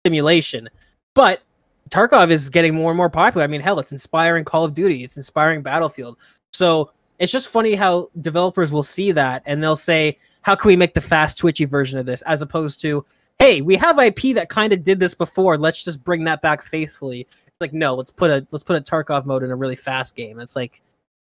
simulation. But Tarkov is getting more and more popular. I mean, hell, it's inspiring Call of Duty, it's inspiring Battlefield. So it's just funny how developers will see that and they'll say, "How can we make the fast, twitchy version of this?" As opposed to, "Hey, we have IP that kind of did this before. Let's just bring that back faithfully." It's like, no, let's put a let's put a Tarkov mode in a really fast game. It's like,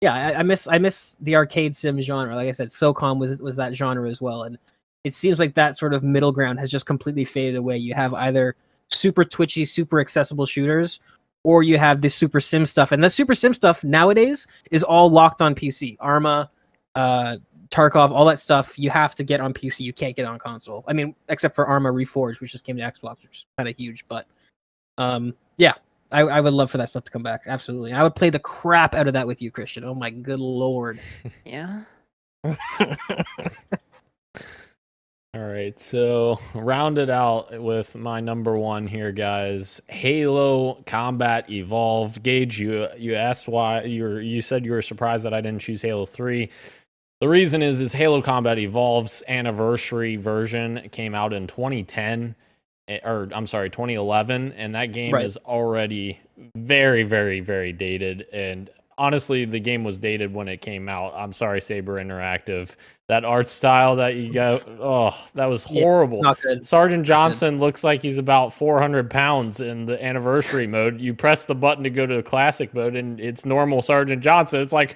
yeah, I, I miss I miss the arcade sim genre. Like I said, SOCOM was was that genre as well, and it seems like that sort of middle ground has just completely faded away. You have either super twitchy, super accessible shooters, or you have this super sim stuff. And the super sim stuff nowadays is all locked on PC. Arma, uh, Tarkov, all that stuff you have to get on PC. You can't get on console. I mean, except for Arma Reforger, which just came to Xbox, which is kind of huge. But um, yeah, I, I would love for that stuff to come back. Absolutely. I would play the crap out of that with you, Christian. Oh my good lord. Yeah. All right, so round it out with my number one here, guys. Halo Combat Evolve. Gage, you you asked why you were you said you were surprised that I didn't choose Halo Three. The reason is is Halo Combat Evolve's anniversary version came out in 2010, eh, or I'm sorry, 2011, and that game Right. is already very, very, very dated. And honestly, the game was dated when it came out. I'm sorry, Saber Interactive. That art style that you got, oh, that was Yeah, horrible. Not good. Sergeant Johnson looks like he's about 400 pounds in the anniversary mode. You press the button to go to the classic mode, and it's normal Sergeant Johnson. It's like,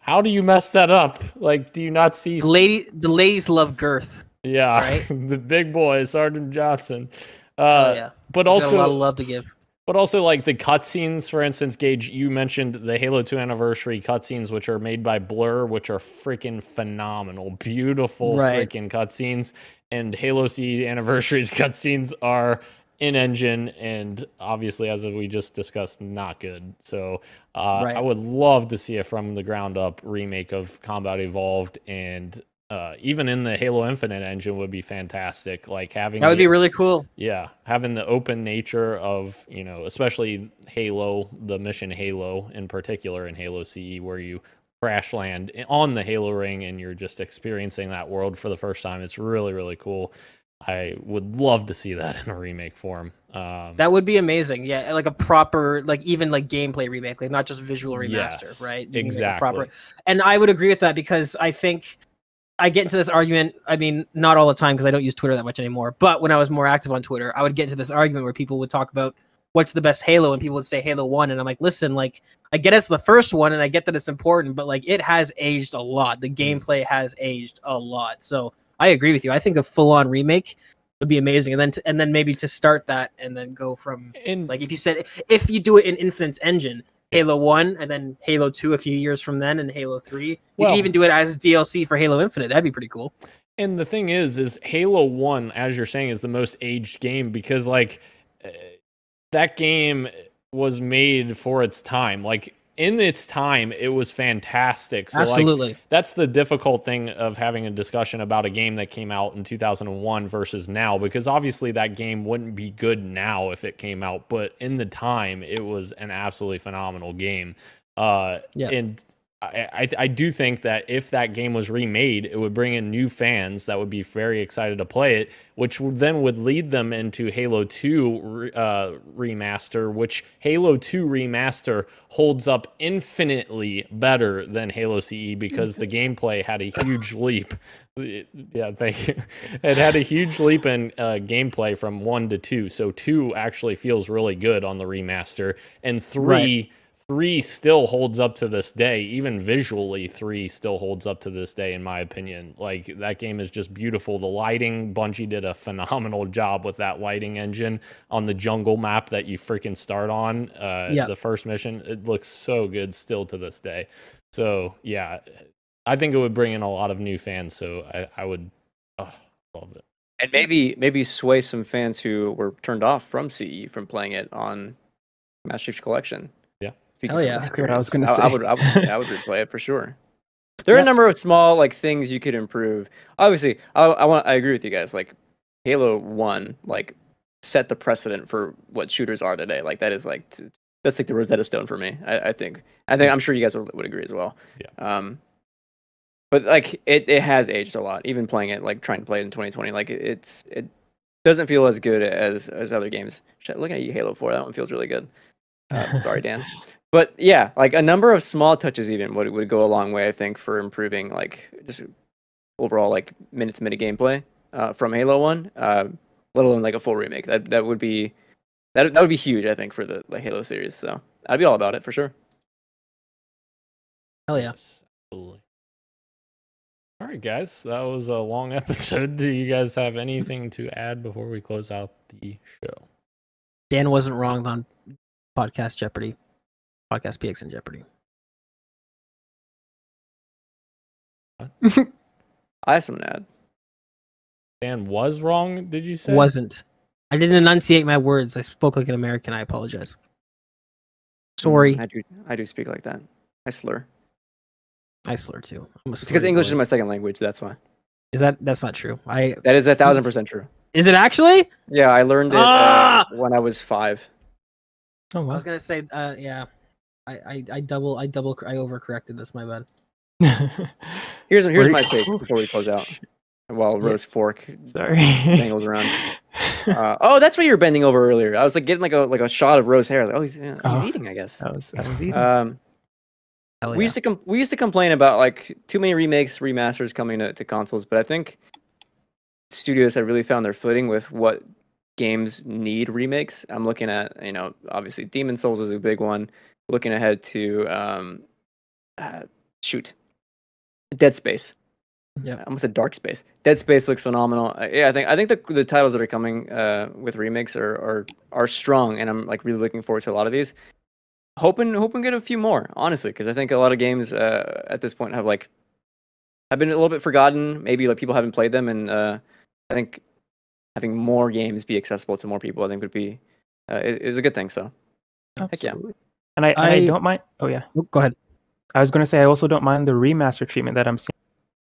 how do you mess that up? Like, do you not see? The lady, the ladies love girth. yeah, right? the big boy, Sergeant Johnson. Uh, oh yeah. But He's got a lot of love to give. But also like the cutscenes, for instance, Gage, you mentioned the Halo 2 anniversary cutscenes, which are made by Blur, which are freaking phenomenal, beautiful Right. freaking cutscenes. And Halo CE anniversaries cutscenes are in engine and obviously, as we just discussed, not good. So uh, Right. I would love to see a from the ground up remake of Combat Evolved and. Uh, even in the Halo Infinite engine would be fantastic. Like having That would the- be really cool. yeah, having the open nature of, you know, especially Halo, the mission Halo in particular in Halo CE, where you crash land on the Halo ring and you're just experiencing that world for the first time. It's really, really cool. I would love to see that in a remake form. Um, That would be amazing. Yeah, like a proper, like even like gameplay remake, like not just visual remaster, Yes, right? You can make a exactly. And I would agree with that because I think I get into this argument. I mean, not all the time because I don't use Twitter that much anymore. But when I was more active on Twitter, I would get into this argument where people would talk about what's the best Halo, and people would say Halo One, and I'm like, listen, like I get it's the first one, and I get that it's important, but like it has aged a lot. The mm. gameplay has aged a lot. So I agree with you. I think a full on remake would be amazing, and then to, and then maybe to start that and then go from and like if you said if you do it in Infinite's engine, Halo One, and then Halo Two a few years from then, and Halo Three. You Well- can even do it as DLC for Halo Infinite. That'd be pretty cool. And the thing is, is Halo One, as you're saying, is the most aged game because like uh, that game was made for its time. Like in its time, it was fantastic. So like Absolutely. that's the difficult thing of having a discussion about a game that came out in 2001 versus now because obviously that game wouldn't be good now if it came out but in the time it was an absolutely phenomenal game uh Yeah. and I, I, do think that if that game was remade, it would bring in new fans that would be very excited to play it, which then would lead them into Halo 2 uh, remaster, which Halo 2 remaster holds up infinitely better than Halo CE because the gameplay had a huge leap. Yeah, thank you. It had a huge leap in uh, gameplay from one to two. So two actually feels really good on the remaster, and three three still holds up to this day. Even visually three still holds up to this day in my opinion. Like that game is just beautiful. The lighting bungie did a phenomenal job with that lighting engine on the jungle map that you freaking start on uh Yeah. the first mission. It looks so good still to this day. So yeah i think it would bring in a lot of new fans so i, I would oh, love it. And maybe maybe sway some fans who were turned off from CE from playing it on Master Chief Collection. Yeah. Future Hell yeah. Exactly what I was gonna I, I say. would, I would, I would replay it for sure. There are Yeah. a number of small like things you could improve. Obviously, I, I want, I agree with you guys. Like Halo One, like set the precedent for what shooters are today. Like that is like t- that's like the Rosetta Stone for me. I, I think. I think I'm sure you guys would, would agree as well. Yeah. Um, but like it, it has aged a lot. Even playing it, like trying to play it in 2020, like it, it's it doesn't feel as good as as other games. Shit, Looking at you, Halo 4, that one feels really good. Uh, sorry, Dan. But yeah, like a number of small touches even would would go a long way, I think, for improving like just overall like minute to minute gameplay uh, from Halo One. Uh, let alone like a full remake. That that would be that that would be huge, I think, for the, the Halo series. So I'd be all about it for sure. Hell yeah. Yes, absolutely. All right, guys, that was a long episode. Do you guys have anything to add before we close out the show? Dan wasn't wrong on podcast Jeopardy, podcast PXN Jeopardy. I have some to add. Dan was wrong. Did you say? Wasn't. I didn't enunciate my words. I spoke like an American. I apologize. Sorry. I do I do speak like that. I slur. I slur too. I'm a It's because English boy. is my second language. That's why. Is that that's not true? I That is a thousand percent true. is it actually? Yeah, I learned it Ah! uh, when I was five. Oh, I was gonna say, uh, yeah. I, I, I double I double I overcorrected. this. my bad. Here's here's my you- take before we close out. While Ro's Fork Sorry. dangles around. Uh, oh, that's what you were bending over earlier. I was like getting like a like a shot of Ro's hair. I was like, oh, he's, yeah, he's Oh. eating, I guess. that was, that was easy. Um, Hell we yeah. used to com- we used to complain about like too many remakes, remasters coming to, to consoles, but I think studios have really found their footing with what games need remakes. I'm looking at you know obviously Demon Souls is a big one. Looking ahead to um, uh, shoot, Dead Space. Yeah, I almost said Dark Space. Dead Space looks phenomenal. Uh, yeah, I think I think the the titles that are coming uh, with remakes are, are are strong, and I'm like really looking forward to a lot of these. Hoping hoping to get a few more, honestly, because I think a lot of games uh, at this point have like have been a little bit forgotten. Maybe like people haven't played them, and uh, I think having more games be accessible to more people, I think would be uh, is a good thing. So heck yeah. Absolutely. And I, and I I- don't mind. Oh yeah, Oh, Go ahead. I was gonna say I also don't mind the remaster treatment that I'm seeing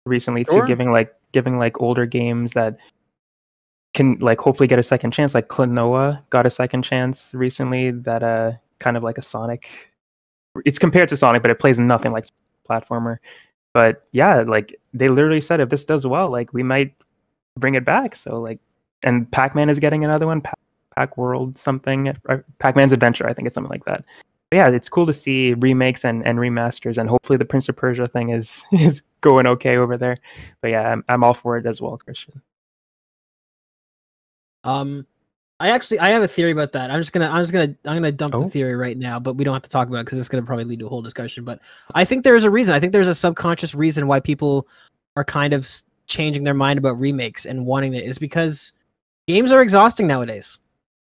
recently Sure. too, giving like giving like older games that can like hopefully get a second chance. Like Klonoa got a second chance recently. That uh kind of like a Sonic. It's compared to Sonic, but it plays nothing like platformer. But yeah, like they literally said, if this does well, like we might bring it back. So like and Pac-Man is getting another one. Pac, Pac World something, Pac-Man's Adventure, I think it's something like that. Yeah, it's cool to see remakes and, and remasters, and hopefully the Prince of Persia thing is is going okay over there. But yeah, I'm, I'm all for it as well, Christian. Um, I actually I have a theory about that. I'm just gonna I'm just gonna I'm gonna dump Oh. the theory right now, but we don't have to talk about it because it's gonna probably lead to a whole discussion. But I think there's a reason. I think there's a subconscious reason why people are kind of changing their mind about remakes and wanting it is because games are exhausting nowadays.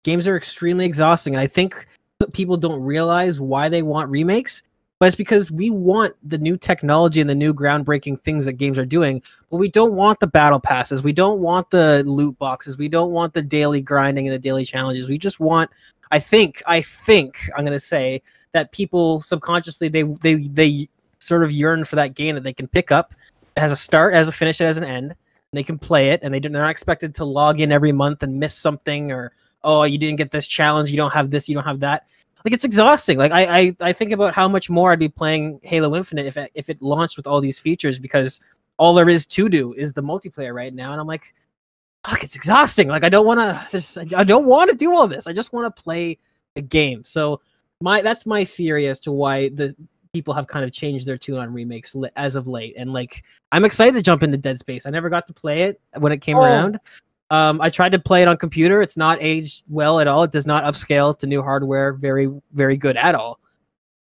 Games are extremely exhausting, and I think people don't realize why they want remakes. But it's because we want the new technology and the new groundbreaking things that games are doing, but we don't want the battle passes. We don't want the loot boxes. We don't want the daily grinding and the daily challenges. We just want I think I think I'm going to say that people subconsciously they they they sort of yearn for that game that they can pick up has a start, has a finish, it has an end. And they can play it and they they're not expected to log in every month and miss something or oh, you didn't get this challenge, you don't have this, you don't have that. Like it's exhausting. Like I, I, I think about how much more I'd be playing Halo Infinite if it, if it launched with all these features because all there is to do is the multiplayer right now, and I'm like, fuck, it's exhausting. Like I don't want to, I don't want to do all this. I just want to play a game. So my that's my theory as to why the people have kind of changed their tune on remakes as of late. And like I'm excited to jump into Dead Space. I never got to play it when it came Oh. around. Um, I tried to play it on computer. It's not aged well at all. It does not upscale to new hardware very, very good at all.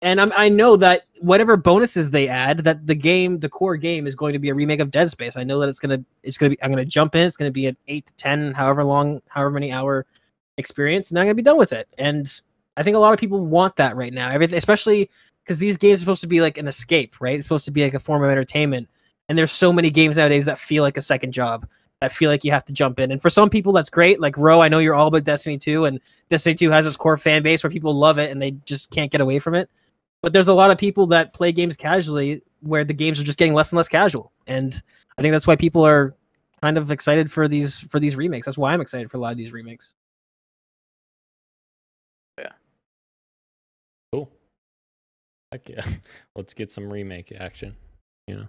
And I'm, I know that whatever bonuses they add, that the game, the core game, is going to be a remake of Dead Space. I know that it's gonna, it's gonna be. I'm gonna jump in. It's gonna be an eight to ten, however long, however many hour experience, and I'm gonna be done with it. And I think a lot of people want that right now. Everything, especially because these games are supposed to be like an escape, right? It's supposed to be like a form of entertainment. And there's so many games nowadays that feel like a second job. That feel like you have to jump in. And for some people, that's great. Like Ro, I know you're all about Destiny 2, and Destiny 2 has its core fan base where people love it and they just can't get away from it. But there's a lot of people that play games casually where the games are just getting less and less casual. And I think that's why people are kind of excited for these for these remakes. That's why I'm excited for a lot of these remakes. Yeah. Cool. Heck yeah. Let's get some remake action. You know.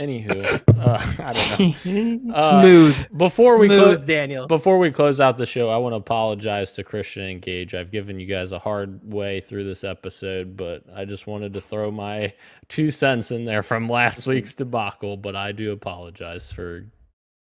Anywho, uh, I don't know. Uh, Smooth, Before we close, smooth, Daniel. before we close out the show, I want to apologize to Christian and Gage. I've given you guys a hard way through this episode, but I just wanted to throw my two cents in there from last week's debacle. But I do apologize for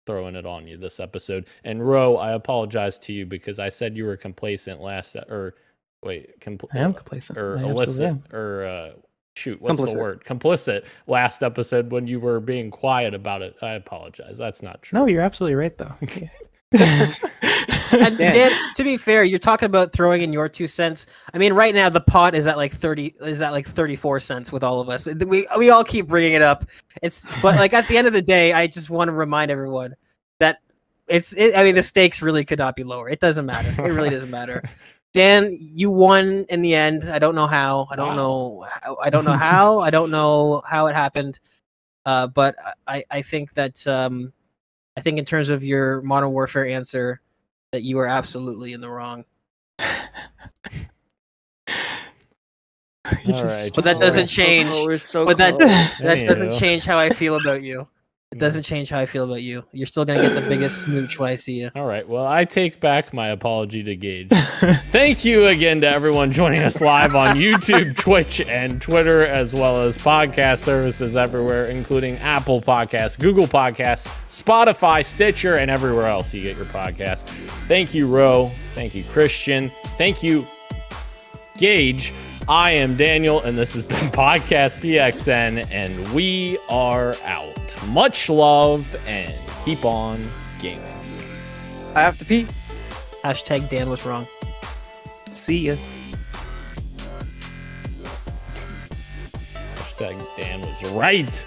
throwing it on you this episode. And Ro, I apologize to you because I said you were complacent last or wait, compl- I am complacent. or I illicit or uh, shoot, what's the word? Complicit last episode when you were being quiet about it. I apologize. That's not true. No, you're absolutely right though. And Dan. Dan, to be fair, you're talking about throwing in your two cents. I mean, right now the pot is at like thirty, is at like thirty-four cents with all of us. We we all keep bringing it up. It's but like at the end of the day, I just want to remind everyone that it's. It, I mean, the stakes really could not be lower. It doesn't matter. It really doesn't matter. Dan, you won in the end. I don't know how. I don't Wow. know. How, I don't know how. I don't know how it happened. Uh, but I I think that um, I think in terms of your Modern Warfare answer, that you are absolutely in the wrong. You're All just- right. But that doesn't change. Oh, we're so But that close. that doesn't change how I feel about you. It doesn't change how I feel about you. You're still gonna get the biggest smooch when I see you. All right. Well, I take back my apology to Gage. Thank you again to everyone joining us live on YouTube, Twitch, and Twitter, as well as podcast services everywhere, including Apple Podcasts, Google Podcasts, Spotify, Stitcher, and everywhere else you get your podcasts. Thank you, Ro. Thank you, Christian. Thank you, Gage. I am Daniel, and this has been Podcast PXN, and we are out. Much love and keep on gaming. I have to pee. Hashtag Dan was wrong. See ya. Hashtag Dan was right.